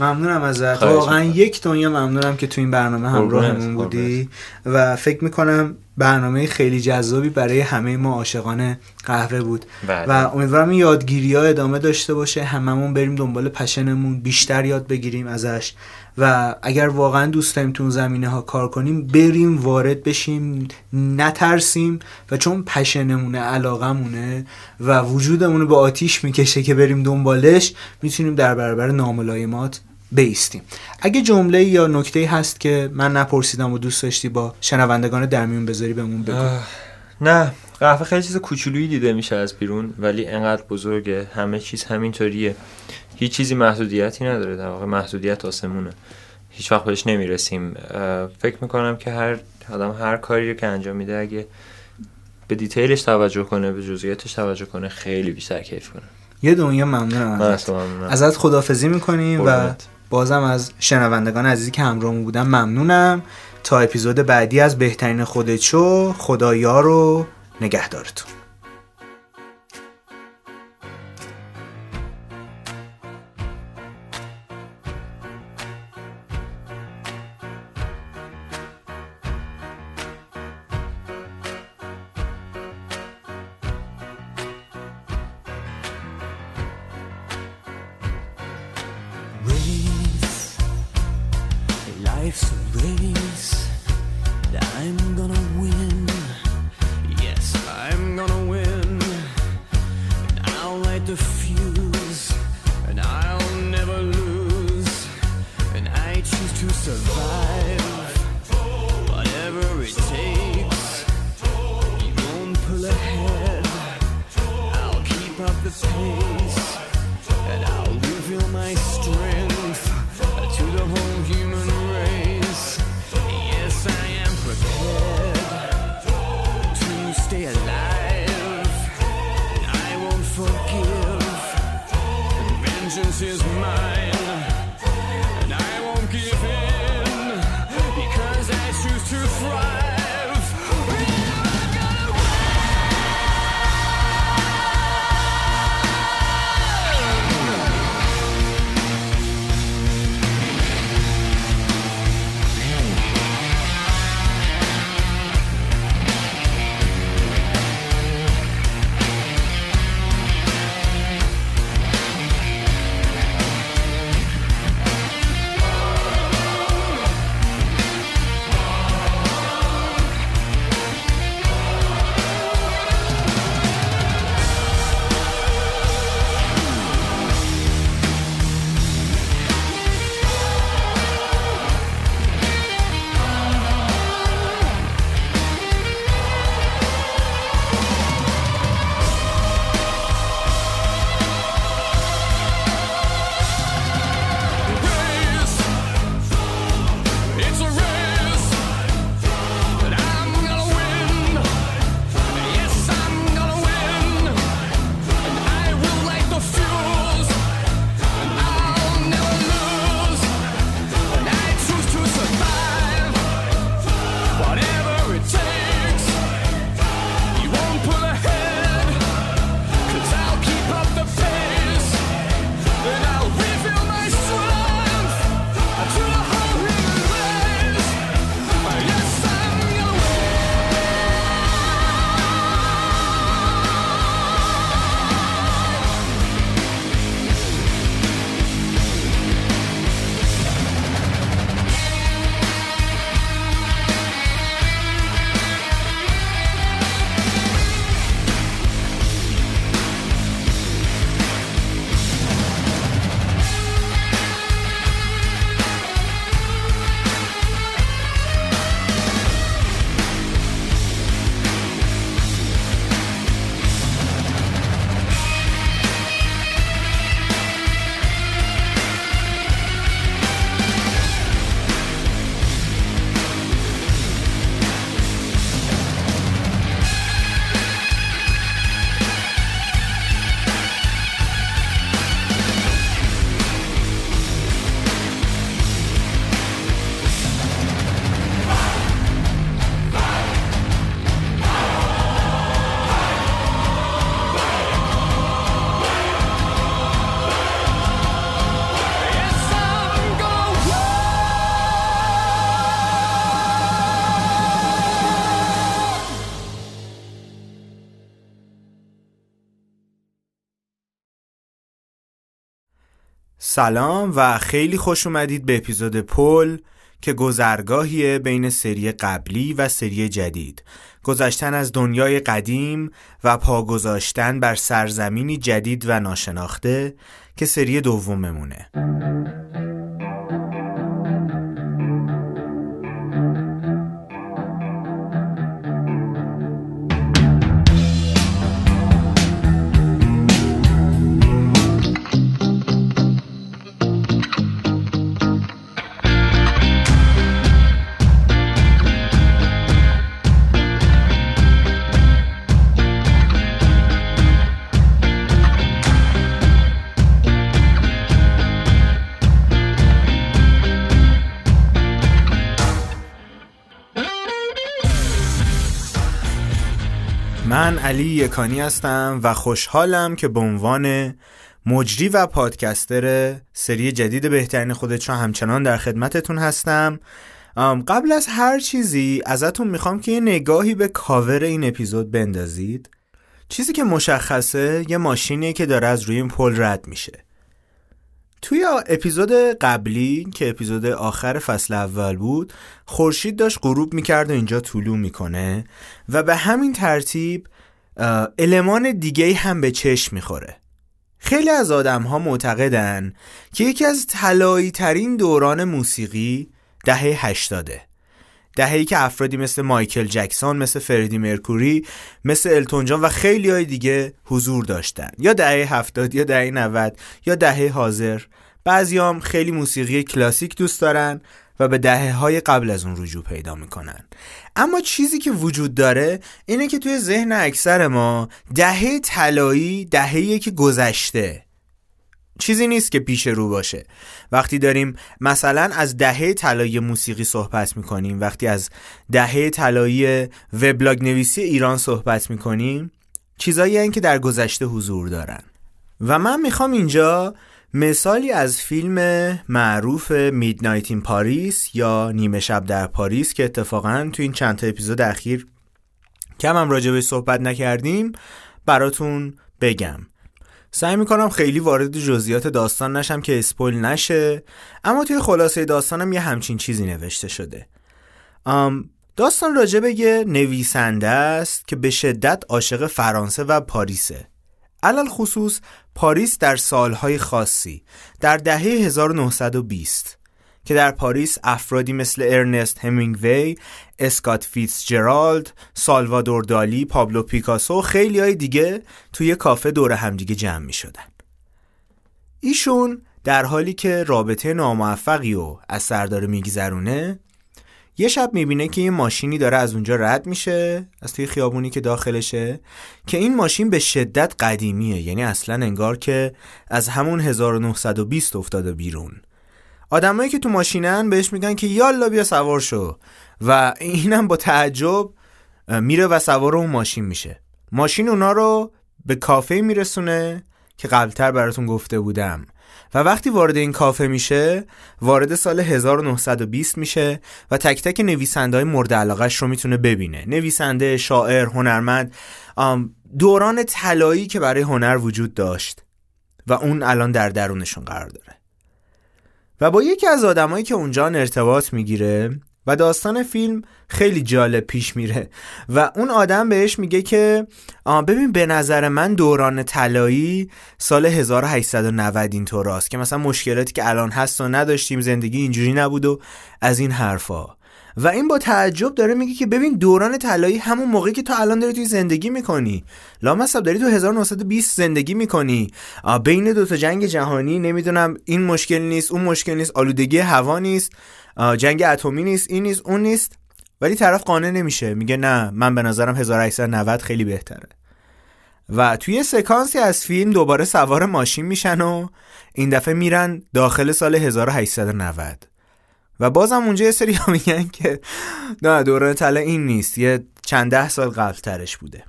ممنونم ازت. واقعا. یک دنیا ممنونم که تو این برنامه همراهمون بودی. و فکر می‌کنم برنامه خیلی جذابی برای همه ما عاشقان قهوه بود.
بله.
و امیدوارم این یادگیری ها ادامه داشته باشه. هممون بریم دنبال پشنمون. بیشتر یاد بگیریم ازش. و اگر واقعا دوست داریم تو زمینه ها کار کنیم بریم وارد بشیم نترسیم و چون پشنمونه علاقمونه و وجودمون رو به آتیش می‌کشه که بریم دنبالش می‌تونیم در برابر ناملایمات بیستیم. اگه جمله یا نکته هست که من نپرسیدم و دوست داشتی با شنوندگان در میون بذاری بهمون بگو.
نه قهوه خیلی چیز کوچولویی دیده میشه از بیرون ولی انقدر بزرگه همه چیز همینطوریه. هیچ چیزی محدودیتی نداره. در واقع محدودیت آسمونه. هیچ وقت بهش نمی‌رسیم. فکر می‌کنم که هر آدم هر کاری رو که انجام میده اگه به دیتیلش توجه کنه به جزئیاتش توجه کنه خیلی بیشتر کیف کنه.
یه دنیا ممنونم
من
ازت. ازت خدافزی می‌کنیم و. بازم از شنوندگان عزیزی که همراهمون بودن ممنونم. تا اپیزود بعدی از بهترین خودت شو خدا یار و نگهدارتون. سلام و خیلی خوش اومدید به اپیزود پل که گذرگاهیه بین سری قبلی و سری جدید. گذشتن از دنیای قدیم و پا گذاشتن بر سرزمینی جدید و ناشناخته که سری دوممونه.
من علی یکانی هستم و خوشحالم که به عنوان مجری و پادکستر سری جدید بهترین خودت چون همچنان در خدمتتون هستم. قبل از هر چیزی ازتون می‌خوام که یه نگاهی به کاور این اپیزود بندازید. چیزی که مشخصه یه ماشینیه که داره از روی این پل رد میشه. توی اپیزود قبلی که اپیزود آخر فصل اول بود خورشید داشت غروب می‌کرد و اینجا طلوع می‌کنه و به همین ترتیب المان دیگه هم به چشم می‌خوره. خیلی از آدم ها معتقدن که یکی از طلایی ترین دوران موسیقی دهه هشتاده. دهه‌ای که افرادی مثل مایکل جکسون مثل فردی مرکوری مثل التون جان و خیلی های دیگه حضور داشتن. یا دهه هفتاد یا دهه 90 یا دهه حاضر. بعضی هم خیلی موسیقی کلاسیک دوست دارن و به دهه های قبل از اون رجوع پیدا می‌کنن. اما چیزی که وجود داره اینه که توی ذهن اکثر ما دهه طلایی دهه‌ایه که گذشته. چیزی نیست که پیش رو باشه. وقتی داریم مثلا از دهه طلایی موسیقی صحبت می‌کنیم وقتی از دهه طلایی وبلاگ نویسی ایران صحبت می‌کنیم چیزایی هن که در گذشته حضور دارن و من می‌خوام اینجا مثالی از فیلم معروف میدنایت این پاریس یا نیمه شب در پاریس که اتفاقا تو این چند تا اپیزود اخیر کم هم راجبش صحبت نکردیم براتون بگم. سعی می‌کنم خیلی وارد جزئیات داستان نشم که اسپویل نشه اما توی خلاصه داستانم یه همچین چیزی نوشته شده. داستان راجع به یه نویسنده است که به شدت عاشق فرانسه و پاریسه. علی‌الخصوص پاریس در سالهای خاصی در دهه 1920 که در پاریس افرادی مثل ارنست همینگوی، اسکات فیتس جرالد، سالوادور دالی، پابلو پیکاسو و خیلی های دیگه توی کافه دور همدیگه جمع می شدن. ایشون در حالی که رابطه ناموفقی و از سر داره میگذرونه یه شب می‌بینه که یه ماشینی داره از اونجا رد میشه از توی خیابونی که داخلشه که این ماشین به شدت قدیمیه یعنی اصلا انگار که از همون 1920 افتاده بیرون آدمایی که تو ماشینن بهش میگن که یالا بیا سوار شو. و اینم با تعجب میره و سوار اون ماشین میشه. ماشین اونا رو به کافه میرسونه که قبلتر براتون گفته بودم. و وقتی وارد این کافه میشه وارد سال 1920 میشه و تک تک نویسنده های مورد علاقش رو می‌تونه ببینه. نویسنده، شاعر، هنرمند دوران طلایی که برای هنر وجود داشت. و اون الان در درونشون قرار داره. و با یکی از آدمایی که اونجا ارتباط می‌گیره و داستان فیلم خیلی جالب پیش میره و اون آدم بهش میگه که ببین به نظر من دوران طلایی سال 1890 اینطور است که مثلا مشکلاتی که الان هست و نداشتیم زندگی اینجوری نبود و از این حرفا. و این با تعجب داره میگه که ببین دوران طلایی همون موقعی که تو الان داری توی زندگی می‌کنی. لامصب داری تو 1920 زندگی می‌کنی. بین دو تا جنگ جهانی نمی‌دونم این مشکل نیست اون مشکل نیست آلودگی هوا نیست جنگ اتمی نیست این نیست اون نیست. ولی طرف قانع نمیشه. میگه نه من به نظرم 1890 خیلی بهتره. و توی سکانسی از فیلم دوباره سوار ماشین میشن و این دفعه میرن داخل سال 1890 و بازم اونجا یه سری میگن که نه دوران طلا این نیست یه چند ده سال قبل ترش بوده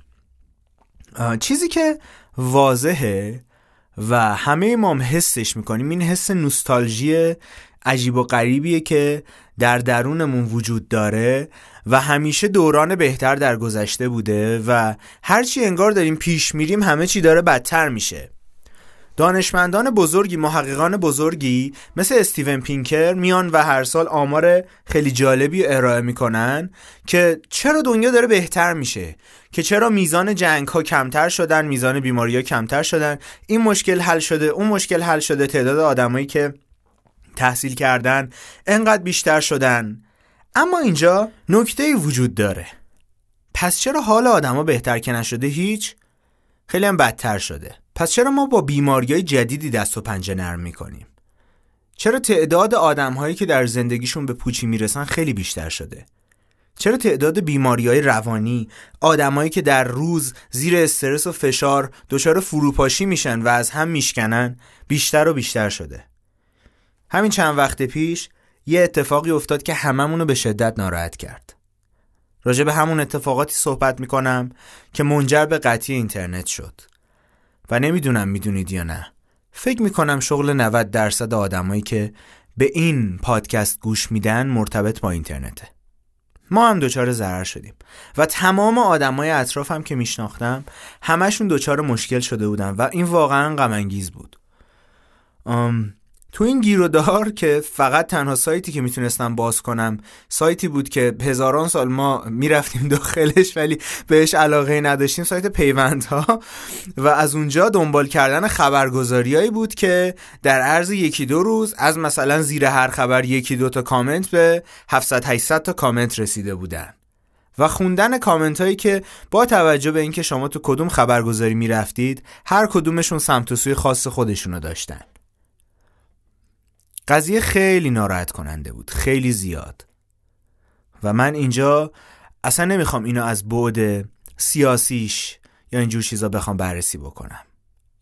چیزی که واضحه و همه ما هم حسش می‌کنیم این حس نوستالژی عجیب و غریبیه که در درونمون وجود داره و همیشه دوران بهتر در گذشته بوده و هرچی انگار داریم پیش میریم همه چی داره بدتر میشه. دانشمندان بزرگی محققان بزرگی مثل استیون پینکر میان و هر سال آمار خیلی جالبی ارائه می‌کنن که چرا دنیا داره بهتر میشه؟ که چرا میزان جنگ ها کمتر شدن میزان بیماری ها کمتر شدن؟ این مشکل حل شده اون مشکل حل شده تعداد آدمایی که تحصیل کردن انقدر بیشتر شدن. اما اینجا نکته وجود داره. پس چرا حال آدما بهتر که نشده؟ هیچ. خیلی هم بدتر شده. پس چرا ما با بیماریای جدیدی دست و پنجه نرم می‌کنیم؟ چرا تعداد آدمهایی که در زندگیشون به پوچی می‌رسن خیلی بیشتر شده؟ چرا تعداد بیماری های روانی آدمایی که در روز زیر استرس و فشار دچار فروپاشی میشن و از هم میشکنن بیشتر و بیشتر شده؟ همین چند وقت پیش یه اتفاقی افتاد که هممونو به شدت ناراحت کرد. راجع به همون اتفاقاتی صحبت می‌کنم که منجر به قطعی اینترنت شد. و نمی‌دونم می‌دونید یا نه. فکر می‌کنم شغل 90 درصد آدمایی که به این پادکست گوش میدن مرتبط با اینترنته. ما هم دچار ضرر شدیم و تمام آدمای اطرافم که میشناختم همشون دچار مشکل شده بودن و این واقعا غم بود. ام، تو این گیرودار که فقط تنها سایتی که می‌تونستم باز کنم سایتی بود که هزاران سال ما می‌رفتیم داخلش ولی بهش علاقه نداشتیم سایت پیوندها. و از اونجا دنبال کردن خبرگزاریایی بود که در عرض یکی دو روز از مثلا زیر هر خبر یکی دو تا کامنت به 700 800 تا کامنت رسیده بودن. و خوندن کامنت هایی که با توجه به اینکه شما تو کدوم خبرگزاری می‌رفتید هر کدومشون سمت و سوی خاص خودشونو داشتن. قضیه خیلی ناراحت کننده بود خیلی زیاد. و من اینجا اصلا نمی‌خوام اینو از بعد سیاسیش یا اینجور چیزا بخوام بررسی بکنم.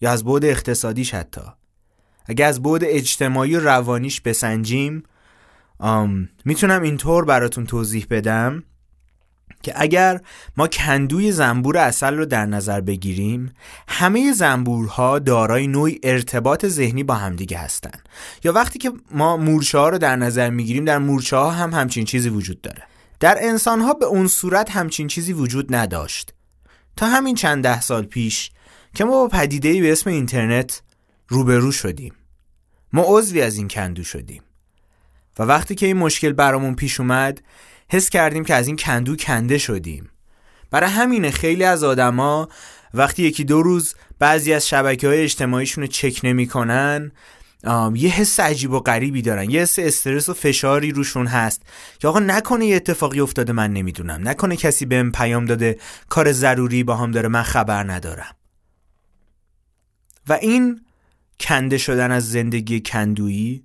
یا از بعد اقتصادیش حتی. اگه از بعد اجتماعی و روانیش بسنجیم می‌تونم اینطور براتون توضیح بدم. که اگر ما کندوی زنبور اصل رو در نظر بگیریم همه زنبورها دارای نوعی ارتباط ذهنی با همدیگه هستن. یا وقتی که ما مورچه ها رو در نظر می‌گیریم در مورچه ها هم همچین چیزی وجود داره. در انسان ها به اون صورت همچین چیزی وجود نداشت. تا همین چند ده سال پیش که ما با پدیده‌ای به اسم اینترنت روبرو شدیم. ما عضوی از این کندو شدیم. و وقتی که این مشکل برامون پیش اومد حس کردیم که از این کندو کنده شدیم. برای همینه خیلی از آدما وقتی یکی دو روز بعضی از شبکه های اجتماعیشون رو چک نمی‌کنن یه حس عجیب و غریبی دارن یه حس استرس و فشاری روشون هست که آقا نکنه یه اتفاقی افتاده من نمی‌دونم نکنه کسی بهم پیام داده کار ضروری با هم داره من خبر ندارم. و این کنده شدن از زندگی کندویی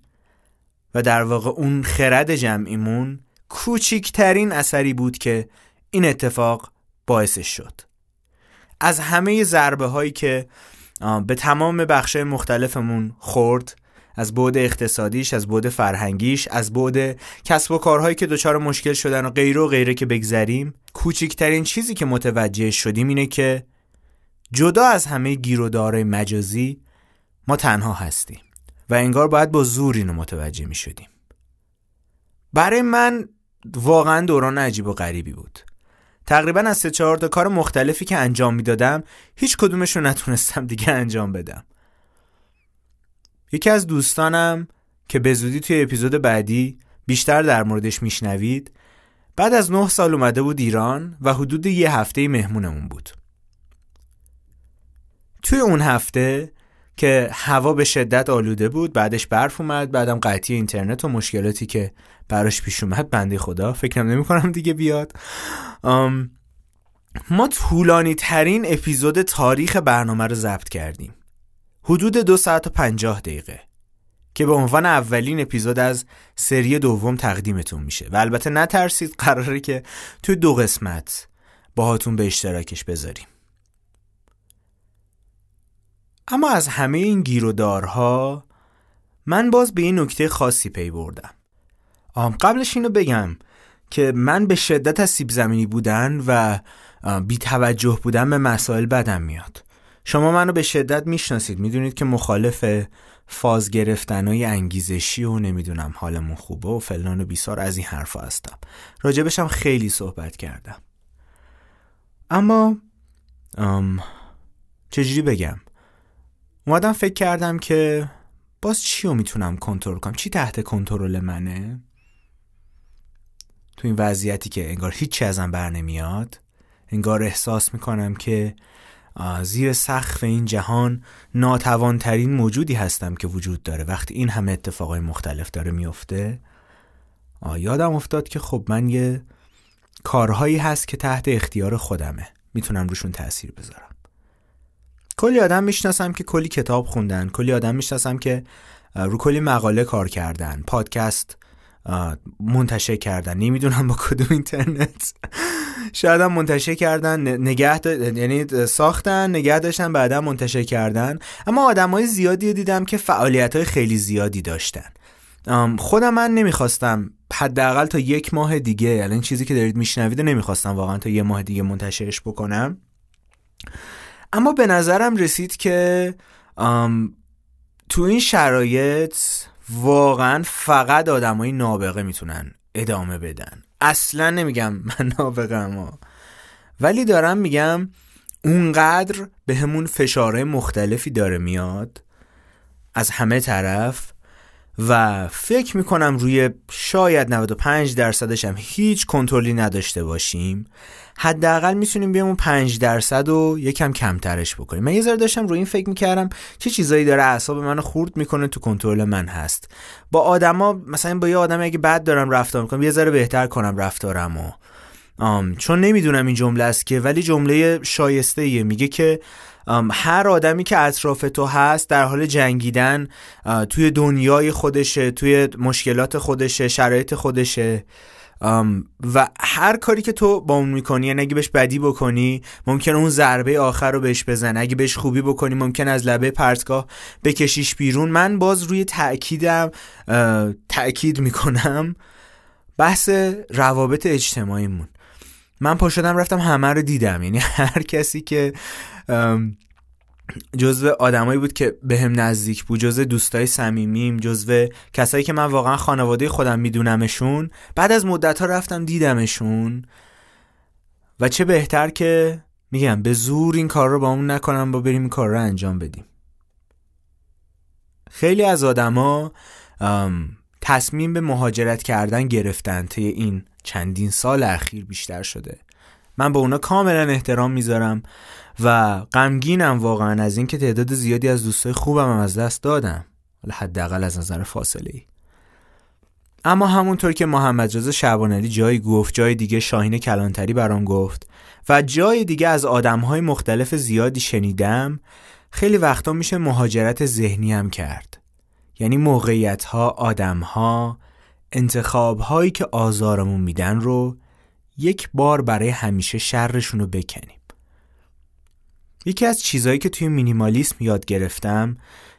و در واقع اون خرد جمعیمون کوچیکترین اثری بود که این اتفاق باعثش شد. از همه ضربه هایی که به تمام بخش مختلفمون خورد از بعد اقتصادیش از بعد فرهنگیش از بعد کسب و کارهایی که دچار مشکل شدن و غیره و غیره که بگذریم کوچکترین چیزی که متوجه شدیم اینه که جدا از همه گیرودارای مجازی ما تنها هستیم و انگار باید با زور اینو متوجه می شدیم برای من واقعا دوران عجیب و غریبی بود. تقریبا از سه چهار تا کار مختلفی که انجام می‌دادم هیچ کدومش رو نتونستم دیگه انجام بدم. یکی از دوستانم که به زودی توی اپیزود بعدی بیشتر در موردش میشنوید بعد از نه سال اومده بود ایران و حدود یه هفته مهمونمون بود. توی اون هفته که هوا به شدت آلوده بود بعدش برف اومد بعدم قطعی اینترنت و مشکلاتی که براش پیش اومد. بنده خدا فکرم نمی کنم دیگه بیاد. ما طولانی ترین اپیزود تاریخ برنامه رو ضبط کردیم. حدود دو ساعت و پنجاه دقیقه که به عنوان اولین اپیزود از سری دوم تقدیمتون میشه. و البته نترسید قراره که توی دو قسمت باهاتون به اشتراکش بذاریم. اما از همه این گیرودارها من باز به این نکته خاصی پی بردم. آم قبلش اینو بگم که من به شدت از سیب زمینی بودن و بی توجه بودن به مسائل بدم میاد. شما منو به شدت می‌شناسید. می‌دونید که مخالف فاز گرفتنهای انگیزشی و نمی‌دونم حالمون خوبه و فلان و بیسار از این حرفا هستم. راجبشم خیلی صحبت کردم. اما ام، چجوری بگم؟ اومدم فکر کردم که باز چی رو می‌تونم کنترل کنم؟ چی تحت کنترل منه؟ تو این وضعیتی که انگار هیچی ازم بر نمیاد انگار احساس می‌کنم که زیر سقف این جهان ناتوانترین موجودی هستم که وجود داره. وقتی این همه اتفاقای مختلف داره میفته یادم افتاد که خب من یه کارهایی هست که تحت اختیار خودمه. می‌تونم روشون تاثیر بذارم. کلی آدم می‌شناسم که کلی کتاب خوندن کلی آدم می‌شناسم که رو کلی مقاله کار کردن پادکست منتشر کردن نمی‌دونم با کدوم اینترنت. شاید هم منتشر کردن نگه یعنی ساختن نگه داشتن بعدا منتشر کردن. اما آدم های زیادی دیدم که فعالیت های خیلی زیادی داشتن. خودم من نمی‌خواستم حداقل تا یک ماه دیگه الان چیزی که دارید میشنوید نمی‌خواستم واقعا تا یه ماه دیگه منتشرش بکنم. اما به نظرم رسید که تو این شرایط واقعا فقط آدمای نابغه می‌تونن ادامه بدن. اصلا نمیگم من نابغه اما ولی دارم میگم اونقدر به همون فشارهای مختلفی داره میاد از همه طرف و فکر می‌کنم روی شاید 95 درصدش هم هیچ کنترلی نداشته باشیم. حداقل می‌تونیم بیام اون 5 درصد رو یکم کمترش بکنیم. من یه ذره داشتم روی این فکر می‌کردم چه چیزایی داره اعصاب منو خورد می‌کنه تو کنترل من هست. با آدما مثلا با یه آدم اگه بد دارم رفتار می‌کنم یه ذره بهتر کنم رفتارمو. آم، چون نمی‌دونم این جمله است که ولی جمله شایسته ایه میگه که هر آدمی که اطراف تو هست در حال جنگیدن توی دنیای خودشه توی مشکلات خودشه شرایط خودشه. و هر کاری که تو با اون می‌کنی یعنی اگه بهش بدی بکنی ممکن اون ضربه آخر رو بهش بزنه. اگه بهش خوبی بکنی ممکن از لبه پرتگاه بکشیش بیرون. من باز روی تأکیدم تأکید می‌کنم بحث روابط اجتماعیمون. من پا شدم رفتم همه رو دیدم. یعنی هر کسی که جزو آدمایی بود که به نزدیک بود جزو دوستای صمیمیم جزو کسایی که من واقعا خانواده خودم میدونمشون. بعد از مدت ها رفتم دیدمشون. و چه بهتر که میگم به زور این کار رو با اون نکنم با بریم این کار رو انجام بدیم. خیلی از آدما تصمیم به مهاجرت کردن گرفتن طی این چندین سال اخیر بیشتر شده. من به اونا کاملا احترام می‌ذارم. و غمگینم واقعا از اینکه تعداد زیادی از دوستای خوبم هم از دست دادم. حداقل از نظر فاصله ای اما همونطور که محمد رضا شعبانعلی جایی گفت جای دیگه شاهین کلانتری برام گفت و جای دیگه از آدمهای مختلف زیادی شنیدم خیلی وقتا میشه مهاجرت ذهنی هم کرد. یعنی موقعیت ها آدم ها انتخاب هایی که آزارمون میدن رو یک بار برای همیشه شرشون رو بکنیم. یکی از چیزهایی که توی مینیمالیسم یاد گرفتم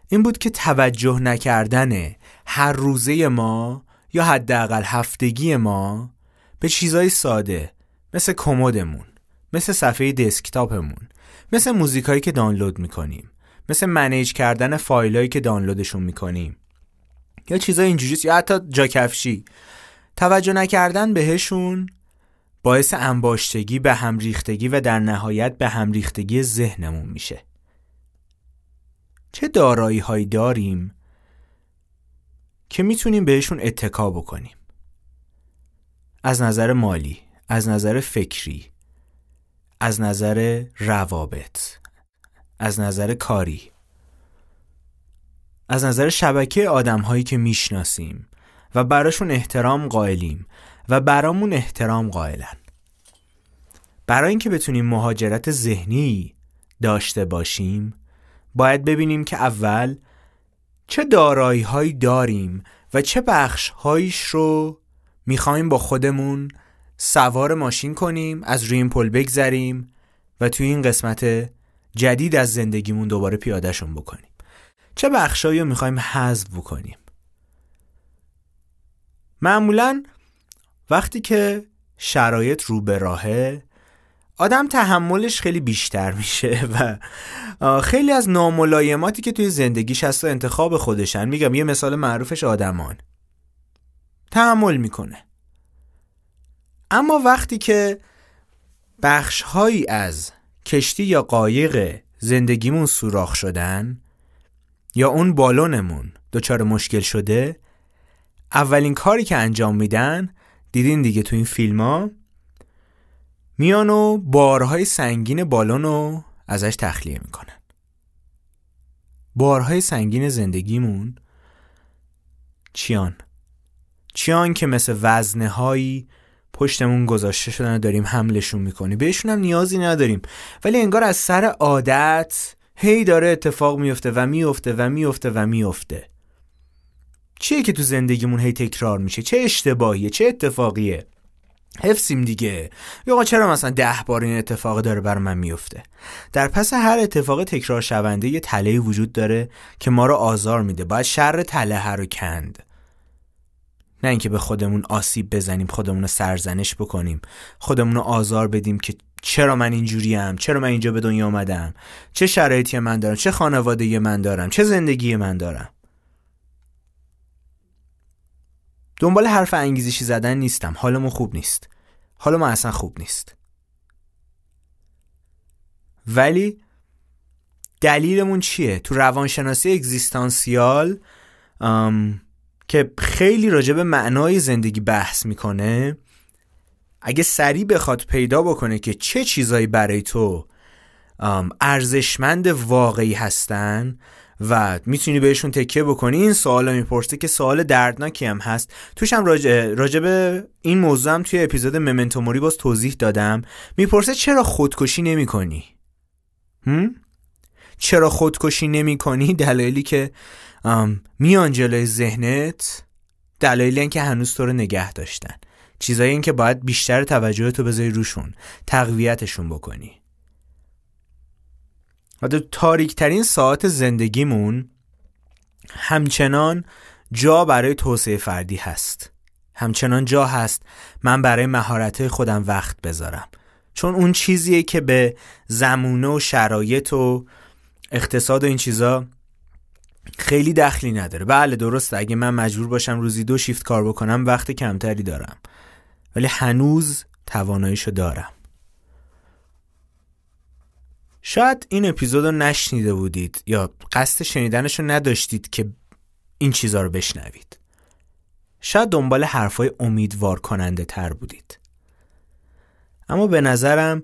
این بود که توجه نکردن هر روزه ما یا حداقل هفتگی ما به چیزهای ساده مثل کمدمون مثل صفحه دسکتاپمون مثل موزیکایی که دانلود می‌کنیم مثل منیج کردن فایلایی که دانلودشون می‌کنیم یا چیزای اینجوریست یا حتی جاکفشی. توجه نکردن بهشون باعث انباشتگی به هم ریختگی و در نهایت به هم ریختگی ذهنمون میشه. چه دارایی هایی داریم که می‌تونیم بهشون اتکا بکنیم؟ از نظر مالی از نظر فکری از نظر روابط از نظر کاری از نظر شبکه آدم هایی که می‌شناسیم و براشون احترام قائلیم. و برامون احترام قائلن. برای اینکه بتونیم مهاجرت ذهنی داشته باشیم باید ببینیم که اول چه دارایی هایی داریم و چه بخش هایش رو می‌خوایم با خودمون سوار ماشین کنیم از روی این پل بگذریم و توی این قسمت جدید از زندگیمون دوباره پیادهشون بکنیم. چه بخشایی رو می‌خوایم حذف بکنیم؟ معمولا وقتی که شرایط رو به راهه آدم تحملش خیلی بیشتر میشه و خیلی از ناملایماتی که توی زندگیش هست و انتخاب خودشن میگم یه مثال معروفش آدمان. تحمل می‌کنه. اما وقتی که بخشهایی از کشتی یا قایق زندگیمون سوراخ شدن یا اون بالونمون دچار مشکل شده اولین کاری که انجام میدن دیدین دیگه تو این فیلم ها میان و بارهای سنگین بالون رو ازش تخلیه می‌کنن. بارهای سنگین زندگیمون چیان؟ چیان که مثل وزنه هایی پشتمون گذاشته شدن و داریم حملشون می‌کنیم. بهشون هم نیازی نداریم. ولی انگار از سر عادت هی داره اتفاق میفته و میفته و میفته و میفته چیه که تو زندگیمون هی تکرار میشه؟ چه اشتباهیه؟ چه اتفاقیه؟ حفظیم دیگه. یا چرا مثلا ده بار این اتفاق داره بر من میفته؟ در پس هر اتفاق تکرار شونده یه تله وجود داره که ما رو آزار میده. باید شر تله رو کند. نه اینکه به خودمون آسیب بزنیم خودمون رو سرزنش بکنیم خودمون رو آزار بدیم که چرا من اینجوریم چرا من اینجا به دنیا آمدم چه شرایطی من دارم چه خانواده من دارم چه زندگی من دارم. دنبال حرف انگیزشی زدن نیستم. حالمون خوب نیست. حال ما اصلا خوب نیست. ولی دلیلمون چیه؟ تو روانشناسی اگزیستانسیال که خیلی راجع به معنای زندگی بحث می‌کنه اگه سریع بخواد پیدا بکنه که چه چیزایی برای تو ارزشمند واقعی هستن و می‌تونی بهشون تکیه بکنی این سوال می‌پرسه که سوال دردناکی هم هست توش هم راجع, به این موضوع هم توی اپیزود ممنتو موری باز توضیح دادم می‌پرسه چرا خودکشی نمی کنی؟ هم؟ چرا خودکشی نمی کنی؟ دلایلی که میان جلوی ذهنت دلایلی که هنوز تو رو نگه داشتن چیزایی این که باید بیشتر توجه تو بذاری روشون تقویتشون بکنی و تو تاریک ترین ساعت زندگیمون همچنان جا برای توسعه فردی هست. همچنان جا هست من برای مهارت خودم وقت بذارم. چون اون چیزیه که به زمونه و شرایط و اقتصاد و این چیزا خیلی دخلی نداره. بله درسته. اگه من مجبور باشم روزی دو شیفت کار بکنم وقت کمتری دارم. ولی هنوز تواناییشو دارم. شاید این اپیزود رو نشنیده بودید یا قصد شنیدنش رو نداشتید که این چیزا رو بشنوید. شاید دنبال حرفای امیدوار کننده تر بودید. اما به نظرم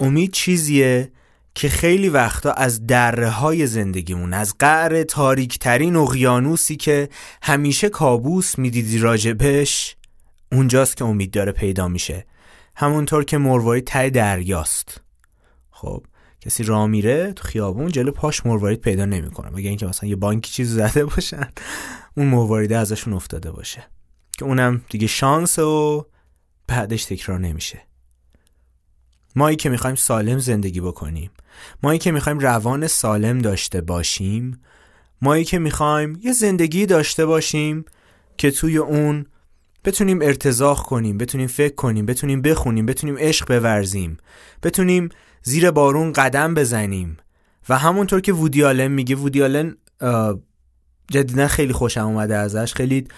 امید چیزیه که خیلی وقتا از دره های زندگیمون از قعر تاریکترین اقیانوسی که همیشه کابوس می‌دیدی راجبش اونجاست که امید داره پیدا میشه. همونطور که مروارید ته دریاست. خب کسی راه میره تو خیابون جلو پاش مروارید پیدا نمی‌کنه. مگه اینکه مثلا یه بانکی چیز زده باشن اون مرواریده ازشون افتاده باشه. که اونم دیگه شانس و بعدش تکرار نمیشه. مایی که می‌خوایم سالم زندگی بکنیم. مایی که می‌خوایم روان سالم داشته باشیم. مایی که می‌خوایم یه زندگی داشته باشیم که توی اون بتونیم ارتزاق کنیم بتونیم فکر کنیم بتونیم بخونیم بتونیم عشق بورزیم. بتونیم زیر بارون قدم بزنیم. و همونطور که وودی آلن میگه وودی آلن جدیدا خیلی خوشم اومده ازش خیلی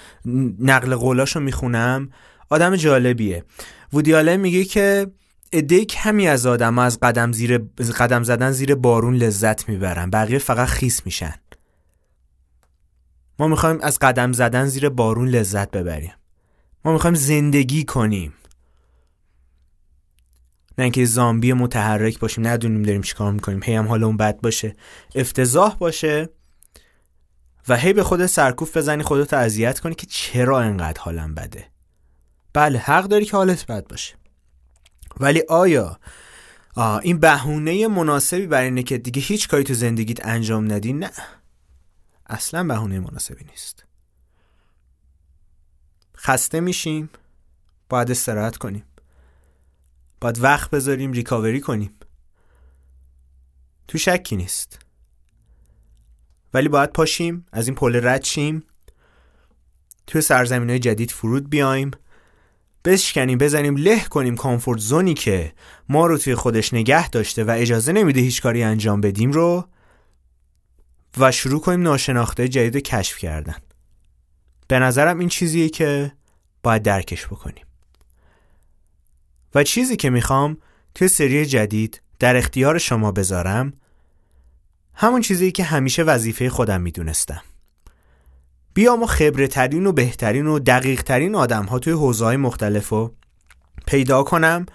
نقل قولاشو می‌خونم. آدم جالبیه. وودی آلن میگه که عده کمی از آدم از قدم زیر قدم زدن زیر بارون لذت می‌برن. بقیه فقط خیس میشن. ما می‌خوایم از قدم زدن زیر بارون لذت ببریم. ما می‌خوایم زندگی کنیم. نه اینکه زامبی متحرک باشیم ندونیم داریم چیکار می‌کنیم. هی هم حالمون بد باشه. افتضاح باشه و هی به خودت سرکوف بزنی خودت اذیت کنی که چرا انقدر حالم بده؟ بله حق داری که حالت بد باشه. ولی آیا آه این بهونه مناسبی برای اینه که دیگه هیچ کاری تو زندگیت انجام ندی؟ نه. اصلا بهونه مناسبی نیست. خسته میشیم. باید استراحت کنیم. باید وقت بذاریم ریکاوری کنیم. تو شکی نیست. ولی باید پاشیم از این پل رد شیم. توی سرزمین های جدید فرود بیایم. بشکنیم بزنیم له کنیم کامفورت زونی که ما رو توی خودش نگه داشته و اجازه نمیده هیچ کاری انجام بدیم رو و شروع کنیم ناشناخته جدید کشف کردن. به نظرم این چیزیه که باید درکش بکنیم. و چیزی که می‌خوام توی سری جدید در اختیار شما بذارم همون چیزی که همیشه وظیفه خودم می‌دونستم. بیام و خبره ترین و بهترین و دقیق ترین آدم ها توی حوزه های مختلف رو پیدا کنم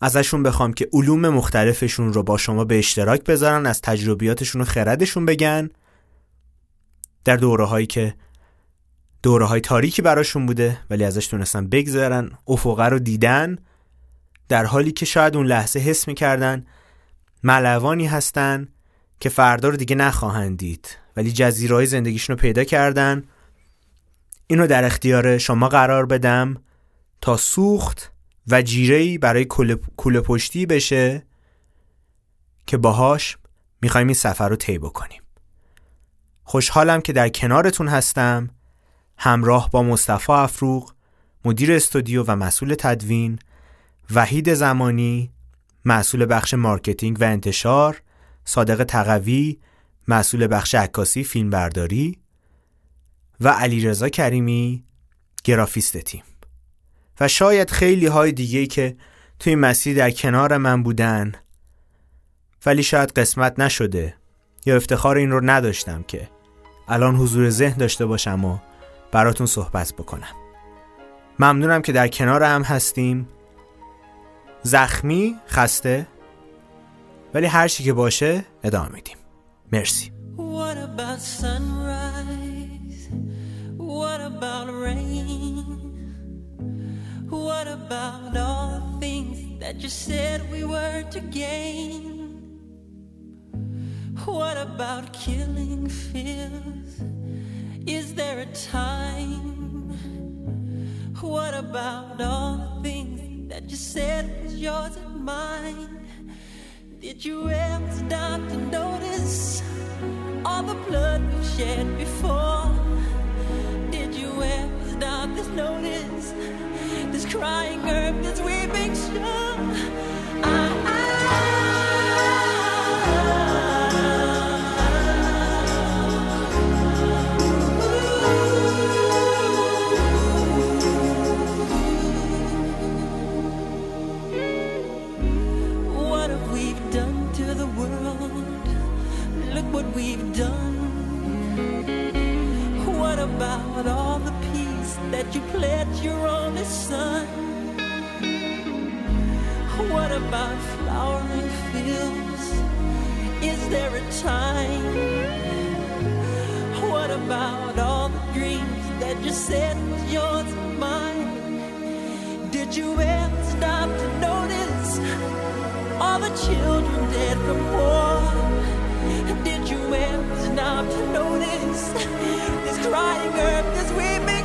ازشون بخوام که علوم مختلفشون رو با شما به اشتراک بذارن از تجربیاتشون و خردشون بگن. در دوره هایی که دوره های تاریکی براشون بوده ولی ازش تونستن بگذارن افقه رو دیدن در حالی که شاید اون لحظه حس می‌کردن ملوانی هستن که فردا رو دیگه نخواهند دید ولی جزیرهای زندگیشون رو پیدا کردن. اینو در اختیار شما قرار بدم تا سوخت و جیرهی برای کوله پشتی بشه که باهاش می‌خوایم این سفر رو طی بکنیم. خوشحالم که در کنارتون هستم. همراه با مصطفی افروغ مدیر استودیو و مسئول تدوین وحید زمانی مسئول بخش مارکتینگ و انتشار صادق تقوی مسئول بخش عکاسی فیلمبرداری و علیرضا کریمی گرافیست تیم. و شاید خیلی های دیگه که توی مسیر در کنار من بودن ولی شاید قسمت نشده یا افتخار این رو نداشتم که الان حضور ذهن داشته باشم و براتون صحبت بکنم ممنونم که در کنار هم هستیم زخمی خسته ولی هر چی که باشه ادامه میدیم مرسی
What about sunrise? What about rain? What about all the things that you said we were to gain? What about killing fears? Is there a time? What about all the things that you said was yours and mine? Did you ever stop to notice all the blood we've shed before? Did you ever stop to notice this crying earth, this weeping shore? What that you pledged your only son? What about flowering fields? Is there a time? What about all the dreams that you said was yours and mine? Did you ever stop to notice all the children dead from war? Did you ever stop to notice this crying earth, this weeping